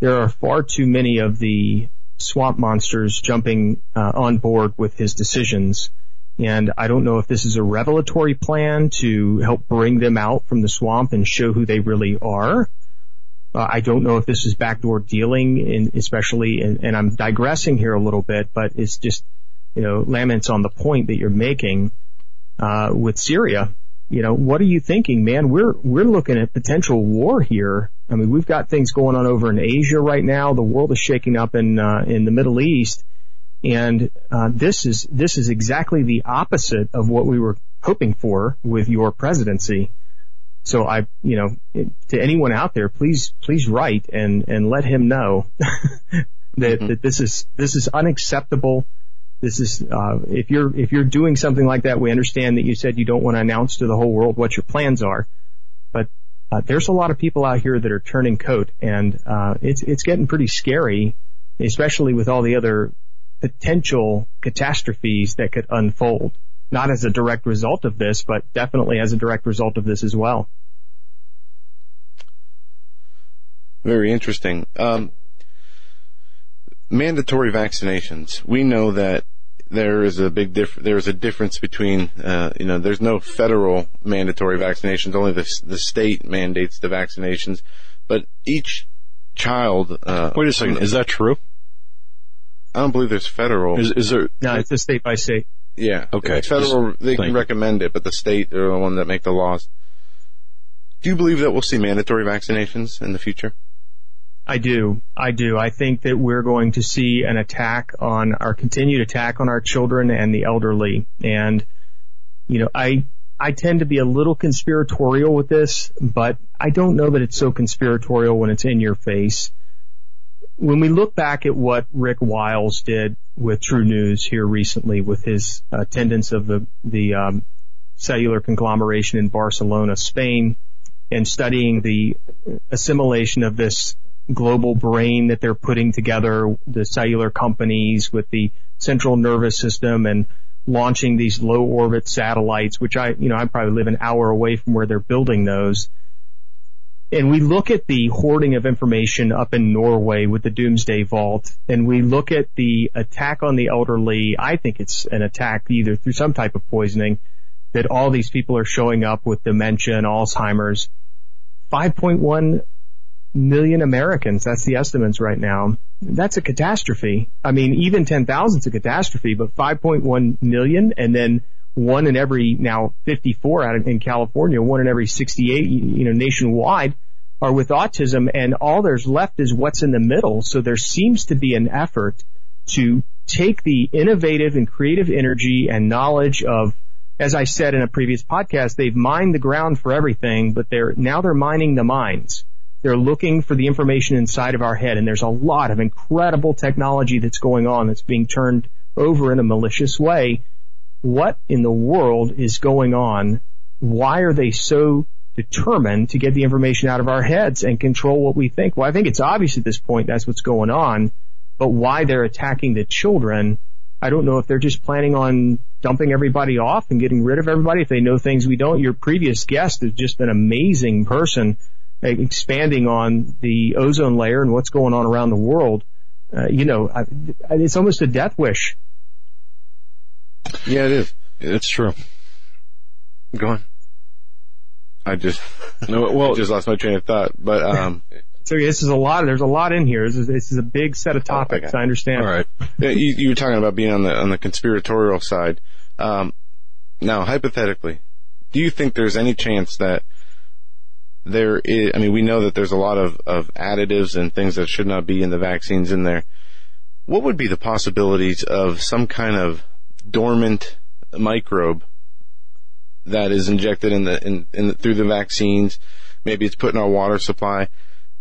There are far too many of the swamp monsters jumping uh, on board with his decisions. And I don't know if this is a revelatory plan to help bring them out from the swamp and show who they really are uh, I don't know if this is backdoor dealing, in, especially, in, and I'm digressing here a little bit, but it's just, you know, laments on the point that you're making uh, with Syria. You know, what are you thinking, man? We're we're looking at potential war here. I mean, we've got things going on over in Asia right now. The world is shaking up in uh, in the Middle East, and uh, this is this is exactly the opposite of what we were hoping for with your presidency. So I, you know, to anyone out there, please, please write and, and let him know that, mm-hmm. that this is, this is unacceptable. This is, uh, if you're, if you're doing something like that, we understand that you said you don't want to announce to the whole world what your plans are, but uh, there's a lot of people out here that are turning coat and, uh, it's, it's getting pretty scary, especially with all the other potential catastrophes that could unfold not as a direct result of this, but definitely as a direct result of this as well. Very interesting. Um, mandatory vaccinations. We know that there is a big diff- there is a difference between uh, you know there's no federal mandatory vaccinations only the the state mandates the vaccinations but each child uh, wait a second is that true I don't believe there's federal is, is there no it's a state by state yeah. Okay. federal, they can recommend it, but the state are the one that make the laws. Do you believe that we'll see mandatory vaccinations in the future? I do. I do. I think that we're going to see an attack on our continued attack on our children and the elderly. And, you know, I, I tend to be a little conspiratorial with this, but I don't know that it's so conspiratorial when it's in your face when we look back at what Rick Wiles did with TruNews here recently with his attendance of the, the um, cellular conglomeration in Barcelona, Spain, and studying the assimilation of this global brain that they're putting together, the cellular companies with the central nervous system and launching these low orbit satellites, which I, you know, I probably live an hour away from where they're building those and we look at the hoarding of information up in Norway with the Doomsday Vault, and we look at the attack on the elderly. I think it's an attack either through some type of poisoning that all these people are showing up with dementia and Alzheimer's. 5.1 million Americans, that's the estimates right now. That's a catastrophe. I mean, even 10,000 is a catastrophe, but 5.1 million and then one in every now 54 out of, in California, one in every 68, you know, nationwide are with autism and all there's left is what's in the middle. So there seems to be an effort to take the innovative and creative energy and knowledge of, as I said in a previous podcast, they've mined the ground for everything, but they're, now they're mining the minds. They're looking for the information inside of our head and there's a lot of incredible technology that's going on that's being turned over in a malicious way what in the world is going on? Why are they so determined to get the information out of our heads and control what we think? Well, I think it's obvious at this point that's what's going on, but why they're attacking the children, I don't know if they're just planning on dumping everybody off and getting rid of everybody if they know things we don't. Your previous guest has just an amazing person expanding on the ozone layer and what's going on around the world. Uh, you know, it's almost a death wish yeah, it is. It's true. Go on. I just no, well, I just lost my train of thought. But um, so this is a lot. There's a lot in here. This is, this is a big set of topics. Okay. I understand. All right. Yeah, you, you were talking about being on the on the conspiratorial side. Um, now, hypothetically, do you think there's any chance that there is? I mean, we know that there's a lot of of additives and things that should not be in the vaccines in there. What would be the possibilities of some kind of dormant microbe that is injected in the, in, in the, through the vaccines. Maybe it's put in our water supply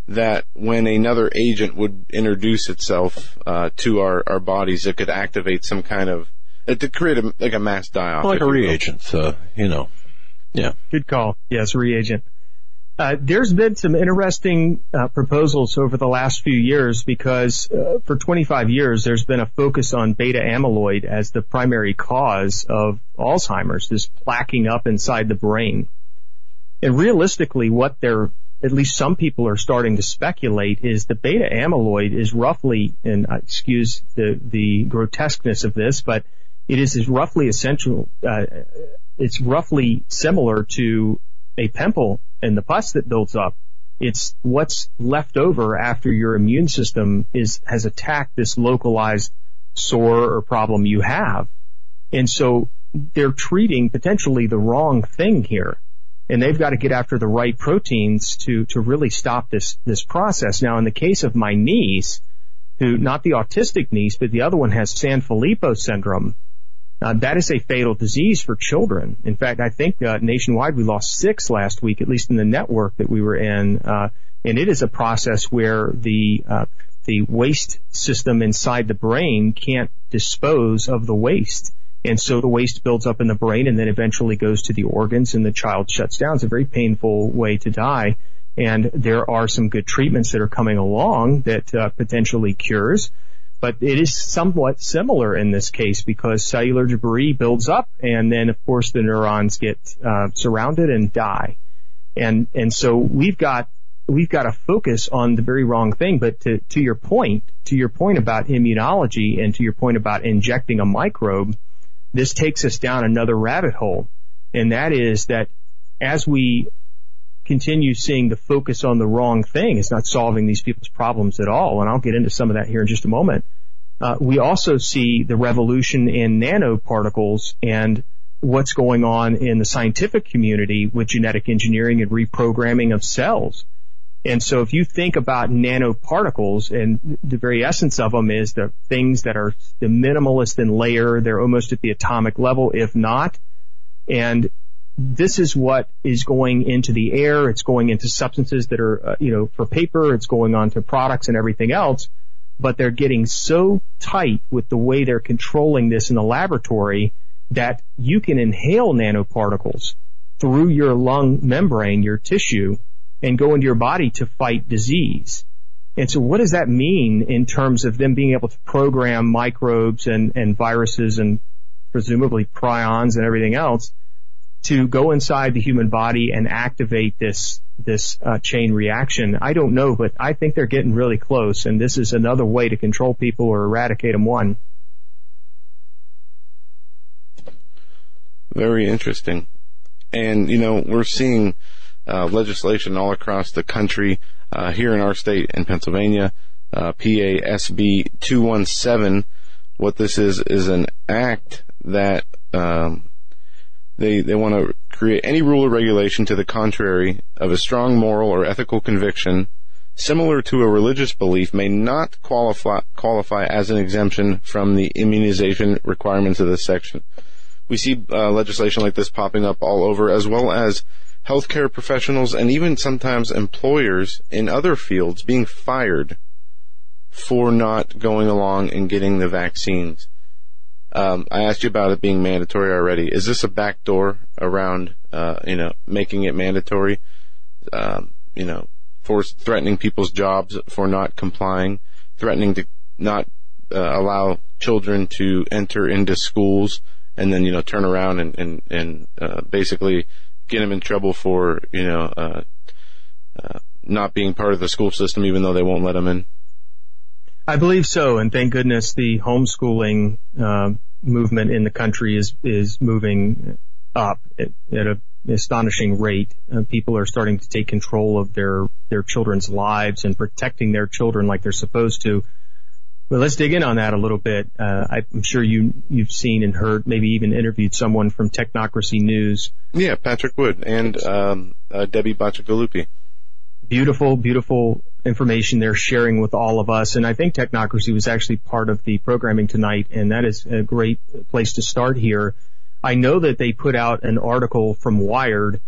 that when another agent would introduce itself uh, to our, our bodies, it could activate some kind of it to create a, like a mass die off, like a reagent, uh, you know. Yeah. Good call. Yes, reagent. Uh, there's been some interesting uh, proposals over the last few years because uh, for 25 years there's been a focus on beta amyloid as the primary cause of Alzheimer's, this placking up inside the brain. And realistically, what they're at least some people are starting to speculate is the beta amyloid is roughly, and excuse the the grotesqueness of this, but it is, is roughly essential. Uh, it's roughly similar to a pimple and the pus that builds up, it's what's left over after your immune system is, has attacked this localized sore or problem you have. And so they're treating potentially the wrong thing here. And they've got to get after the right proteins to, to really stop this, this process. Now in the case of my niece, who, not the autistic niece, but the other one has Sanfilippo syndrome, uh, that is a fatal disease for children. In fact, I think uh, nationwide we lost six last week, at least in the network that we were in, uh, and it is a process where the uh, the waste system inside the brain can't dispose of the waste. And so the waste builds up in the brain and then eventually goes to the organs and the child shuts down. It's a very painful way to die. And there are some good treatments that are coming along that uh, potentially cures. But it is somewhat similar in this case because cellular debris builds up and then of course the neurons get uh, surrounded and die. And, and so we've got, we've got to focus on the very wrong thing. But to, to your point, to your point about immunology and to your point about injecting a microbe, this takes us down another rabbit hole. And that is that as we continue seeing the focus on the wrong thing. It's not solving these people's problems at all. And I'll get into some of that here in just a moment. Uh, we also see the revolution in nanoparticles and what's going on in the scientific community with genetic engineering and reprogramming of cells. And so if you think about nanoparticles and the very essence of them is the things that are the minimalist in layer, they're almost at the atomic level, if not. And this is what is going into the air. It's going into substances that are, uh, you know, for paper. It's going on to products and everything else. But they're getting so tight with the way they're controlling this in the laboratory that you can inhale nanoparticles through your lung membrane, your tissue, and go into your body to fight disease. And so what does that mean in terms of them being able to program microbes and, and viruses and presumably prions and everything else to go inside the human body and activate this this uh, chain reaction. I don't know, but I think they're getting really close, and this is another way to control people or eradicate them. One. Very interesting, and you know we're seeing uh, legislation all across the country. Uh, here in our state, in Pennsylvania, uh, PASB 217. What this is is an act that um, they, they want to create any rule or regulation to the contrary of a strong moral or ethical conviction similar to a religious belief may not qualify, qualify as an exemption from the immunization requirements of this section. We see uh, legislation like this popping up all over, as well as healthcare professionals and even sometimes employers in other fields being fired for not going along and getting the vaccines. Um, I asked you about it being mandatory already. Is this a backdoor around, uh, you know, making it mandatory? Um, you know, for threatening people's jobs for not complying, threatening to not uh, allow children to enter into schools, and then you know turn around and and and uh, basically get them in trouble for you know uh, uh, not being part of the school system, even though they won't let them in. I believe so, and thank goodness the homeschooling uh, movement in the country is is moving up at, at an astonishing rate. Uh, people are starting to take control of their their children's lives and protecting their children like they're supposed to. But let's dig in on that a little bit. Uh, I'm sure you you've seen and heard, maybe even interviewed someone from Technocracy News. Yeah, Patrick Wood and um, uh, Debbie Bacigalupi beautiful, beautiful information they're sharing with all of us. And I think Technocracy was actually part of the programming tonight, and that is a great place to start here. I know that they put out an article from Wired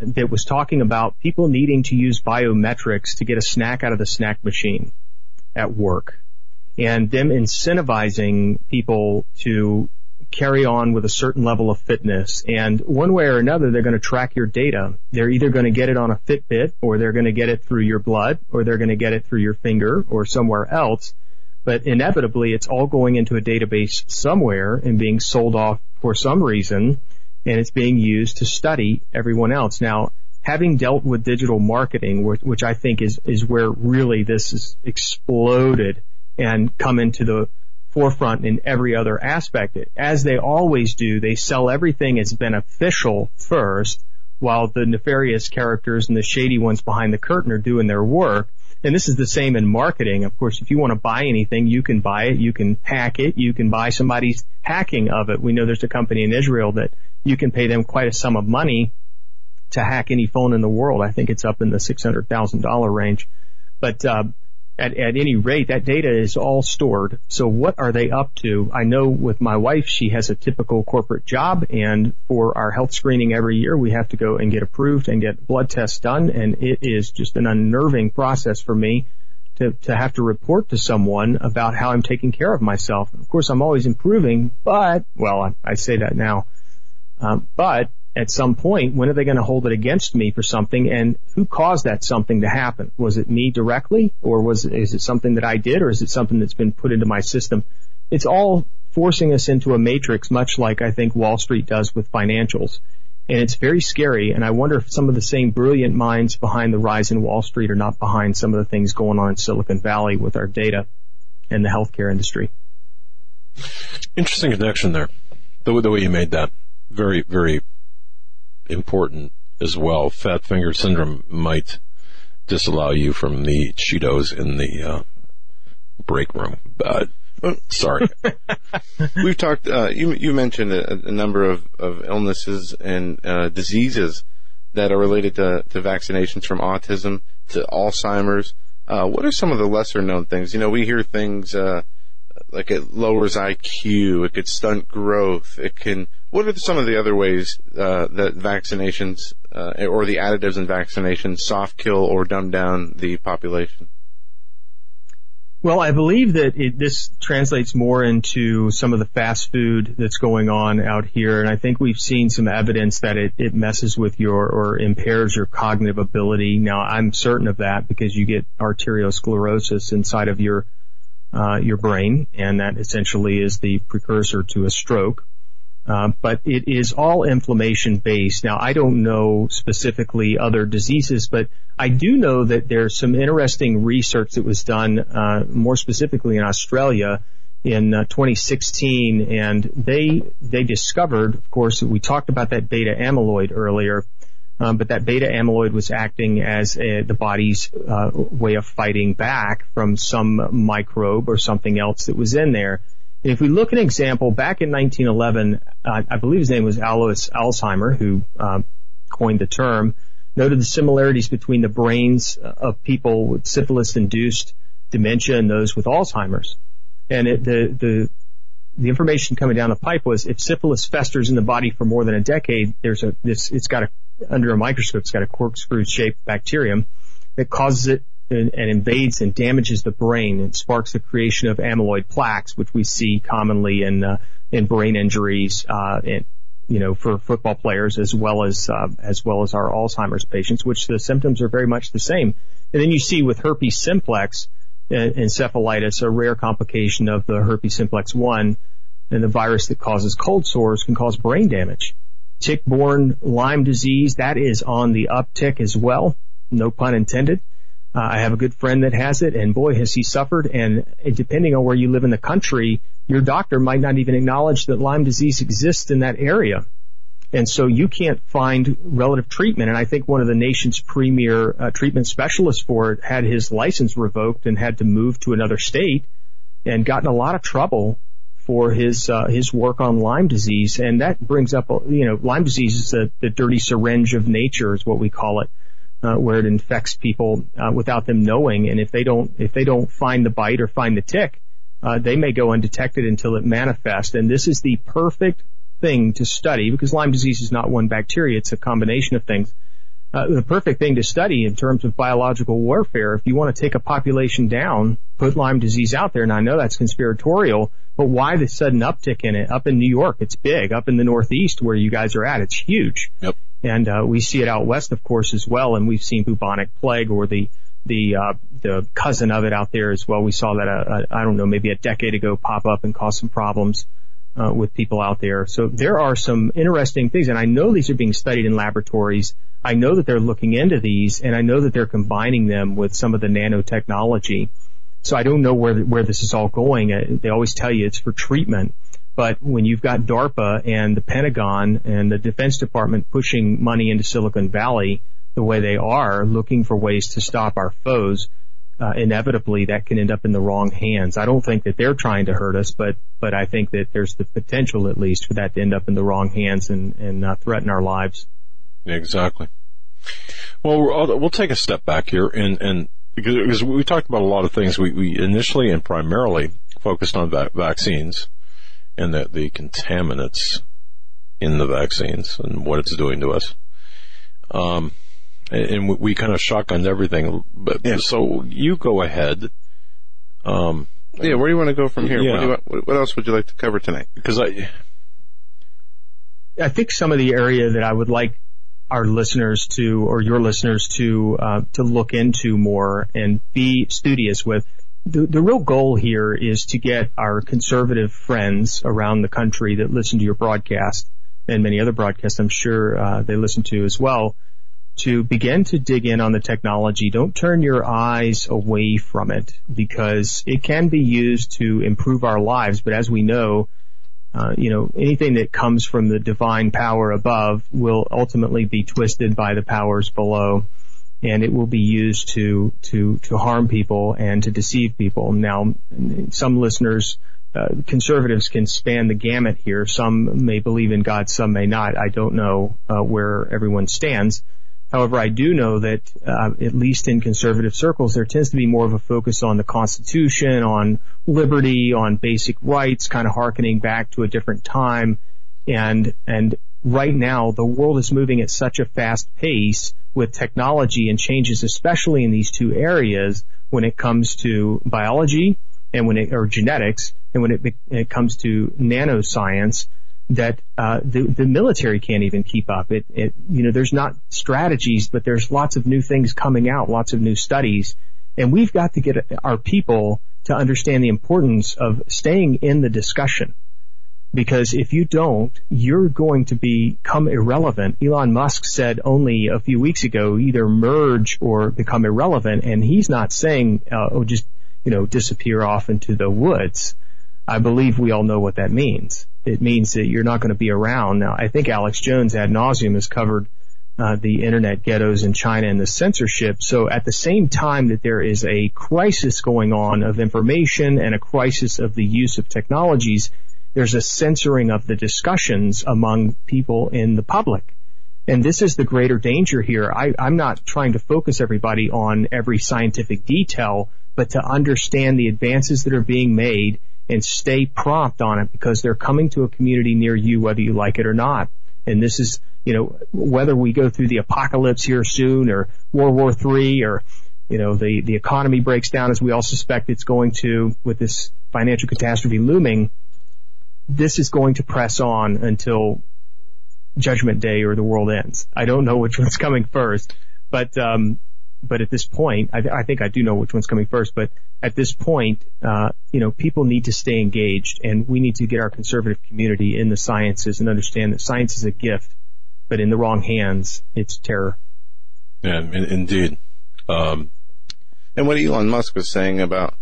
that was talking about people needing to use biometrics to get a snack out of the snack machine at work and them incentivizing people to carry on with a certain level of fitness. And one way or another, they're going to track your data. They're either going to get it on a Fitbit or they're going to get it through your blood or they're going to get it through your finger or somewhere else. But inevitably, it's all going into a database somewhere and being sold off for some reason and it's being used to study everyone else. Now, having dealt with digital marketing, which I think is, is where really this has exploded and come into the forefront in every other aspect. As they always do, they sell everything as beneficial first, while the nefarious characters and the shady ones behind the curtain are doing their work. And this is the same in marketing. Of course, if you want to buy anything, you can buy it, you can hack it, you can buy somebody's hacking of it. We know there's a company in Israel that you can pay them quite a sum of money to hack any phone in the world. I think it's up in the $600,000 range. But, uh, at, at any rate, that data is all stored. So what are they up to? I know with my wife, she has a typical corporate job and for our health screening every year, we have to go and get approved and get blood tests done. And it is just an unnerving process for me to, to have to report to someone about how I'm taking care of myself. Of course, I'm always improving, but, well, I, I say that now. Um, but at some point, when are they going to hold it against me for something? And who caused that something to happen? Was it me directly, or was is it something that I did, or is it something that's been put into my system? It's all forcing us into a matrix, much like I think Wall Street does with financials. And it's very scary. And I wonder if some of the same brilliant minds behind the rise in Wall Street are not behind some of the things going on in Silicon Valley with our data and the healthcare industry. Interesting connection there. The, the way you made that. Very, very important as well. Fat finger syndrome might disallow you from the Cheetos in the uh, break room. But sorry, we've talked. Uh, you you mentioned a, a, number of, of illnesses and uh, diseases that are related to, to vaccinations, from autism to Alzheimer's. Uh, what are some of the lesser known things? You know, we hear things uh, like it lowers IQ, it could stunt growth, it can. What are some of the other ways uh, that vaccinations uh, or the additives in vaccinations soft kill or dumb down the population? Well, I believe that it, this translates more into some of the fast food that's going on out here, and I think we've seen some evidence that it, it messes with your or impairs your cognitive ability. Now, I'm certain of that because you get arteriosclerosis inside of your uh, your brain, and that essentially is the precursor to a stroke. Uh, but it is all inflammation based. Now, I don't know specifically other diseases, but I do know that there's some interesting research that was done, uh, more specifically in Australia in uh, 2016, and they they discovered, of course, we talked about that beta amyloid earlier, um, but that beta amyloid was acting as a, the body's uh, way of fighting back from some microbe or something else that was in there. And if we look at an example, back in 1911, uh, I believe his name was Alois Alzheimer, who uh, coined the term, noted the similarities between the brains of people with syphilis-induced dementia and those with Alzheimer's. And it, the, the the information coming down the pipe was if syphilis festers in the body for more than a decade, there's a this it's got a under a microscope, it's got a corkscrew shaped bacterium that causes it and, and, invades and damages the brain and sparks the creation of amyloid plaques, which we see commonly in uh, in brain injuries, uh, in, you know, for football players as well as uh, as well as our Alzheimer's patients, which the symptoms are very much the same. And then you see with herpes simplex encephalitis, a rare complication of the herpes simplex one, and the virus that causes cold sores can cause brain damage tick-borne Lyme disease, that is on the uptick as well. No pun intended. Uh, I have a good friend that has it and boy has he suffered and depending on where you live in the country, your doctor might not even acknowledge that Lyme disease exists in that area. And so you can't find relative treatment. And I think one of the nation's premier uh, treatment specialists for it had his license revoked and had to move to another state and got in a lot of trouble for his uh, his work on Lyme disease, and that brings up you know Lyme disease is the, the dirty syringe of nature is what we call it, uh, where it infects people uh, without them knowing, and if they don't if they don't find the bite or find the tick, uh, they may go undetected until it manifests, and this is the perfect thing to study because Lyme disease is not one bacteria; it's a combination of things. uh, the perfect thing to study in terms of biological warfare. If you want to take a population down, put Lyme disease out there, and I know that's conspiratorial, but why the sudden uptick in it? Up in New York, it's big. Up in the Northeast where you guys are at, it's huge. Yep. And, uh, we see it out west, of course, as well, and we've seen bubonic plague or the, the, uh, the cousin of it out there as well. We saw that, uh, I don't know, maybe a decade ago pop up and cause some problems. Uh, with people out there. So there are some interesting things, and I know these are being studied in laboratories. I know that they're looking into these, and I know that they're combining them with some of the nanotechnology. So I don't know where where this is all going. Uh, They always tell you it's for treatment, but when you've got DARPA and the Pentagon and the Defense Department pushing money into Silicon Valley the way they are, looking for ways to stop our foes, uh, inevitably that can end up in the wrong hands. I don't think that they're trying to hurt us, but but I think that there's the potential, at least, for that to end up in the wrong hands and and uh, threaten our lives. Exactly. Well, we'll, take a step back here and, and because, because we talked about a lot of things. We, we initially and primarily focused on va- vaccines and the, the contaminants in the vaccines and what it's doing to us. Um, and, and we, we kind of shotgunned everything. But so you go ahead. Um, Yeah, where do you want to go from here? What, Yeah. do you want, what- what else would you like to cover tonight? because I, I think some of the area that I would like our listeners to, or your listeners to, uh, to look into more and be studious with. The, the real goal here is to get our conservative friends around the country that listen to your broadcast and many other broadcasts I'm sure uh, they listen to as well to begin to dig in on the technology. Don't turn your eyes away from it because it can be used to improve our lives. But as we know, uh, you know, anything that comes from the divine power above will ultimately be twisted by the powers below and it will be used to, to, to harm people and to deceive people. Now, some listeners, uh, conservatives can span the gamut here. Some may believe in God, some may not. I don't know, uh, where everyone stands. However, I do know that, uh, at least in conservative circles, there tends to be more of a focus on the Constitution, on liberty, on basic rights, kind of harkening back to a different time. And, and right now, the world is moving at such a fast pace with technology and changes, especially in these two areas when it comes to biology and when it, or genetics, and when it, it comes to nanoscience, that uh, the the military can't even keep up. It it you know there's not strategies, but there's lots of new things coming out, lots of new studies, and we've got to get our people to understand the importance of staying in the discussion. Because if you don't, you're going to become irrelevant. Elon Musk said only a few weeks ago, either merge or become irrelevant, and he's not saying, uh, oh, just you know, disappear off into the woods. I believe we all know what that means. It means that you're not going to be around. Now, I think Alex Jones ad nauseum has covered uh, the internet ghettos in China and the censorship. So at the same time that there is a crisis going on of information and a crisis of the use of technologies, there's a censoring of the discussions among people in the public. And this is the greater danger here. I, I'm not trying to focus everybody on every scientific detail, but to understand the advances that are being made and stay prompt on it because they're coming to a community near you whether you like it or not. And this is, you know, whether we go through the apocalypse here soon or World War III or, you know, the, the economy breaks down as we all suspect it's going to with this financial catastrophe looming, this is going to press on until judgment day or the world ends. I don't know which one's coming first, but, um, but at this point, I, I think I do know which one's coming first, but at this point, uh, you know, people need to stay engaged and we need to get our conservative community in the sciences and understand that science is a gift, but in the wrong hands, it's terror. yeah, in, indeed. Um, And what Elon Musk was saying about,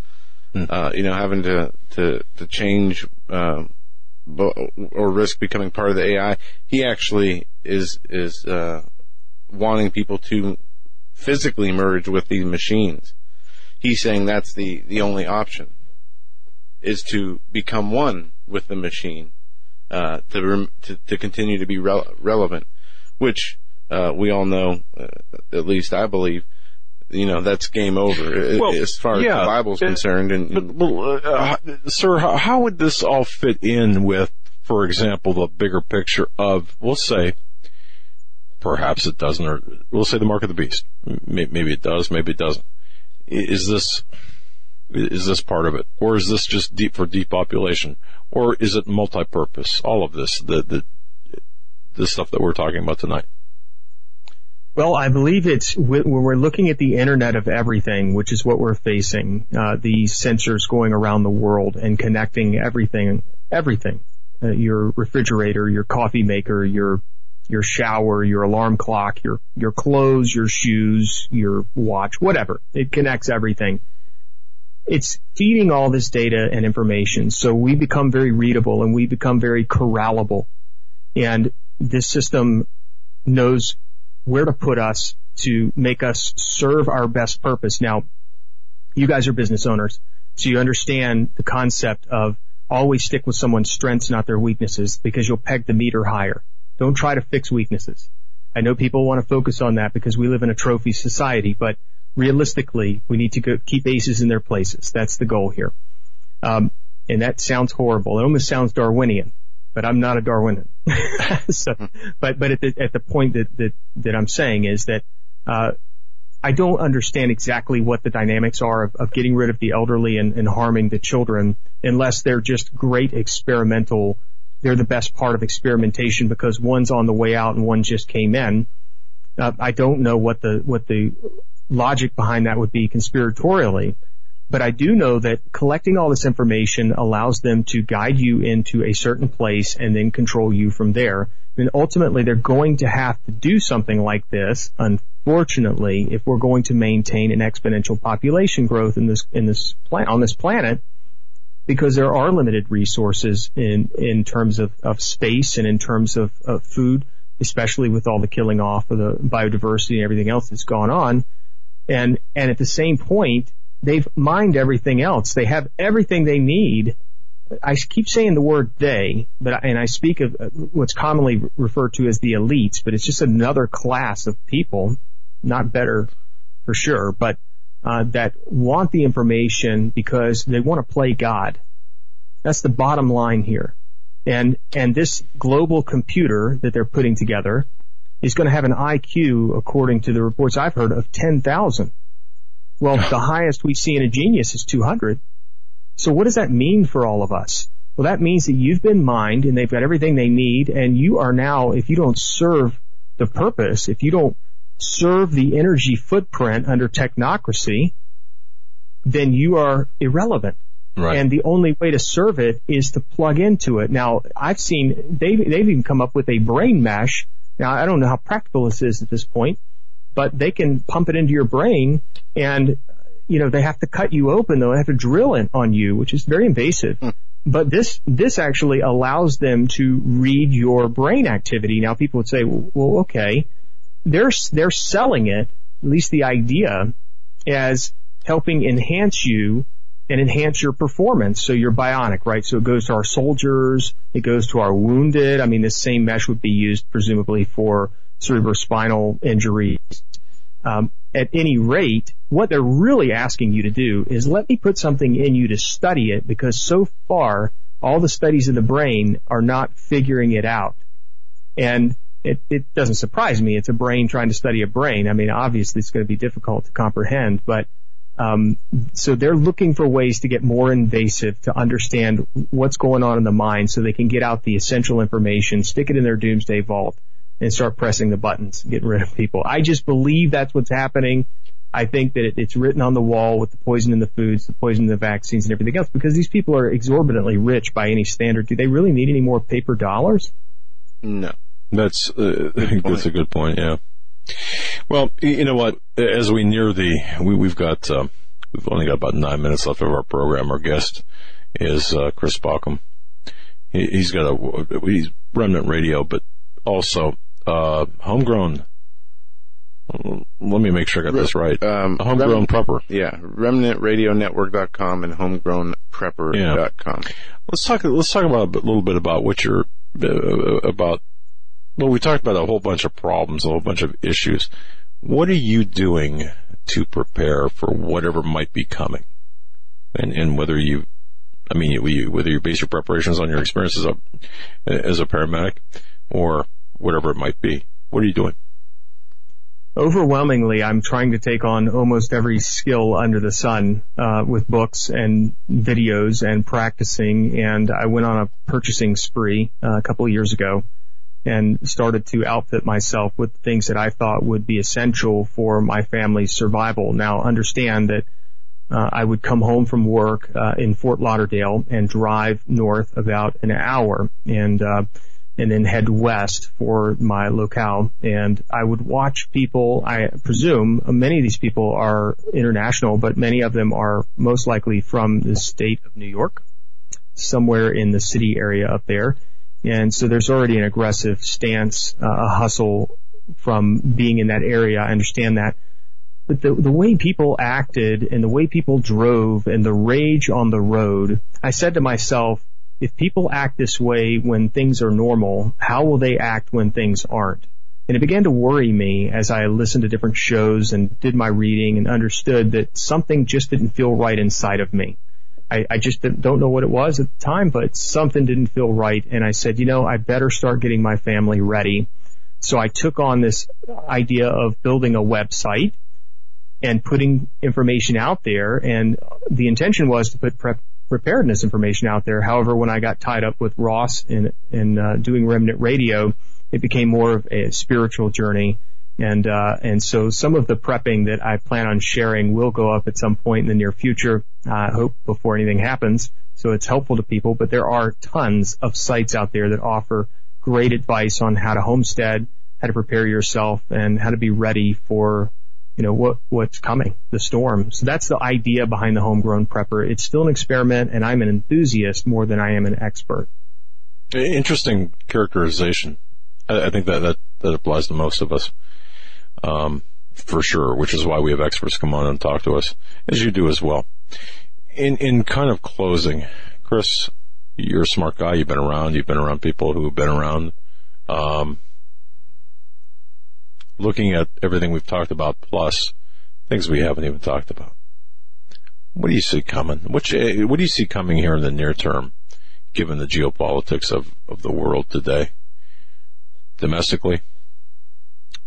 Hmm. uh, you know, having to, to, to change, bo- or risk becoming part of the AI, he actually is, is, uh, wanting people to physically merge with these machines. He's saying that's the, the only option is to become one with the machine, uh, to, rem- to, to continue to be rele- relevant, which, uh, we all know, uh, at least I believe, you know, that's game over uh, Well, as far yeah, as the Bible's uh, concerned. And, But, well, uh, sir, how, how would this all fit in with, for example, the bigger picture of, we'll say, perhaps it doesn't, or we'll say the mark of the beast. Maybe it does, maybe it doesn't. Is this is this part of it, or is this just deep for depopulation, or is it multi-purpose? All of this, the the the stuff that we're talking about tonight. Well, I believe it's when we're looking at the Internet of Everything, which is what we're facing. Uh, these sensors going around the world and connecting everything, everything. Uh, your refrigerator, your coffee maker, your your shower, your alarm clock, your your clothes, your shoes, your watch, whatever. It connects everything. It's feeding all this data and information, so we become very readable and we become very corrallable. And this system knows where to put us to make us serve our best purpose. Now, you guys are business owners, so you understand the concept of always stick with someone's strengths, not their weaknesses, because you'll peg the meter higher. Don't try to fix weaknesses. I know people want to focus on that because we live in a trophy society, but realistically, we need to go, keep aces in their places. That's the goal here. Um, and that sounds horrible. It almost sounds Darwinian but I'm not a Darwinian. so, but but at the at the point that that that I'm saying is that uh, I don't understand exactly what the dynamics are of, of getting rid of the elderly and, and harming the children unless they're just great experimental. They're the best part of experimentation because one's on the way out and one just came in. Uh, I don't know what the what the logic behind that would be conspiratorially. But I do know that collecting all this information allows them to guide you into a certain place and then control you from there. And ultimately they're going to have to do something like this, unfortunately, if we're going to maintain an exponential population growth in this, in this planet, on this planet, because there are limited resources in, in terms of, of space and in terms of, of food, especially with all the killing off of the biodiversity and everything else that's gone on. And, and at the same point, They've mined everything else. They have everything they need. I keep saying the word they, but and I speak of uh, what's commonly referred to as the elites, but it's just another class of people, not better for sure, but uh, that want the information because they want to play God. That's the bottom line here. And and this global computer that they're putting together is going to have an IQ, according to the reports I've heard, of 10,000. Well, the highest we see in a genius is 200. So what does that mean for all of us? Well, that means that you've been mined and they've got everything they need and you are now, if you don't serve the purpose, if you don't serve the energy footprint under technocracy, then you are irrelevant. Right. And the only way to serve it is to plug into it. Now, I've seen, they've, they've even come up with a brain mesh. Now, I don't know how practical this is at this point, but they can pump it into your brain and you know they have to cut you open though they have to drill it on you which is very invasive mm. but this this actually allows them to read your brain activity now people would say well okay they're they're selling it at least the idea as helping enhance you and enhance your performance. So you're bionic right? So it goes to our soldiers it goes to our wounded. I mean this same mesh would be used presumably for cerebrospinal injuries. Um, at any rate, what they're really asking you to do is let me put something in you to study it because so far all the studies of the brain are not figuring it out. And it, it doesn't surprise me. It's a brain trying to study a brain. I mean, obviously it's going to be difficult to comprehend, but um, so they're looking for ways to get more invasive to understand what's going on in the mind so they can get out the essential information, stick it in their doomsday vault, and start pressing the buttons, getting rid of people. I just believe that's what's happening. I think that it's written on the wall with the poison in the foods, the poison in the vaccines and everything else because these people are exorbitantly rich by any standard. Do they really need any more paper dollars? No. That's, uh, that's a good point, yeah. Well, you know what? As we near the, we, have got, uh, we've only got about nine minutes left of our program. Our guest is, uh, Chris Baucom. He, has got a, he's remnant radio, but also uh, homegrown. Let me make sure I got this right. Um, homegrown Rem- prepper. Yeah, remnantradionetwork.com and homegrownprepper.com. Yeah. Let's talk. Let's talk about a little bit about what you're uh, about. Well, we talked about a whole bunch of problems, a whole bunch of issues. What are you doing to prepare for whatever might be coming, and and whether you, I mean, whether you base your preparations on your experience as a as a paramedic, or whatever it might be. What are you doing? overwhelmingly, I'm trying to take on almost every skill under the sun uh, with books and videos and practicing. And I went on a purchasing spree uh, a couple of years ago and started to outfit myself with things that I thought would be essential for my family's survival. Now, understand that uh, I would come home from work uh, in Fort Lauderdale and drive north about an hour, and uh, and then head west for my locale. And I would watch people, I presume many of these people are international, but many of them are most likely from the state of New York, somewhere in the city area up there. And so there's already an aggressive stance, uh, a hustle from being in that area. I understand that. But the, the way people acted and the way people drove and the rage on the road, I said to myself, if people act this way when things are normal, how will they act when things aren't? And it began to worry me as I listened to different shows and did my reading and understood that something just didn't feel right inside of me. I, I just don't know what it was at the time, but something didn't feel right. And I said, you know, I better start getting my family ready. So I took on this idea of building a website and putting information out there. And the intention was to put prep preparedness information out there. However, when I got tied up with Ross in, in uh, doing Remnant Radio, it became more of a spiritual journey. And, uh, and so some of the prepping that I plan on sharing will go up at some point in the near future. I uh, hope before anything happens. So it's helpful to people, but there are tons of sites out there that offer great advice on how to homestead, how to prepare yourself, and how to be ready for you know, what, what's coming, the storm. So that's the idea behind the homegrown prepper. It's still an experiment and I'm an enthusiast more than I am an expert. Interesting characterization. I, think that, that, that applies to most of us. Um, for sure, which is why we have experts come on and talk to us, as you do as well. In, in kind of closing, Chris, you're a smart guy. You've been around. You've been around people who have been around. Um, looking at everything we've talked about plus things we haven't even talked about. What do you see coming? You, what do you see coming here in the near term, given the geopolitics of, of the world today? Domestically?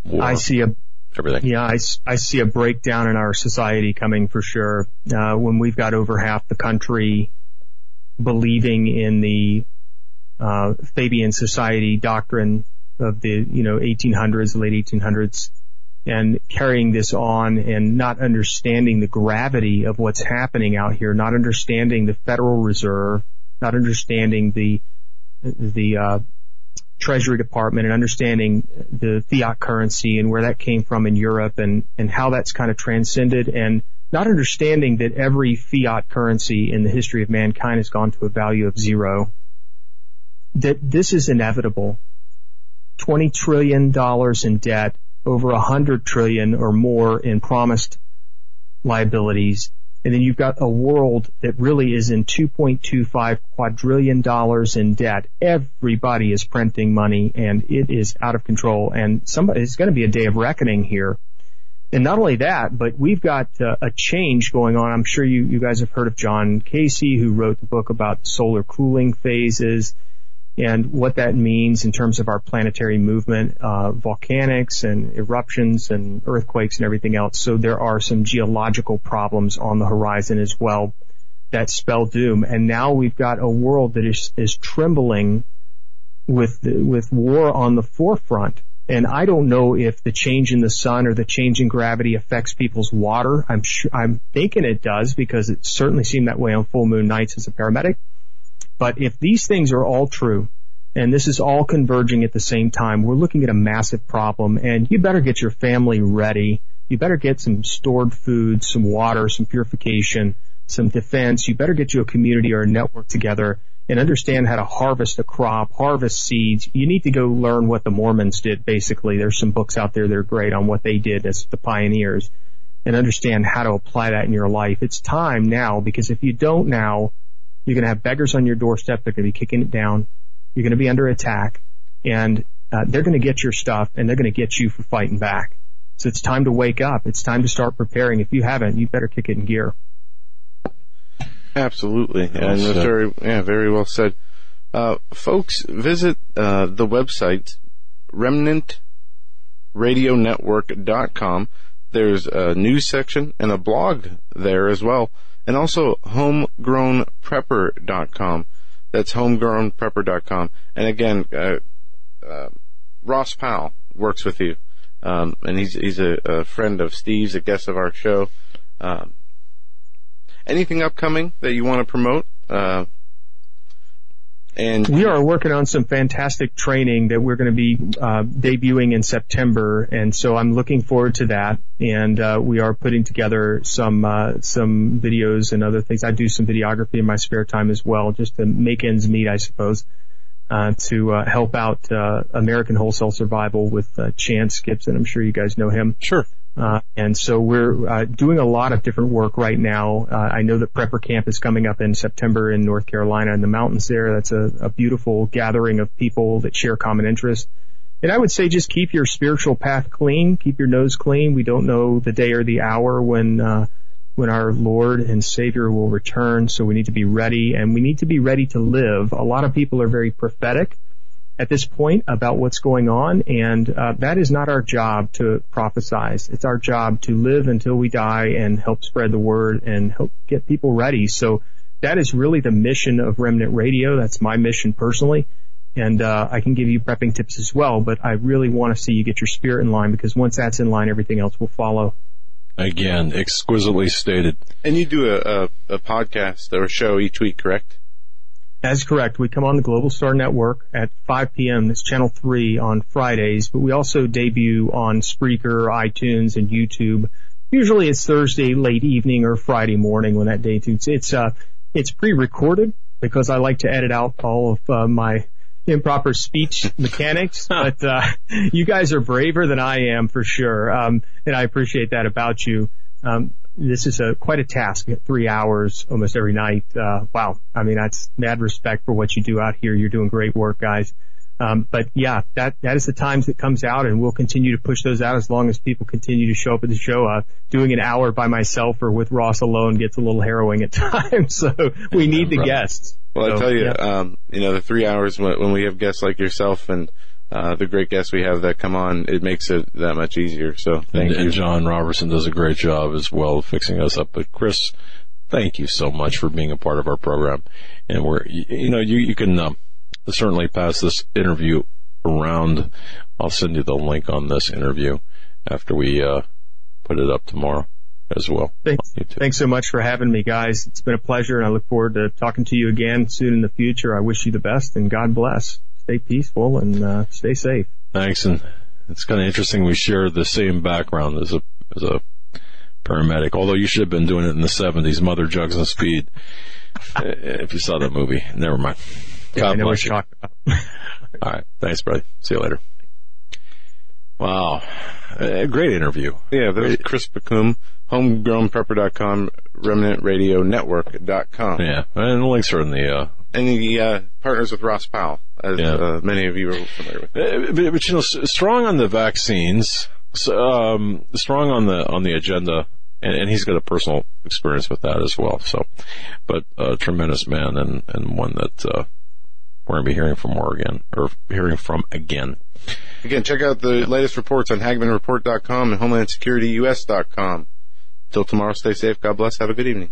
War, I see a everything. Yeah, I, I see a breakdown in our society coming for sure. Uh, when we've got over half the country believing in the uh, Fabian Society doctrine of the, you know, 1800s, late 1800s, and carrying this on and not understanding the gravity of what's happening out here, not understanding the Federal Reserve, not understanding the, the, uh, Treasury Department and understanding the fiat currency and where that came from in Europe and, and how that's kind of transcended and not understanding that every fiat currency in the history of mankind has gone to a value of zero. That this is inevitable $20 trillion in debt, over 100 trillion or more in promised liabilities. And then you've got a world that really is in 2.25 quadrillion dollars in debt. Everybody is printing money and it is out of control. And somebody, it's going to be a day of reckoning here. And not only that, but we've got uh, a change going on. I'm sure you, you guys have heard of John Casey, who wrote the book about solar cooling phases and what that means in terms of our planetary movement, uh, volcanics and eruptions and earthquakes and everything else. So there are some geological problems on the horizon as well that spell doom. And now we've got a world that is, is trembling with, with war on the forefront. And I don't know if the change in the sun or the change in gravity affects people's water. I'm sure, I'm thinking it does because it certainly seemed that way on full moon nights as a paramedic. But if these things are all true, and this is all converging at the same time, we're looking at a massive problem and you better get your family ready. You better get some stored food, some water, some purification, some defense. You better get you a community or a network together and understand how to harvest a crop, harvest seeds. You need to go learn what the Mormons did basically. There's some books out there that are great on what they did as the pioneers and understand how to apply that in your life. It's time now because if you don't now, you're going to have beggars on your doorstep. They're going to be kicking it down. You're going to be under attack and uh, they're going to get your stuff and they're going to get you for fighting back. So it's time to wake up. It's time to start preparing. If you haven't, you better kick it in gear. Absolutely. Well and very, yeah, very well said. Uh, folks, visit, uh, the website remnant remnantradionetwork.com. There's a news section and a blog there as well. And also homegrownprepper.com. That's homegrownprepper.com. And again, uh, uh, Ross Powell works with you. Um, and he's, he's a, a, friend of Steve's, a guest of our show. Um, anything upcoming that you want to promote? Uh, and we are working on some fantastic training that we're going to be uh, debuting in September, and so I'm looking forward to that. And uh, we are putting together some uh, some videos and other things. I do some videography in my spare time as well, just to make ends meet, I suppose. Uh, to uh, help out uh, American Wholesale Survival with uh, Chance Gibson. I'm sure you guys know him. Sure. Uh, and so we're uh, doing a lot of different work right now. Uh, I know that Prepper Camp is coming up in September in North Carolina in the mountains there. That's a, a beautiful gathering of people that share common interests. And I would say just keep your spiritual path clean, keep your nose clean. We don't know the day or the hour when uh, when our Lord and Savior will return, so we need to be ready, and we need to be ready to live. A lot of people are very prophetic at this point about what's going on, and uh, that is not our job to prophesize. It's our job to live until we die and help spread the word and help get people ready. So that is really the mission of Remnant Radio. That's my mission personally. And uh, I can give you prepping tips as well, but I really want to see you get your spirit in line because once that's in line, everything else will follow. Again, exquisitely stated. And you do a, a, a podcast or a show each week, correct? That's correct. We come on the Global Star Network at 5 p.m. It's channel 3 on Fridays, but we also debut on Spreaker, iTunes, and YouTube. Usually it's Thursday late evening or Friday morning when that day It's, it's, uh, it's pre-recorded because I like to edit out all of uh, my improper speech mechanics, but uh, you guys are braver than I am for sure, um, and I appreciate that about you. Um, this is a quite a task. Three hours almost every night. Uh, wow. I mean, that's mad respect for what you do out here. You're doing great work, guys. Um, but yeah, that that is the times that comes out, and we'll continue to push those out as long as people continue to show up at the show. Uh, doing an hour by myself or with Ross alone gets a little harrowing at times, so we need the guests. Well, so, I tell you, yeah. um, you know, the three hours when, when we have guests like yourself and uh, the great guests we have that come on, it makes it that much easier. So thank and, you. And John Robertson does a great job as well fixing us up. But Chris, thank you so much for being a part of our program. And we're, you know, you, you can um, certainly pass this interview around. I'll send you the link on this interview after we uh, put it up tomorrow as well. Thanks, thanks so much for having me, guys. It's been a pleasure, and I look forward to talking to you again soon in the future. I wish you the best, and God bless stay peaceful and uh, stay safe. Thanks, and it's kind of interesting. We share the same background as a as a paramedic. Although you should have been doing it in the '70s, Mother Jugs and Speed. if you saw that movie, never mind. God yeah, I know what you're talking about. All right, thanks, buddy. See you later. Wow, a great interview. Yeah, that was Chris Baucom, homegrownprepper.com, remnantradionetwork.com. Yeah, and the links are in the uh, and he uh, partners with Ross Powell, as yeah. uh, many of you are familiar with. Uh, but, but, you know, strong on the vaccines, um, strong on the on the agenda, and, and, he's got a personal experience with that as well. So, but a tremendous man, and and one that uh, we're going to be hearing from more again, or hearing from again. Again, check out the latest reports on HagmannReport.com and HomelandSecurityUS.com. Till tomorrow, stay safe. God bless. Have a good evening.